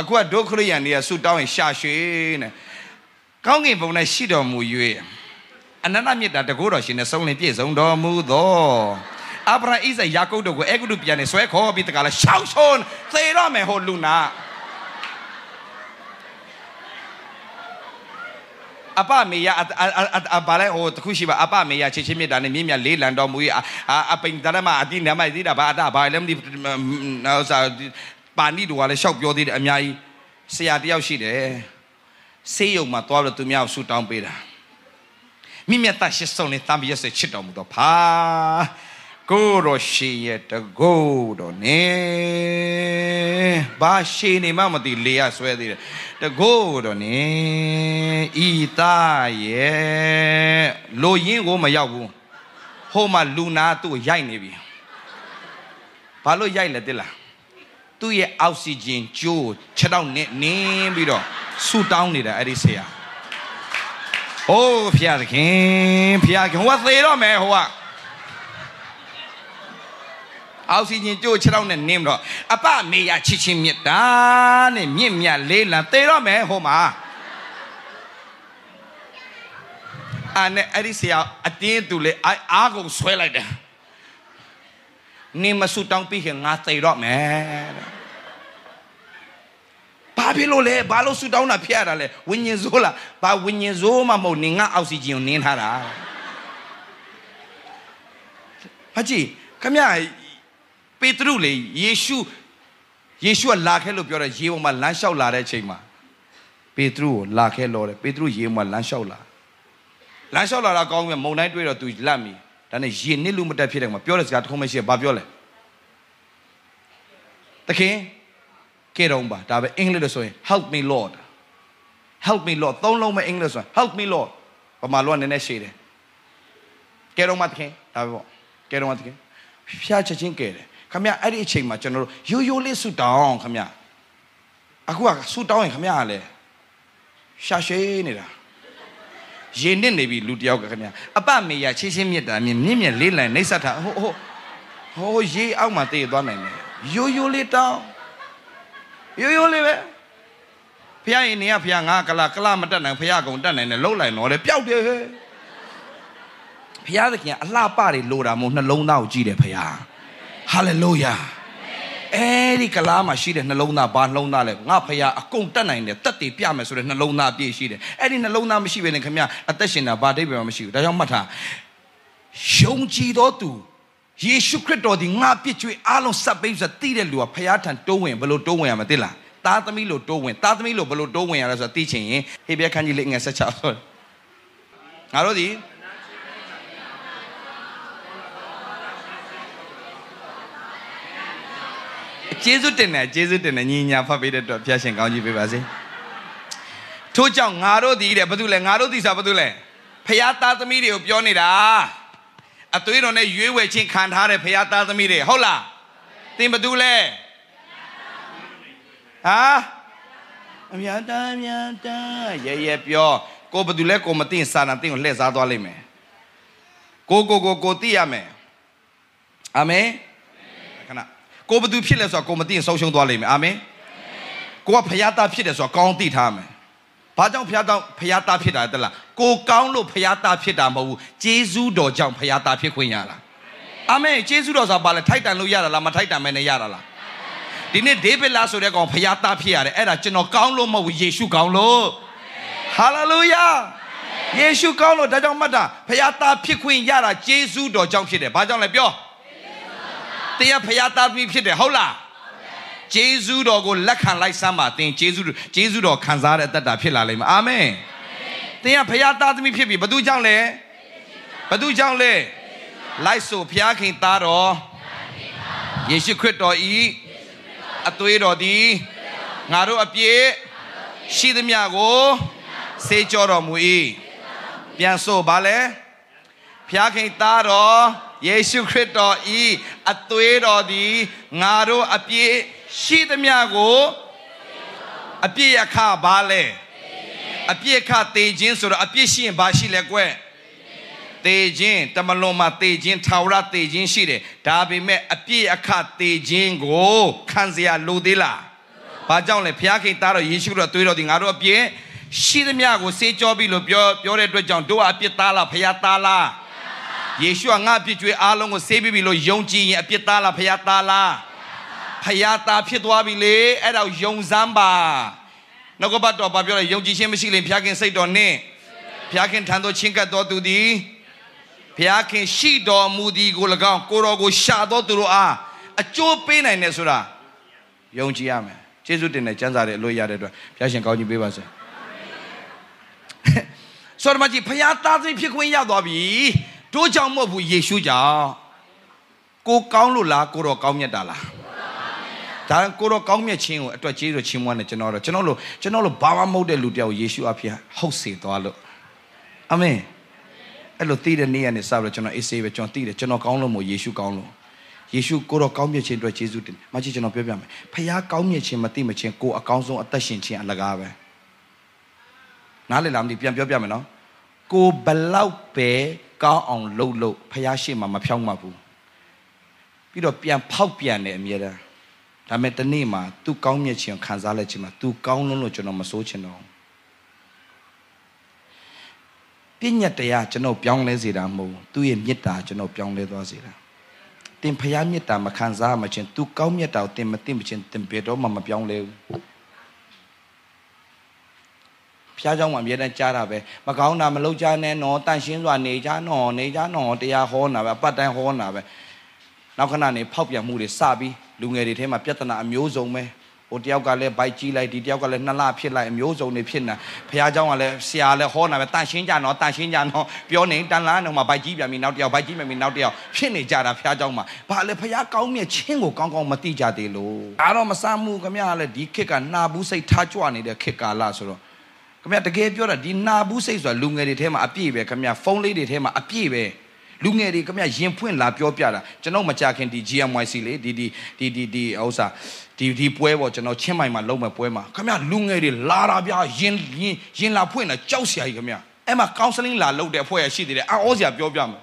အခုကဒုခရိယန်တွေကဆူတောင်းရင်ရှာရွှေနဲ့ ကောင်းကင်ဘုံနဲ့ရှိတော်မူ၍အနန္တမြတ်တာတကောတော်ရှင်နဲ့ဆုံးလင်ပြည့်စုံတော်မူသောအာဗြဟံဣဇာယာကုပ်တို့ကိုအေဂုတုပြန်နေဆွဲခေါ်ပြီးတကလားရှောက်ရှုံးသေတော့မယ်ဟိုလူနာအပမေယအဘာလဲဟိုတခုရှိပါအပမေယချစ်ချင်းမြတ်တာနဲ့မြင့်မြတ်လေးလံတော်မူ၏အပိန်တရမအတိနမသိတာဘာအတာဘာလည်းမသိနောက်စားပါဏိတို့ကလည်းရှောက်ပြောသေးတယ်အများကြီးဆရာတယောက်ရှိတယ် ဆေးရုံမှာသွားပြီးသူများကိုဆူတောင်းပေးတာမိမြတ်တရှိဆုံးနဲ့တံပြည့်ဆွေချစ်တော်မူတော့ဖာကိုရောရှိရဲ့တကိုတော့နေဘာရှိနေမှမသိလေရဆွဲသေးတယ်တကိုတော့နေဤသားရဲ့လိုရင်းကိုမရောက်ဘူးဟိုမှာလူနာသူ့ရိုက်နေပြီဘာလို့ရိုက်လဲတိလား သူ့ရဲ့အောက်ဆီဂျင်ကျိုးခြေထောက်နဲ့နင်းပြီးတော့ဆူတောင်းနေတာအဲ့ဒီဆရာ။အိုးဖျားသခင်ဖျားခင်ဟိုကသေတော့မယ်ဟိုကအောက်ဆီဂျင်ကျိုးခြေထောက်နဲ့နင်းပြီးတော့အပမေယာချစ်ချင်းမြတ်တာနဲ့မြင့်မြတ်လေးလံသေတော့မယ်ဟိုမှာအာနဲ့အဲ့ဒီဆရာအတင်းသူလေအားကုန်ဆွဲလိုက်တယ် နင်မဆူတောင်းပြီးခင်ငါသေတော့မယ်တဲ့ဘာဖြစ်လို့လဲဘာလို့ဆူတောင်းတာဖျက်ရတာလဲဝิญဉ်စိုးလားဘာဝิญဉ်စိုးမှမဟုတ်နင်ငါအောက်ဆီဂျင်ကိုနင်းထားတာဟာကြည့်ခမရပေတရုလေယေရှုယေရှုကလာခဲ့လို့ပြောတယ်ရေပေါ်မှာလမ်းလျှောက်လာတဲ့ချိန်မှာပေတရုကိုလာခဲ့လို့တယ်ပေတရုရေပေါ်မှာလမ်းလျှောက်လာလမ်းလျှောက်လာတာကောင်းပြီမုံတိုင်းတွေ့တော့သူလက်မိ ဒါနဲ့ရေနစ်လူမတက်ဖြစ်တယ်မှာပြောတဲ့စကားတစ်ခုမရှိဘာပြောလဲသခင်ကဲတော့ပါဒါပဲအင်္ဂလိပ်လို့ဆိုရင် help me lord help me lord သုံးလုံးပဲအင်္ဂလိပ်ဆိုရင် help me lord ပမာလောကနည်းနည်းရှည်တယ်ကဲတော့မသခင်ဒါပဲပေါ့ကဲတော့မသခင်ဖျားချက်ချင်းကဲတယ်ခမအဲ့ဒီအချိန်မှာကျွန်တော်တို့ရိုးရိုးလေးဆူတောင်းခမအခုကဆူတောင်းရင်ခမကလည်းရှာရှည်နေတာ ရင်နစ်နေပြီလူတယောက်ကခင်ဗျာအပမေရချင်းချင်းမြတ်တာမြင့်မြင့်မြင့်လေးလံနှိမ့်ဆက်တာဟိုဟိုဟိုရေအောက်မှာတည်သွားနိုင်တယ်ရိုးရိုးလေးတောင်းရိုးရိုးလေးပဲဖះရင်နေကဖះငါကလာကလာမတက်နိုင်ဖះကုံတက်နိုင်တယ်လှုပ်လိုက်တော့လေပျောက်တယ်ဟဲ့ဖះသခင်အလှပတွေလိုတာမို့နှလုံးသားကိုကြည့်တယ်ဖះဟာလေလုယာ အဲ့ဒီကလားမှာရှိတဲ့နှလုံးသားဘာနှလုံးသားလဲငါဖះအကုန်တက်နိုင်တယ်တက်တည်ပြမယ်ဆိုတဲ့နှလုံးသားအပြည့်ရှိတယ်အဲ့ဒီနှလုံးသားမရှိဘဲနဲ့ခင်ဗျအသက်ရှင်တာဘာတိတ်ပဲမရှိဘူးဒါကြောင့်မှတ်ထားယုံကြည်တော်သူယေရှုခရစ်တော်ဒီငါပြစ်ကျွေးအားလုံးစပ်ပိတ်စသိတဲ့လူကဖះထံတိုးဝင်ဘယ်လိုတိုးဝင်ရမသိလားသားသမီးလို့တိုးဝင်သားသမီးလို့ဘယ်လိုတိုးဝင်ရလဲဆိုတော့သိချင်ရင်ဟေဘဲခန်းကြီးလေးငယ်ဆက်ချဆိုငါတို့ဒီ ကျေးဇူးတင်တယ်ကျေးဇူးတင်တယ်ညီညာဖတ်ပေးတဲ့အတွက်ဖျားရှင်ကောင်းကြီးပေးပါစေထို့ကြောင့်ငါတို့ဒီတဲ့ဘာလို့လဲငါတို့ဒီစားဘာလို့လဲဖျားသားသမီးတွေကိုပြောနေတာအသွေးတော်နဲ့ရွေးဝယ်ချင်းခံထားတဲ့ဖျားသားသမီးတွေဟုတ်လားသင်ဘာလို့လဲဟာအမြတ်တမ်းမြတ်တမ်းရဲရဲပြောကိုဘာလို့လဲကိုမသိရင်စာနာသိကိုလှည့်စားသွားလိမ့်မယ်ကိုကိုကိုကိုသိရမယ်အာမင်ခဏ ကိုဘသူဖြစ်လဲဆိုတော့ကိုမသိရင်ဆုံးရှုံးသွားလိမ့်မယ်အာမင်ကိုကဖျားသားဖြစ်တယ်ဆိုတော့ကောင်းသိထားမယ်ဘာကြောင့်ဖျားသားဖျားသားဖြစ်တာတလားကိုကောင်းလို့ဖျားသားဖြစ်တာမဟုတ်ဘူးဂျေဇူးတော်ကြောင့်ဖျားသားဖြစ်ခွင့်ရတာအာမင်ဂျေဇူးတော်ဆိုတာဘာလဲထိုက်တန်လို့ရတာလားမထိုက်တန်မဲနဲ့ရတာလားဒီနေ့ဒေးဗစ်လာဆိုတဲ့ကောင်ဖျားသားဖြစ်ရတယ်အဲ့ဒါကျွန်တော်ကောင်းလို့မဟုတ်ဘူးယေရှုကောင်းလို့ဟာလေလုယာယေရှုကောင်းလို့ဒါကြောင့်မှတ်တာဖျားသားဖြစ်ခွင့်ရတာဂျေဇူးတော်ကြောင့်ဖြစ်တယ်ဘာကြောင့်လဲပြော တရားဖျားသားသမီးဖြစ်တယ်ဟုတ်လားဂျေဇုတော်ကိုလက်ခံလိုက်စမ်းပါသင်ဂျေဇုဂျေဇုတော်ခံစားတဲ့အသက်တာဖြစ်လာလိမ့်မယ်အာမင်သင်ကဖျားသားသမီးဖြစ်ပြီဘသူကြောင့်လဲဘသူကြောင့်လဲလိုက်ဆိုဖျားခင်သားတော်ယေရှုခရစ်တော်ဤအသွေးတော်သည်ငါတို့အပြည့်ရှိသမျှကိုစေကြောတော်မူ၏ပြန်ဆိုပါလဲဖျားခင်သားတော် ယေရှုခရစ်တော်ဤအသွေးတော်သည်ငါတို့အပြည့်ရှိသမျှကိုအပြည့်အခဘာလဲအပြည့်အခတေခြင်းဆိုတော့အပြည့်ရှိရင်ဘာရှိလဲကွတေခြင်းတမလွန်မှာတေခြင်းထာဝရတေခြင်းရှိတယ်ဒါပေမဲ့အပြည့်အခတေခြင်းကိုခံစရာလိုသေးလားဘာကြောင့်လဲဘုရားခင်သားတော်ယေရှုခရစ်တော်သွေးတော်ဒီငါတို့အပြည့်ရှိသမျှကိုစေးကြောပြီလို့ပြောပြောတဲ့အတွက်ကြောင့်တို့အပြစ်သားလားဘုရားသားလား ယေရှုကငါအပြစ်ကြွေးအားလုံးကိုဆေးပြီးပြီလို့ယုံကြည်ရင်အပြစ်သားလားဖယားသားလားဖယားသားဖြစ်သွားပြီလေအဲ့ဒါယုံစမ်းပါနှုတ်ကပတ်တော်ဘာပြောလဲယုံကြည်ခြင်းမရှိရင်ဖျားခင်စိတ်တော်နဲ့ဖျားခင်ထံသို့ချင်းကပ်တော်သူသည်ဖျားခင်ရှိတော်မူသည်ကို၎င်းကိုတော်ကိုရှာတော်သူတို့အားအကျိုးပေးနိုင်တယ်ဆိုတာယုံကြည်ရမယ်ကျေးဇူးတင်တဲ့ကျမ်းစာတွေအလို့ရတဲ့အတွက်ဖျားရှင်ကောင်းချီးပေးပါစေဆိုတော့မကြီးဖျားသားသိဖြစ်ခွင့်ရသွားပြီ တို့ကြောင့်မဟုတ်ဘူးယေရှုကြောင့်ကိုကောင်းလို့လားကိုတော့ကောင်းမြတ်တာလားဒါကိုတော့ကောင်းမြတ်ခြင်းကိုအတွက်ကျေးဇူးချင်းမွန်းတယ်ကျွန်တော်တော့ကျွန်တော်လို့ကျွန်တော်လို့ဘာမှမဟုတ်တဲ့လူတယောက်ယေရှုအဖေဟုတ်စေသွားလို့အာမင်အဲ့လိုသိတဲ့နေ့ကနေစပြီးတော့ကျွန်တော်အေးဆေးပဲကျွန်တော်သိတယ်ကျွန်တော်ကောင်းလို့မို့ယေရှုကောင်းလို့ယေရှုကိုတော့ကောင်းမြတ်ခြင်းအတွက်ကျေးဇူးတင်မကြီးကျွန်တော်ပြောပြမယ်ဖခင်ကောင်းမြတ်ခြင်းမသိမချင်းကိုအကောင်းဆုံးအသက်ရှင်ခြင်းအလကားပဲနားလည်လားမသိပြန်ပြောပြမယ်နော်ကိုဘလောက်ပဲ ကောင်းအောင်လှုပ်လှုပ်ဖះရှိမှမဖြောင်းမှဘူးပြီးတော့ပြန်ဖောက်ပြန်တယ်အမြဲတမ်းဒါမဲ့ဒီနေ့မှာသူကောင်းမြတ်ခြင်းခံစားလက်ခြင်းမှာသူကောင်းလုံးလို့ကျွန်တော်မဆိုးချင်တော့ပညာတရားကျွန်တော်ပြောင်းလဲစေတာမဟုတ်သူ့ရဲ့မေတ္တာကျွန်တော်ပြောင်းလဲသွားစေတာတင်ဖះမေတ္တာမခံစားမှချင်းသူကောင်းမြတ်တာကိုတင်မတင်မချင်းတင်ဘယ်တော့မှမပြောင်းလဲဘူး ဖျားเจ้าမှာအမြဲတမ်းကြားတာပဲမကောင်းတာမလုပ်ကြနဲ့နော်တန့်ရှင်းစွာနေကြနော်နေကြနော်တရားဟောနာပဲပတ်တိုင်းဟောနာပဲနောက်ခဏနေဖောက်ပြန်မှုတွေစပြီးလူငယ်တွေထဲမှာပြဿနာအမျိုးစုံပဲဟိုတယောက်ကလည်းဘိုက်ကြီးလိုက်ဒီတယောက်ကလည်းနှစ်လဖြစ်လိုက်အမျိုးစုံတွေဖြစ်နေဖះเจ้าကလည်းဆရာလည်းဟောနာပဲတန့်ရှင်းကြနော်တန့်ရှင်းကြနော်ပြောနေတန်လားတော့မှဘိုက်ကြီးပြန်ပြီးနောက်တယောက်ဘိုက်ကြီးပြန်ပြီးနောက်တယောက်ဖြစ်နေကြတာဖះเจ้าမှာဘာလဲဖះကောင်းမြတ်ချင်းကိုကောင်းကောင်းမသိကြသေးလို့ဒါတော့မဆမ်းမှုခမရလည်းဒီခေတ်ကနာဘူးစိတ်ထားကြွနေတဲ့ခေတ်ကာလဆိုတော့ ခမရတကယ်ပြောတာဒီနာဘူးစိတ်ဆိုတာလူငယ်တွေထဲမှာအပြည့်ပဲခမရဖုန်းလေးတွေထဲမှာအပြည့်ပဲလူငယ်တွေခမရရင်ဖွင့်လာပြောပြတာကျွန်တော်မကြခင်ဒီ GMYC လေဒီဒီဒီဒီဒီဥစ္စာဒီဒီပွဲပေါ့ကျွန်တော်ချင်းမိုင်မှာလုံးမဲ့ပွဲမှာခမရလူငယ်တွေလာတာဗျာရင်ရင်ရင်လာဖွင့်တာကြောက်စရာကြီးခမရအဲ့မှာ counseling လာလုပ်တဲ့အဖွဲ့ရရှိသေးတယ်အော်စရာပြောပြမယ်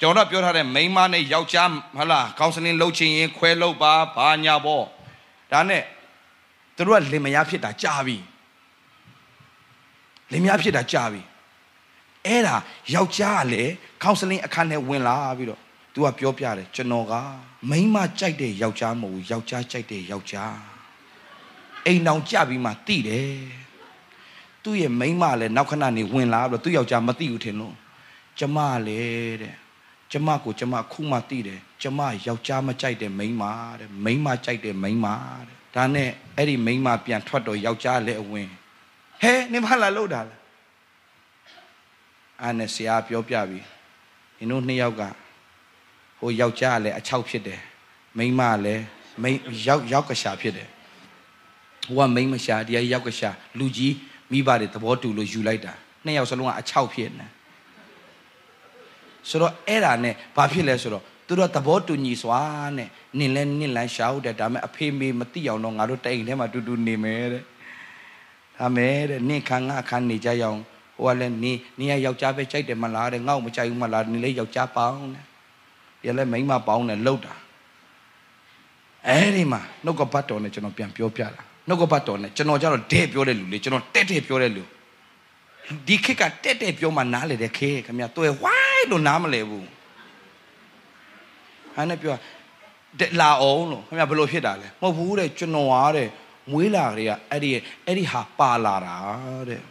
ကျွန်တော်ပြောထားတဲ့မိန်းမနဲ့ယောက်ျားဟလာကောင်စလင်လှုပ်ချင်ရင်ခွဲလှုပ်ပါဘာညာပေါ့ဒါနဲ့သူတို့ကလင်မယားဖြစ်တာကြာပြီ လင်မယားဖြစ်တာကြာပြီအဲ့ဒါယောက်ျားကလည်းကောင်စလင်အခန်းထဲဝင်လာပြီးတော့ तू ကပြောပြတယ်ကျွန်တော်ကမိန်းမကြိုက်တဲ့ယောက်ျားမဟုတ်ဘူးယောက်ျားကြိုက်တဲ့ယောက်ျားအိမ်အောင်ကြပြီးမှတိတယ်သူ့ရဲ့မိန်းမလည်းနောက်ခဏနေဝင်လာပြီးတော့သူ့ယောက်ျားမသိဘူးထင်လို့ကျမလည်းတဲ့ကျမကိုကျမခုမှသိတယ်ကျမယောက်ျားမကြိုက်တဲ့မိန်းမတဲ့မိန်းမကြိုက်တဲ့မိန်းမတဲ့ဒါနဲ့အဲ့ဒီမိန်းမပြန်ထွက်တော့ယောက်ျားလည်းအဝင် ဟဲနေမလာလို့တာလားအာနဲ့ဆရာပြောပြပြီနင်တို့နှစ်ယောက်ကဟိုယောက်ျားလည်းအချောက်ဖြစ်တယ်မိန်းမလည်းမိန်းယောက်ယောက်ကရှာဖြစ်တယ်ဟိုကမိန်းမရှာဒီကယောက်ကရှာလူကြီးမိဘတွေသဘောတူလို့ယူလိုက်တာနှစ်ယောက်စလုံးကအချောက်ဖြစ်နေဆိုတော့အဲ့ဒါနဲ့ဘာဖြစ်လဲဆိုတော့သူတို့သဘောတူညီစွာနဲ့နင်လဲနင်လန်းရှာဟုတ်တယ်ဒါပေမဲ့အဖေမေမသိအောင်တော့ငါတို့တိုင်ထဲမှာတူတူနေမယ်တဲ့ ဒါမဲ့တဲ့နင်ခံငါခံနေကြရအောင်ဟိုကလည်းနင်နင်ကယောက်ျားပဲကြိုက်တယ်မလားတဲ့ငါ့ကိုမကြိုက်ဘူးမလားနင်လည်းယောက်ျားပေါင်းတဲ့ရလဲမိန်းမပေါင်းတယ်လှုပ်တာအဲ့ဒီမှာနှုတ်ကပတ်တော်နဲ့ကျွန်တော်ပြန်ပြောပြတာနှုတ်ကပတ်တော်နဲ့ကျွန်တော်ကျတော့တဲ့ပြောတဲ့လူလေကျွန်တော်တက်တက်ပြောတဲ့လူဒီခေတ်ကတက်တက်ပြောမှနားလေတဲ့ခေတ်ခင်ဗျာတွေ့ဝိုင်းလို့နားမလဲဘူးဟာနဲ့ပြောလာအောင်လို့ခင်ဗျာဘယ်လိုဖြစ်တာလဲမဟုတ်ဘူးတဲ့ကျွန်တော်အားတဲ့ မွေးလာတွေကအဲ့ဒီအဲ့ဒီဟာပါလာတာတဲ့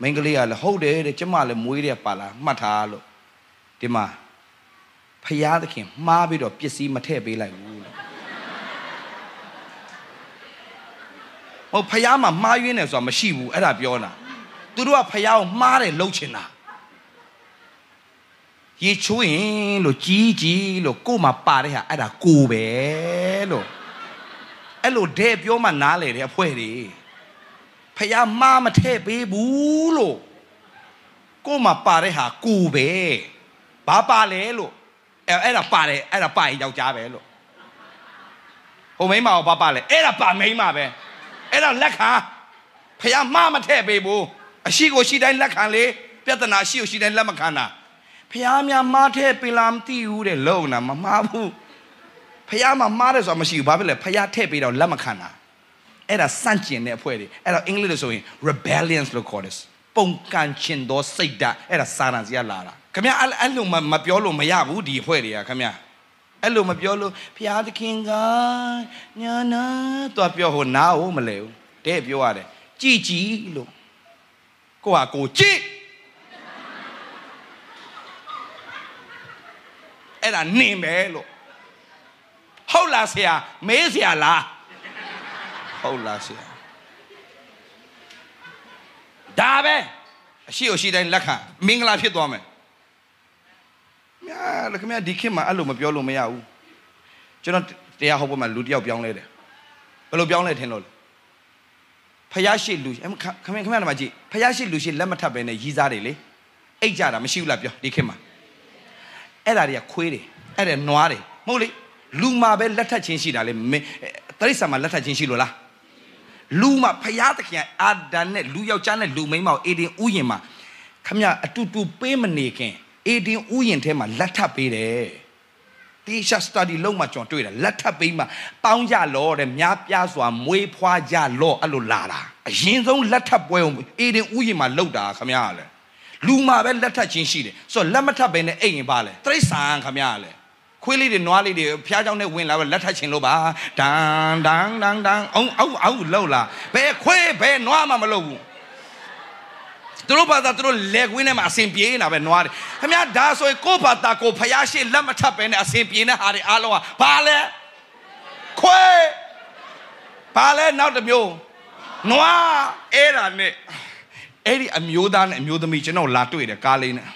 မိန်းကလေးကလည်းဟုတ်တယ်တဲ့ကျမလည်းမွေးတဲ့ပါလာမှတ်ထားလို့ဒီမှာဖယားသခင်မှားပြီးတော့ပစ္စည်းမထည့်ပေးလိုက်ဘူးလို့ဟိုဖယားမှာမှားယွင်းတယ်ဆိုတာမရှိဘူးအဲ့ဒါပြောတာသူတို့ကဖယားကိုမှားတယ်လှုပ်ချင်တာရေချိုးရင်လို့ကြီးကြီးလို့ကို့မှာပါတဲ့ဟာအဲ့ဒါကိုပဲလို့ အဲ့လိုတဲ့ပြောမှနားလေတဲ့အဖွဲတွေဖယားမှားမထည့်ပေးဘူးလို့ကို့မှာပါတဲ့ဟာကိုပဲဘာပါလဲလို့အဲ့အဲ့ဒါပါတယ်အဲ့ဒါပါရင်ယောက်ျားပဲလို့ဟိုမိန်းမကိုဘာပါလဲအဲ့ဒါပါမိန်းမပဲအဲ့ဒါလက်ခံဖះမမထည့်ပေးဘူးအရှိကိုရှိတိုင်းလက်ခံလေပြဿနာရှိကိုရှိတိုင်းလက်မခံတာဖះများမထည့်ပေးလားမသိဘူးတဲ့လုံနာမမှားဘူး ဖះမှာမှားတယ်ဆိုတာမရှိဘူးဘာဖြစ်လဲဖះထည့်ပေးတော့လက်မခံတာအဲ့ဒါစန့်ကျင်တဲ့အဖွဲ့တွေအဲ့တော့အင်္ဂလိပ်လိုဆိုရင် rebellions လို့ခေါ်တယ်ပုံကန်ချင်သောစိတ်ဓာတ်အဲ့ဒါစာရန်စီကလာတာခမအဲ့အဲ့လိုမပြောလို့မရဘူးဒီအဖွဲ့တွေကခမအဲ့လိုမပြောလို့ဖျားသခင်ကညာနာတော့ပြောဟိုနားဟုတ်မလဲဘူးတဲ့ပြောရတယ်ကြည်ကြည်လို့ကိုဟာကိုကြည်အဲ့ဒါနင်ပဲလို့ ဟုတ်လားဆရာမေးဆရာလားဟုတ်လားဆရာဒါပဲအရှိအရှိတိုင်းလက်ခံမင်္ဂလာဖြစ်သွားမယ်မြာလည်းခင်ဗျာဒီခေတ်မှာအဲ့လိုမပြောလို့မရဘူးကျွန်တော်တရားဟောပေါ်မှာလူတယောက်ပြောင်းလဲတယ်ဘယ်လိုပြောင်းလဲထင်လို့လဲဖယားရှိလူခင်ဗျာခင်ဗျာဒီမှာကြည့်ဖယားရှိလူရှိလက်မထပ်ပဲနဲ့ရီးစားတယ်လေအိတ်ကြတာမရှိဘူးလားပြောဒီခေတ်မှာအဲ့ဒါတွေကခွေးတယ်အဲ့ဒါနွားတယ်မဟုတ်လေ လူမှာပဲလက်ထပ်ချင်းရှိတာလေတရိစ္ဆာန်မှာလက်ထပ်ချင်းရှိလို့လားလူမှာဖယားသခင်အာဒန်နဲ့လူယောက်ျားနဲ့လူမိန်းမကိုအေဒင်ဥယျင်မှာခမရအတူတူပေးမနေခင်အေဒင်ဥယျင်ထဲမှာလက်ထပ်ပေးတယ်တေရှာစတာဒီလုံးမှာကျွန်တော်တွေ့တာလက်ထပ်ပေးမှာပေါင်းကြလောတဲ့များပြားစွာမွေးဖွားကြလောအဲ့လိုလာတာအရင်ဆုံးလက်ထပ်ပွဲအောင်အေဒင်ဥယျင်မှာလှုပ်တာခမရလေလူမှာပဲလက်ထပ်ချင်းရှိတယ်ဆိုတော့လက်မထပ်ပဲနဲ့အိမ်ရင်ပါလေတိရစ္ဆာန်ခမရလေ ခွေးလေးတွေနွားလေးတွေဖျားเจ้าနဲ့ဝင်လာပဲလက်ထပ်ချင်လို့ပါဒန်ဒန်ဒန်ဒန်အောင်အောက်အောက်လှုပ်လာဘယ်ခွေးဘယ်နွားမှမလှုပ်ဘူးသူတို့ဘာသာသူတို့လက်ကွင်းထဲမှာအစင်ပြေးနေတာပဲနွားတယ်ခင်ဗျာဒါဆိုရင်ကိုယ့်ဘာသာကိုဖျားရှိလက်မထပ်ပဲနဲ့အစင်ပြေးနေဟာတွေအားလုံးကဘာလဲခွေးဘာလဲနောက်တစ်မျိုးနွားအဲ့ဒါနဲ့အဲ့ဒီအမျိုးသားနဲ့အမျိုးသမီးကျွန်တော်လာတွေ့တယ်ကားလေးနဲ့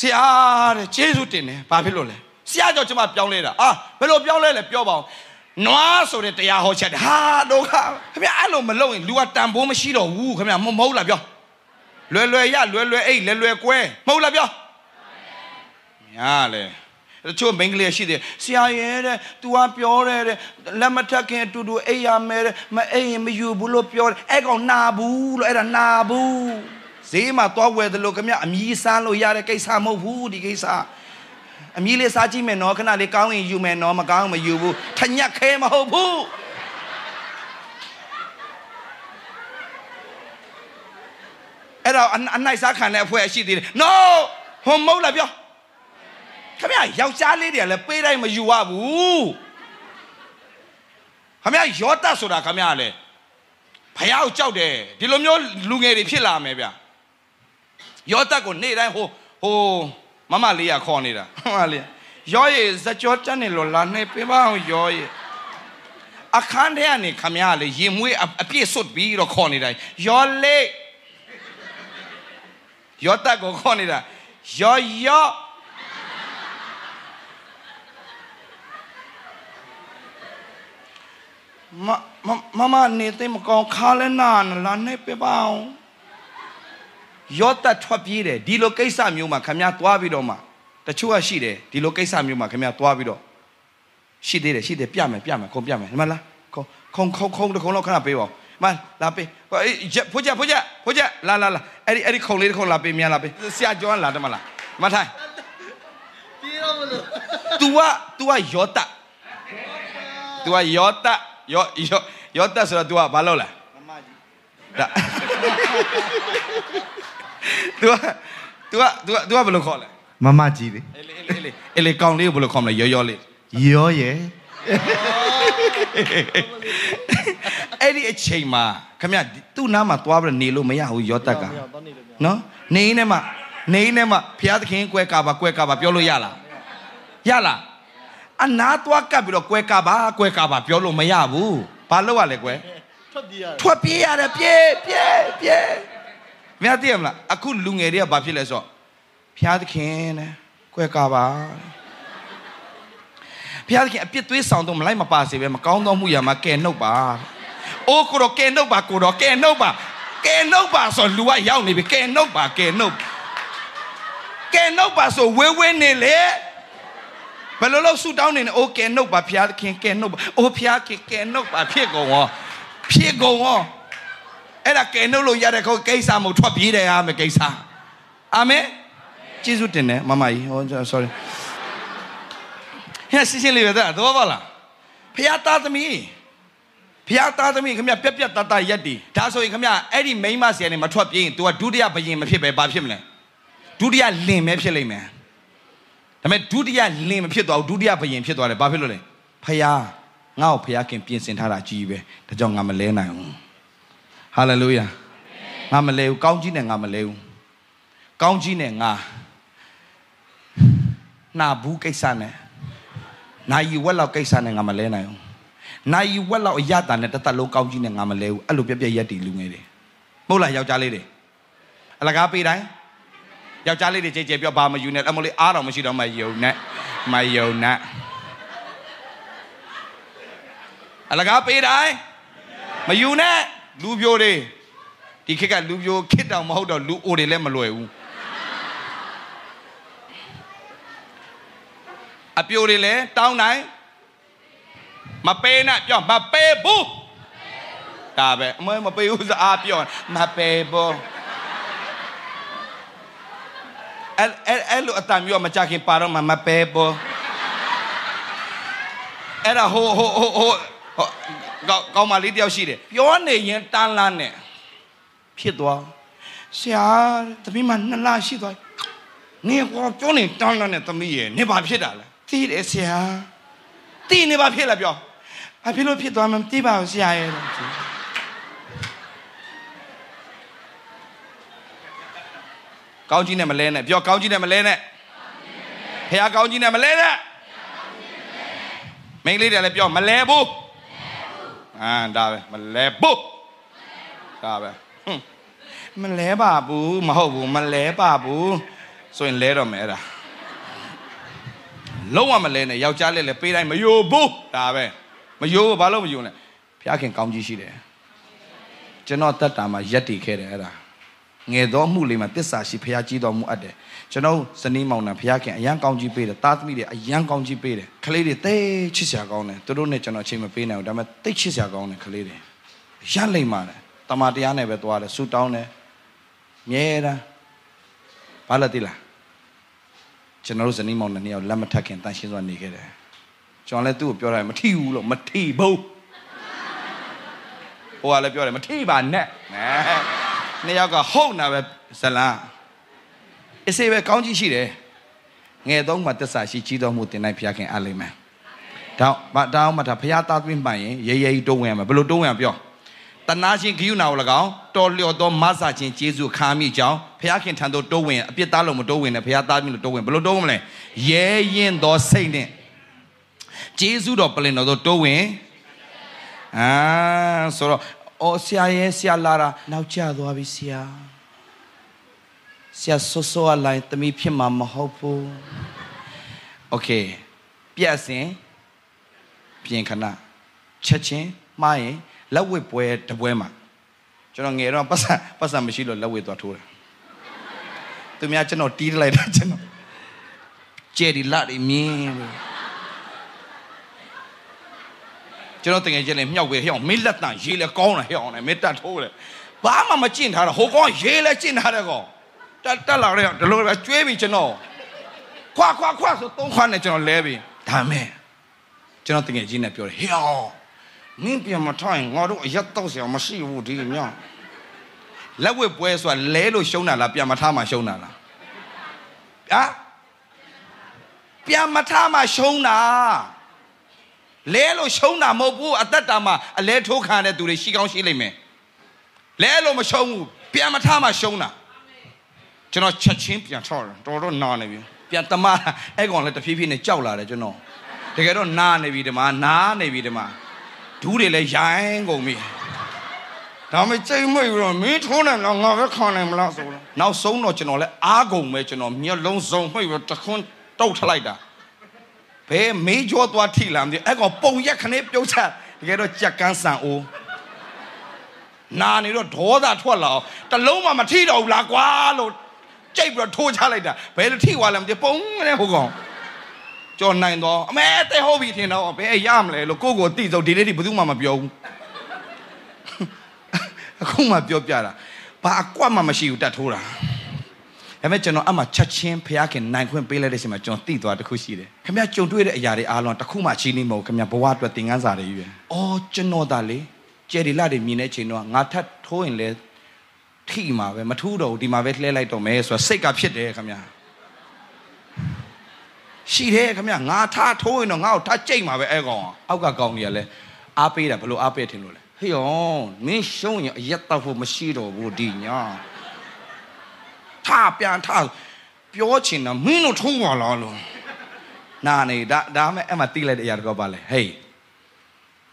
ဆရာတဲ့ကျေးဇူးတင်တယ်ဘာဖြစ်လို့လဲဆရာကြောင့်ကျွန်မပြောင်းလဲတာအာဘယ်လိုပြောင်းလဲလဲပြောပါအောင်နွားဆိုတဲ့တရားဟောချက်ဟာဒုက္ခခင်ဗျအဲ့လိုမလုပ်ရင်လူကတန်ဖိုးမရှိတော့ဘူးခင်ဗျမဟုတ်လားပြောလွယ်လွယ်ရလွယ်လွယ်အိတ်လွယ်လွယ်ကွဲမဟုတ်လားပြောညာလေတချို့မိန်းကလေးရှိတယ်ဆရာရဲ့တဲ့ तू ကပြောတယ်တဲ့လက်မထက်ခင်အတူတူအိပ်ရမယ်တဲ့မအိပ်ရင်မယူဘူးလို့ပြောတယ်အဲ့ကောင်နာဘူးလို့အဲ့ဒါနာဘူး ဈေးမှာသွားဝယ်တယ်လို့ခမအမြည်စားလို့ရတဲ့ကိစ္စမဟုတ်ဘူးဒီကိစ္စအမြည်လေးစားကြည့်မယ်နော်ခဏလေးကောင်းရင်ယူမယ်နော်မကောင်းမယူဘူးထညက်ခဲမဟုတ်ဘူးအဲ့တော့အနိုင်စားခံတဲ့အဖွဲရှိသေးတယ် no ဟိုမဟုတ်လားပြောခမယောက်ျားလေးတွေကလည်းပေးတိုင်းမယူရဘူးခမရောတတ်ဆိုတာခမလည်းဖယားကိုကြောက်တယ်ဒီလိုမျိုးလူငယ်တွေဖြစ်လာမယ်ဗျ ယောသက်ကိုနေ့တိုင်းဟိုဟိုမမလေးရခေါ်နေတာမမလေးရောရေဇကြောတက်နေလို့လာနေပြပါအောင်ရောရေအခန်းထဲကနေခမရလေရင်မွေးအပြည့်စွတ်ပြီးတော့ခေါ်နေတိုင်းရောလေးရောတက်ကိုခေါ်နေတာရောရောမမမမနေတဲ့မကောင်းခါလဲနာလာနေပြပါအောင် ရော့တက်ထွက်ပြေးတယ်ဒီလိုကိစ္စမျိုးမှာခမရသွားပြီးတော့မှတချို့ကရှိတယ်ဒီလိုကိစ္စမျိုးမှာခမရသွားပြီးတော့ရှိသေးတယ်ရှိတယ်ပြမယ်ပြမယ်ခုံပြမယ်ဒီမှာလားခုံခုံခုံခုံတခုံလောက်ခဏပေးပါမလာပေးအေးဖိုးကြဖိုးကြဖိုးကြလာလာလာအဲ့ဒီအဲ့ဒီခုံလေးတခုံလာပေးမြန်လာပေးဆရာကျော်လာတယ်မလားမထိုင်ပြေတော့မလို့ तू က तू ကယောတ तू ကယောတယောယောယောတဆိုတော့ तू ကဘာလုပ်လဲ မမကြီး ဒါ तू က तू က तू က तू ကဘယ်လိုခေါ်လဲ မမကြီးလေ အေးလေအေးလေအေးလေကောင်လေးကိုဘယ်လိုခေါ်မလဲယောယောလေး ရောရဲ့ အဲ့ဒီအချိန်မှာခမသူ့နားမှာသွားပြီးနေလို့မရဘူးယောတက်က တော့နေလို့မရ နော်နေနေမှာနေနေမှာဘုရားသခင်ကွဲကာပါကွဲကာပါပြောလို့ရလားရလားအနာသွားကပ်ပြီးတော့ကွဲကာပါကွဲကာပါပြောလို့မရဘူးဘာလို့ရလဲကွယ် ထွက်ပြေးရ ထွက်ပြေးရတယ်ပြေးပြေးပြေး မင်းသိရမလားအခုလူငယ်တွေကဘာဖြစ်လဲဆိုတော့ဘုရားသခင်တဲ့ကွဲကာပါဘုရားသခင်အပြစ်သွေးဆောင်တော့မလိုက်မပါစေပဲမကောင်းသောမှုရာမှာကဲနှုတ်ပါအိုးကိုတော့ကဲနှုတ်ပါကိုတော့ကဲနှုတ်ပါကဲနှုတ်ပါဆိုလူကရောက်နေပြီကဲနှုတ်ပါကဲနှုတ်ကဲနှုတ်ပါဆိုဝဲဝဲနေလေဘယ်လိုလို့ဆူတောင်းနေလဲအိုးကဲနှုတ်ပါဘုရားသခင်ကဲနှုတ်ပါအိုးဘုရားခင်ကဲနှုတ်ပါဖြစ်ကုန်ရောဖြစ်ကုန်ရော အဲ့ဒါကဲနှုတ်လို့ရတဲ့ကိစ္စမဟုတ်ထွက်ပြေးတယ်အားမယ်ကိစ္စအာမင်ကျေးဇူးတင်တယ်မမကြီးဟော sorry ဟဲ့ရှင်းရှင်းလေးပဲတဲ့တော့ပါလားဖះသားသမီးဖះသားသမီးခင်ဗျပြက်ပြက်တတ်တရက်တီဒါဆိုရင်ခင်ဗျအဲ့ဒီမိန်းမဆီကနေမထွက်ပြေးရင် तू ကဒုတိယဘယင်မဖြစ်ပဲဘာဖြစ်မလဲဒုတိယလင်ပဲဖြစ်လိမ့်မယ်ဒါပေမဲ့ဒုတိယလင်မဖြစ်သွားဘူးဒုတိယဘယင်ဖြစ်သွားတယ်ဘာဖြစ်လို့လဲဖះငါ့ကိုဖះခင်ပြင်ဆင်ထားတာကြီးပဲဒါကြောင့်ငါမလဲနိုင်ဘူး ဟာလေလုယာငါမလဲဘူးကောင်းကြီးနဲ့ငါမလဲဘူးကောင်းကြီးနဲ့ငါနာဘူးကိစ္စနဲ့နိုင်ဝက်လောက်ကိစ္စနဲ့ငါမလဲနိုင်ဘူးနိုင်ဝက်လောက်အရတာနဲ့တသက်လုံးကောင်းကြီးနဲ့ငါမလဲဘူးအဲ့လိုပြက်ပြက်ရက်တီလူငယ်တွေမဟုတ်လားယောက်ျားလေးတွေအလကားပေးတိုင်းယောက်ျားလေးတွေကြဲကြဲပြောဘာမယူနဲ့အမလေးအားတော်မရှိတော့မယုံနဲ့မယုံနဲ့အလကားပေးတိုင်းမယူနဲ့ လူပြိုတွေဒီခေတ်ကလူပြိုခေတ်တောင်မဟုတ်တော့လူအိုတွေလည်းမလွယ်ဘူးအပြိုတွေလည်းတောင်းတိုင်းမပေးနဲ့ပြောမပေးဘူးဒါပဲအမမပေးဘူးစအားပြောမပေးဘူးအဲ့အဲ့အဲ့လိုအတန်မျိုးမကြခင်ပါတော့မမပေးဘူးအဲ့ဒါဟိုဟိုဟိုဟို ကောင်းကောင်းမလေးတယောက်ရှိတယ်ပြောနေရင်တန်းလန်းနဲ့ဖြစ်သွားဆရာသမီးမနှစ်လရှိသွားနေကောပြောနေတန်းလန်းနဲ့သမီးရဲ့နေဘာဖြစ်တာလဲသိတယ်ဆရာသိနေဘာဖြစ်လဲပြောဘာဖြစ်လို့ဖြစ်သွားမှမသိပါဘူးဆရာရဲ့ကောင်းကြီးနဲ့မလဲနဲ့ပြောကောင်းကြီးနဲ့မလဲနဲ့ဖះကောင်းကြီးနဲ့မလဲနဲ့မိန်းကလေးတွေလည်းပြောမလဲဘူး အာဒါပဲမလဲဘူးဒါပဲဟွန်းမလဲပါဘူးမဟုတ်ဘူးမလဲပါဘူးဆိုရင်လဲတော့မယ်အဲ့ဒါလုံးဝမလဲနဲ့ယောက်ျားလေးလည်းပေးတိုင်းမယိုဘူးဒါပဲမယိုဘူးဘာလို့မယိုလဲဖះခင်ကောင်းကြီးရှိတယ်ကျွန်တော်တက်တာမှာရက်တည်ခဲ့တယ်အဲ့ဒါငယ်သောမှုလေးမှာတစ္ဆာရှိဖះကြီးတော်မူအပ်တယ် ကျွန်တော်ဇနီးမောင်နှံဖះခင်အရန်ကောင်းကြီးပေးတယ်တာသမီတွေအရန်ကောင်းကြီးပေးတယ်ကလေးတွေတိတ်ချစ်စရာကောင်းတယ်သူတို့နဲ့ကျွန်တော်ချိန်မပေးနိုင်ဘူးဒါပေမဲ့တိတ်ချစ်စရာကောင်းတယ်ကလေးတွေရလိမ့်ပါတယ်တမန်တရားနဲ့ပဲသွားတယ်ဆူတောင်းတယ်မြဲတမ်းဘာလဲတိလားကျွန်တော်တို့ဇနီးမောင်နှစ်ယောက်လက်မထပ်ခင်တန်ရှင်းစွာနေခဲ့တယ်ကျွန်တော်လည်းသူ့ကိုပြောတယ်မထီဘူးလို့မထီဘူးဟိုကလည်းပြောတယ်မထီပါနဲ့နဲနှစ်ယောက်ကဟုတ်နာပဲဇလန်း အစေပဲကောင်းကြီးရှိတယ်ငယ်သုံးမှာတစ္ဆာရှိကြီးတော်မူတင်နိုင်ဖျားခင်အားလိမ့်မယ်တောင်းမတောင်းမတာဖျားသားသွင်းမှန်ရင်ရေရေကြီးတိုးဝင်ရမယ်ဘယ်လိုတိုးဝင်ရပြောတနာရှင်ဂိယူနာကို၎င်းတော်လျော်သောမဆာခြင်းကျေးဇူးခါမိကြောင်းဖျားခင်ထံသို့တိုးဝင်အပြစ်သားလုံးမတိုးဝင်နဲ့ဖျားသားမိလို့တိုးဝင်ဘယ်လိုတိုးဝင်မလဲရဲရင်သောစိတ်နဲ့ကျေးဇူးတော်ပလင်တော်သို့တိုးဝင်အာဆိုတော့အော်ဆရာရဲ့ဆရာလာတာနောက်ကျသွားပြီဆရာ ဆရာဆိုးဆိုးအလိုက်တမိဖြစ်မှာမဟုတ်ဘူးโอเคပြက်စင်ပြင်ခဏချက်ချင်းမှားရင်လက်ဝစ်ပွဲတပွဲမှာကျွန်တော်ငယ်တော့ပတ်စံပတ်စံမရှိလို့လက်ဝစ်သွားထိုးတယ်သူများကျွန်တော်တီးလိုက်တာကျွန်တော်ကျဲဒီလာတွေမြင်းလို့ကျွန်တော်တကယ်ချင်းလည်းမြောက်ဝဲဟဲ့အောင်မင်းလက်တန်ရေးလဲကောင်းတယ်ဟဲ့အောင်လည်းမင်းတက်ထိုးတယ်ဘာမှမကျင့်ထားတာဟိုကောင်ရေးလဲကျင့်ထားတယ်ကောင် တက်တက်လာတော့ဒီလိုပဲကျွေးပြီကျွန်တော်ခွာခွာခွာဆိုသုံးခွာနဲ့ကျွန်တော်လဲပြီဒါမဲ့ကျွန်တော်တကယ်ချင်းနဲ့ပြောတယ်ဟဲ့အောင်နင်းပြန်မထိုင်ငါတို့အရက်တော့ဆရာမရှိဘူးဒီညလက်ဝဲပွဲဆိုတာလဲလို့ရှုံးတာလားပြန်မထားမှရှုံးတာလားဟာပြန်မထားမှရှုံးတာလဲလို့ရှုံးတာမဟုတ်ဘူးအသက်တာမှာအလဲထိုးခံတဲ့သူတွေရှိကောင်းရှိလိမ့်မယ်လဲလို့မရှုံးဘူးပြန်မထားမှရှုံးတာ ကျွန်တော်ချက်ချင်းပြန်ထောက်တယ်တော်တော်နာနေပြီပြန်တမအဲ့ကောင်လည်းတဖြည်းဖြည်းနဲ့ကြောက်လာတယ်ကျွန်တော်တကယ်တော့နာနေပြီဒီမှာနာနေပြီဒီမှာဒူးတွေလည်းရိုင်းကုန်ပြီဒါမှကြိတ်မိတ်ပြီးတော့မင်းထိုးနိုင်လားငါပဲခံနိုင်မလားဆိုတော့နောက်ဆုံးတော့ကျွန်တော်လည်းအားကုန်ပဲကျွန်တော်မျက်လုံးစုံမိတ်ပြီးတခွန်းတုတ်ထလိုက်တာဘယ်မေးကြောသွားထိလာမသိအဲ့ကောင်ပုံရက်ခနဲ့ပြုတ်ချတကယ်တော့ကြက်ကန်းဆန်အိုးနာနေတော့ဒေါသထွက်လာအောင်တလုံးမှမထိတော့ဘူးလားကွာလို့ ကြိတ်ပြီးတော့ထိုးချလိုက်တာဘယ်လိုထိသွားလဲမသိပုံနဲ့ဟိုကောင်ကြော်နိုင်တော့အမဲတဲ့ဟုတ်ပြီထင်တော့ဘယ်ရမလဲလို့ကိုကိုတိစုံဒီနေ့ထိဘယ်သူမှမပြောဘူးအခုမှပြောပြတာဘာအကွက်မှမရှိဘူးတတ်ထိုးတာဒါပေမဲ့ကျွန်တော်အမှချက်ချင်းဖျားခင်နိုင်ခွင့်ပေးလိုက်တဲ့အချိန်မှာကျွန်တော်သိသွားတစ်ခုရှိတယ်ခင်ဗျာကြုံတွေ့တဲ့အရာတွေအားလုံးတစ်ခုမှချင်းနေမဟုတ်ခင်ဗျာဘဝအတွက်သင်ခန်းစာတွေကြီးပဲအော်ကျွန်တော်ဒါလေကျယ်ဒီလာတွေမြင်တဲ့အချိန်တော့ငါထပ်ထိုးရင်လဲ ထိမှာပဲမထူးတော့ဘူးဒီမှာပဲလှဲလိုက်တော့မယ်ဆိုတော့စိတ်ကဖြစ်တယ်ခင်ဗျာရှိတယ်ခင်ဗျာငါထားထိုးရင်တော့ငါ့ကိုထားကြိတ်မှာပဲအဲ့ကောင်အောက်ကကောင်ကြီးကလည်းအားပေးတာဘလို့အားပေးထင်လို့လဲဟေ့ယောမင်းရှုံးရင်အရက်တော့ဖို့မရှိတော့ဘူးဒီညာထားပြန်ထားပြောချင်တာမင်းတို့ထုံးပါလားလို့နာနေဒါဒါမဲ့အဲ့မှာတိလိုက်တဲ့အရာတော့ပါလေဟေး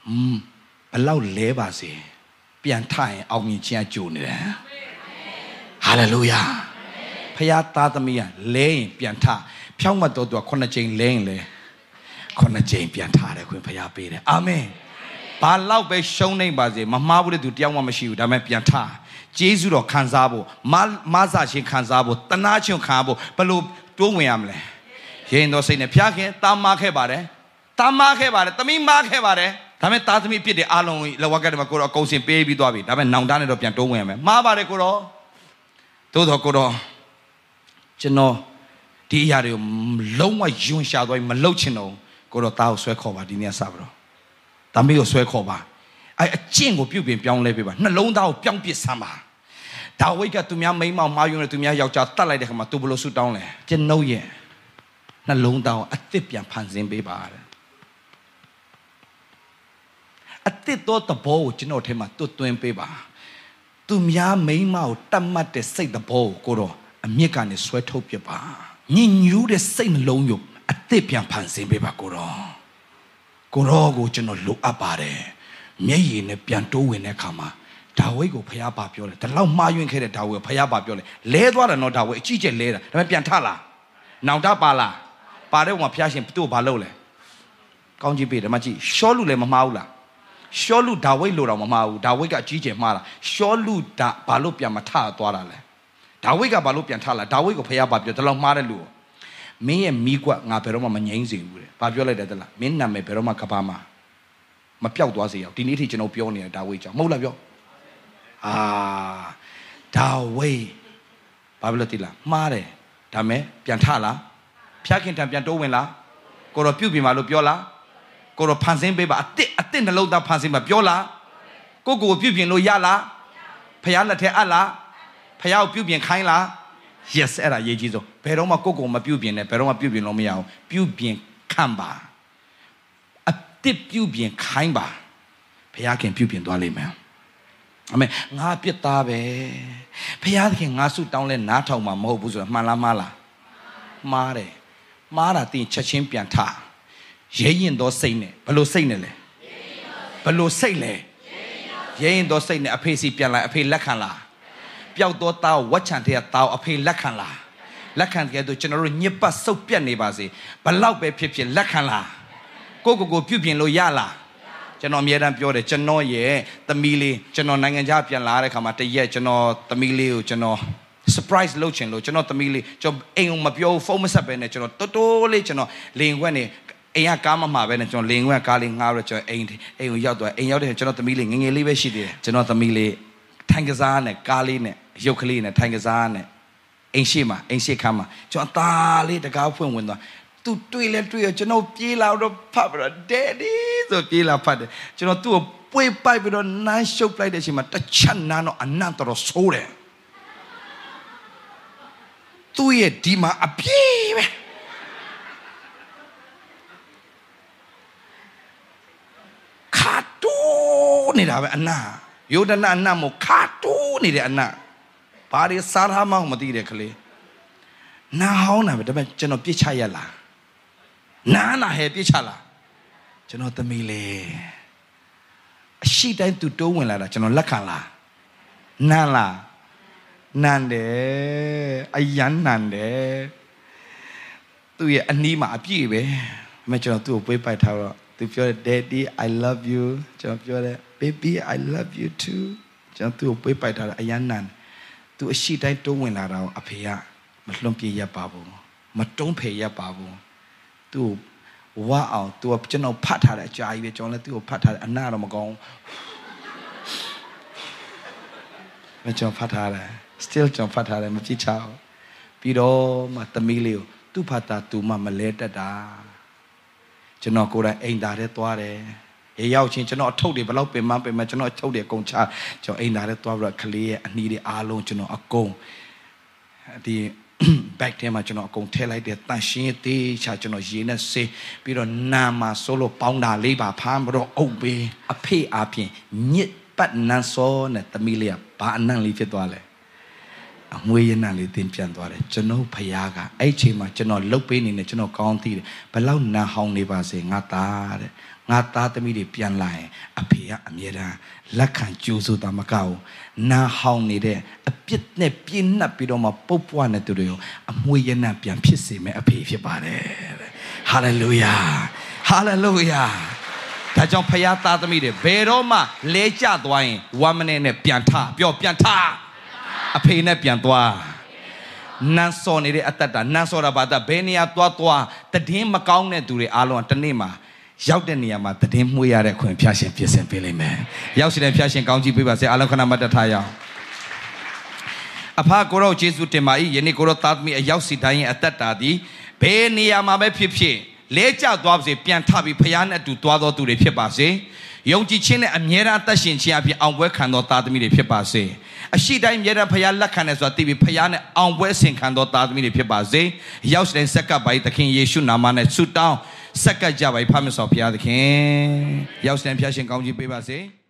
อืมဘလောက်လဲပါစေပြန်ထရင်အောင်မြင်ခြင်းအကျိုးနေတယ် ဟာလေလုယာဖခင်သားသမီးကလဲရင်ပြန်ထဖြောင်းမတော်သူကခုနှစ်ကြိမ်လဲရင်လဲခုနှစ်ကြိမ်ပြန်ထတယ်ခွင်ဖခင်ပေးတယ်အာမင်ဘာလောက်ပဲရှုံးနေပါစေမမှားဘူးတဲ့သူတယောက်မှမရှိဘူးဒါပေမဲ့ပြန်ထဂျေဇုတော်ခံစားဖို့မမဆာရှင်ခံစားဖို့တနာချင်းခံဖို့ဘယ်လိုတိုးဝင်ရမလဲရင်တော်စိတ်နဲ့ဖျားခင်တာမခဲ့ပါတယ်တာမခဲ့ပါတယ်တမိမခဲ့ပါတယ်ဒါပေမဲ့သားသမီးပြစ်တဲ့အားလုံးလဝကတမကိုတော့အကုန်စင်ပေးပြီးသွားပြီဒါပေမဲ့နောင်တနဲ့တော့ပြန်တိုးဝင်ရမယ်မှားပါတယ်ကိုတော့ သို့တော်ကိုတော့ကျွန်တော်ဒီအရာတွေကိုလုံးဝယွန်ရှာသွားပြီးမလှုပ်ချင်တော့ကိုတော့သားကိုဆွဲခေါ်ပါဒီနေ့စပါတော့တမီးကိုဆွဲခေါ်ပါအဲအကျင့်ကိုပြုတ်ပြင်ပြောင်းလဲပေးပါနှလုံးသားကိုပြောင်းပစ်ဆမ်းပါဒါဝိတ်ကသူများမိန်းမောင်မာယွန်းနဲ့သူများယောက်ျားတတ်လိုက်တဲ့ခါမှာသူဘလို့ဆူတောင်းလဲကျွန်ုပ်ရဲ့နှလုံးသားကိုအသစ်ပြန်ဖန်ဆင်းပေးပါတဲ့အသစ်သောသဘောကိုကျွန်တော်ထဲမှာတွတ်သွင်းပေးပါ သူများမိန်းမကိုတတ်မှတ်တဲ့စိတ်သဘောကိုကိုတော့အမြင့်ကနေဆွဲထုတ်ပြပါညင်ညူးတဲ့စိတ်နှလုံးကိုအသစ်ပြန်ဖန်ဆင်းပေးပါကိုတော့ကိုတော့ကိုကျွန်တော်လိုအပ်ပါတယ်မျက်ရည်နဲ့ပြန်တိုးဝင်တဲ့အခါမှာဒါဝိဒ်ကိုဖះပါပြောတယ်ဒါလောက်မှားယွင်းခဲ့တဲ့ဒါဝိဒ်ကိုဖះပါပြောတယ်လဲသွားတယ်နော်ဒါဝိဒ်အကြီးကျယ်လဲတာဒါပေမဲ့ပြန်ထလာနောင်တပါလာပါတဲ့ဘုံမှာဖះရှင်သူ့ကိုဘာလုပ်လဲကောင်းကြီးပေးတယ်မကြည့်ရှောလူလည်းမမှားဘူးလား ရှောလူဒါဝိဒ်လိုတော့မမှားဘူးဒါဝိဒ်ကအကြီးကျယ်မှားတာရှောလူဒါဘာလို့ပြန်မထသွားတာလဲဒါဝိဒ်ကဘာလို့ပြန်ထလာဒါဝိဒ်ကိုဖះပါပြောဒါလောက်မှားတဲ့လူကိုမင်းရဲ့မိကွက်ငါဘယ်တော့မှမငြိမ်းစေဘူးတဲ့ဘာပြောလိုက်တယ်တလားမင်းနာမည်ဘယ်တော့မှကဘာမှာမပြောက်သွားစေရအောင်ဒီနေ့ထိကျွန်တော်ပြောနေတာဒါဝိဒ်ကြောင့်မဟုတ်လားပြောအာဒါဝိဒ်ဘာဖြစ်လို့တိလားမှားတယ်ဒါမဲ့ပြန်ထလားဖျားခင်ထံပြန်တိုးဝင်လားကိုတော့ပြုတ်ပြင်ပါလို့ပြောလား ကိုတော့ဖန်ဆင်းပေးပါအစ်စ်အစ်စ်နှလုံးသားဖန်ဆင်းပါပြောလားကိုကိုကိုပြုတ်ပြင်လို့ရလားဖျားလက်ထဲအပ်လားဖျားကိုပြုတ်ပြင်ခိုင်းလား yes အဲ့ဒါရေးကြီးဆုံးဘယ်တော့မှကိုကိုမပြုတ်ပြင်နဲ့ဘယ်တော့မှပြုတ်ပြင်လို့မရအောင်ပြုတ်ပြင်ခံပါအတစ်ပြုတ်ပြင်ခိုင်းပါဘုရားခင်ပြုတ်ပြင်သွားလိမ့်မယ်အမေငါပြစ်သားပဲဘုရားသခင်ငါဆုတောင်းလဲနားထောင်မှာမဟုတ်ဘူးဆိုတော့မှန်လားမှားလားမှားတယ်မှားတာတင်ချက်ချင်းပြန်ထ ရဲရင်သောစိတ်နဲ့ဘလို့စိတ်နဲ့လဲဘလို့စိတ်လဲရဲရင်သောစိတ်နဲ့အဖေစီပြန်လာအဖေလက်ခံလားပျောက်သောသားဝတ်ချံတဲ့သားအဖေလက်ခံလားလက်ခံတဲ့ဆိုကျွန်တော်တို့ညစ်ပတ်စုပ်ပြတ်နေပါစေဘလောက်ပဲဖြစ်ဖြစ်လက်ခံလားကိုကိုကိုပြုတ်ပြင်လို့ရလားကျွန်တော်အမြဲတမ်းပြောတယ်ကျွန်တော်ရဲ့သမီးလေးကျွန်တော်နိုင်ငံခြားပြန်လာတဲ့ခါမှာတရက်ကျွန်တော်သမီးလေးကိုကျွန်တော် surprise လုပ်ချင်လို့ကျွန်တော်သမီးလေးကျွန်တော်အိမ်ကိုမပြောဖုန်းမဆက်ပဲနဲ့ကျွန်တော်တိုးတိုးလေးကျွန်တော်လေခွက်နေ အိမ်ကကားမမှာပဲနဲ့ကျွန်တော်လေခွက်ကားလေးငှားရကျွန်တော်အိမ်အိမ်ကိုရောက်သွားအိမ်ရောက်တဲ့ကျွန်တော်သမီးလေးငငယ်လေးပဲရှိသေးတယ်ကျွန်တော်သမီးလေးထိုင်ကစားနဲ့ကားလေးနဲ့ရုပ်ကလေးနဲ့ထိုင်ကစားနဲ့အိမ်ရှိမှာအိမ်ရှိခမ်းမှာကျွန်တော်အသားလေးတကားဖွင့်ဝင်သွားသူတွေ့လဲတွေ့ရကျွန်တော်ပြေးလာတော့ဖတ်ပြီးတော့ daddy ဆိုပြေးလာဖတ်တယ်ကျွန်တော်သူ့ကိုပွေပိုက်ပြီးတော့နမ်းရှုပ်လိုက်တဲ့အချိန်မှာတစ်ချက်နမ်းတော့အနံ့တော်ဆိုးတယ်သူ့ရဲ့ဒီမှာအပြေးပဲခါတိုး နေတာပဲအနံ့ယိုဒနာအနံ့မို့ခါတိုးနေတဲ့အနံ့ဘာတွေစားထားမှမသိတဲ့ကလေးနာဟောင်းတာပဲဒါပေမဲ့ကျွန်တော်ပြစ်ချရလားနာနာဟဲပြစ်ချလားကျွန်တော်သမီးလေအရှိတိုင်းသူတိုးဝင်လာတာကျွန်တော်လက်ခံလားနန်းလားနန်းတယ်အယမ်းနန်းတယ်သူ့ရဲ့အနီးမှာအပြည့်ပဲမကျွန်တော်သူ့ကိုပွေးပိုက်ထားတော့သူပြောတယ် daddy i love you ကျွန်တော်ပြောတယ် baby i love you too ကျွန်တော်သူ့ကိုပွေးပိုက်ထားတယ်အယမ်းနန်းသူအရှိတိုင်းတိုးဝင်လာတာကိုအဖေကမလွန်ပြေရပါဘူးမတုံးဖေရပါဘူးသူ့ဝါအောင်သူကကျွန်တော်ဖတ်ထားတဲ့အကြာကြီးပဲကျွန်တော်လည်းသူ့ကိုဖတ်ထားတယ်အနာတော့မကောင်းမကျွန်တော်ဖတ်ထားတယ် still ကျွန်တော်ဖတ်ထားတယ်မကြည့်ချအောင်ပြီးတော့မှသမီးလေးကိုသူ့ဖတ်တာသူမှမလဲတက်တာကျွန်တော်ကိုယ်တိုင်အိမ်သားထဲသွားတယ် ရေရောက်ချင်းကျွန်တော်အထုပ်တွေဘလောက်ပင်မပင်မကျွန်တော်အထုပ်တွေအကုန်ချကျွန်တော်အိမ်သားထဲသွားပြီးတော့ကလေးရဲ့အနီးတွေအားလုံးကျွန်တော်အကုန်ဒီ back ထဲမှာကျွန်တော်အကုန်ထည့်လိုက်တယ်တန်ရှင်းသေးချာကျွန်တော်ရေနဲ့ဆေးပြီးတော့နာမှာဆိုလို့ပေါင်းတာလေးပါဖမ်းပြီးတော့အုပ်ပေးအဖေအပြင်ညစ်ပတ်နန်းစောနဲ့တမီးလေးကဘာအနံ့လေးဖြစ်သွားလဲအမွေးရနံ့လေးတင်ပြန်သွားတယ်ကျွန်တော်ဖယားကအဲ့ချိန်မှာကျွန်တော်လှုပ်ပေးနေတယ်ကျွန်တော်ကောင်းသိတယ်ဘလောက်နန်းဟောင်းနေပါစေငါသားတဲ့ ငါသားသမီးတွေပြန်လာရင်အဖေကအမြဲတမ်းလက်ခံကြိုးဆိုတာမကောက်နာဟောင်းနေတဲ့အပြစ်နဲ့ပြင်းနှက်ပြီးတော့မှပုတ်ပွားနေသူတွေကိုအမွေရနံ့ပြန်ဖြစ်စေမယ်အဖေဖြစ်ပါတယ်ဟာလေလုယာဟာလေလုယာဒါကြောင့်ဖခင်သားသမီးတွေဘယ်တော့မှလဲကျသွားရင်1 minute နဲ့ပြန်ထပြောပြန်ထအဖေနဲ့ပြန်သွားနန်းစော်နေတဲ့အတ္တတာနန်းစော်တာဘာတဘယ်နေရာသွားသွားတည်င်းမကောင်းတဲ့သူတွေအားလုံးကတနေ့မှာ ရောက်တဲ့နေရာမှာတည်င်းမှုရတဲ့ခွင့်ဖျားရှင်ပြင်ဆင်ပေးလိမ့်မယ်။ရောက်ရှိတဲ့ဖျားရှင်ကောင်းချီးပေးပါစေ။အားလုံးခဏမတ်တထားရအောင်။အဖကိုရောယေရှုတင်ပါ၏ယနေ့ကိုရောသားသမီးအရောက်စီတိုင်းရဲ့အသက်တာသည်ဘယ်နေရာမှာပဲဖြစ်ဖြစ်လဲကျသွားပါစေပြန်ထပြီးဖခင်နဲ့အတူသွားတော်သူတွေဖြစ်ပါစေ။ယုံကြည်ခြင်းနဲ့အမြဲတမ်းအသက်ရှင်ခြင်းအပြင်အောင်ပွဲခံတော်သားသမီးတွေဖြစ်ပါစေ။အရှိတိုင်းမြဲတမ်းဖခင်လက်ခံတယ်ဆိုတာသိပြီးဖခင်နဲ့အောင်ပွဲဆင်ခံတော်သားသမီးတွေဖြစ်ပါစေ။ရောက်တဲ့ဆက်ကပ်ပါ၏သခင်ယေရှုနာမနဲ့ဆုတောင်း ဆက်ကပ်ကြပါ၏ဖခင်ဆောဖခင်။ရောက်တဲ့ဖခင်ရှင်ကောင်းချီးပေးပါစေ။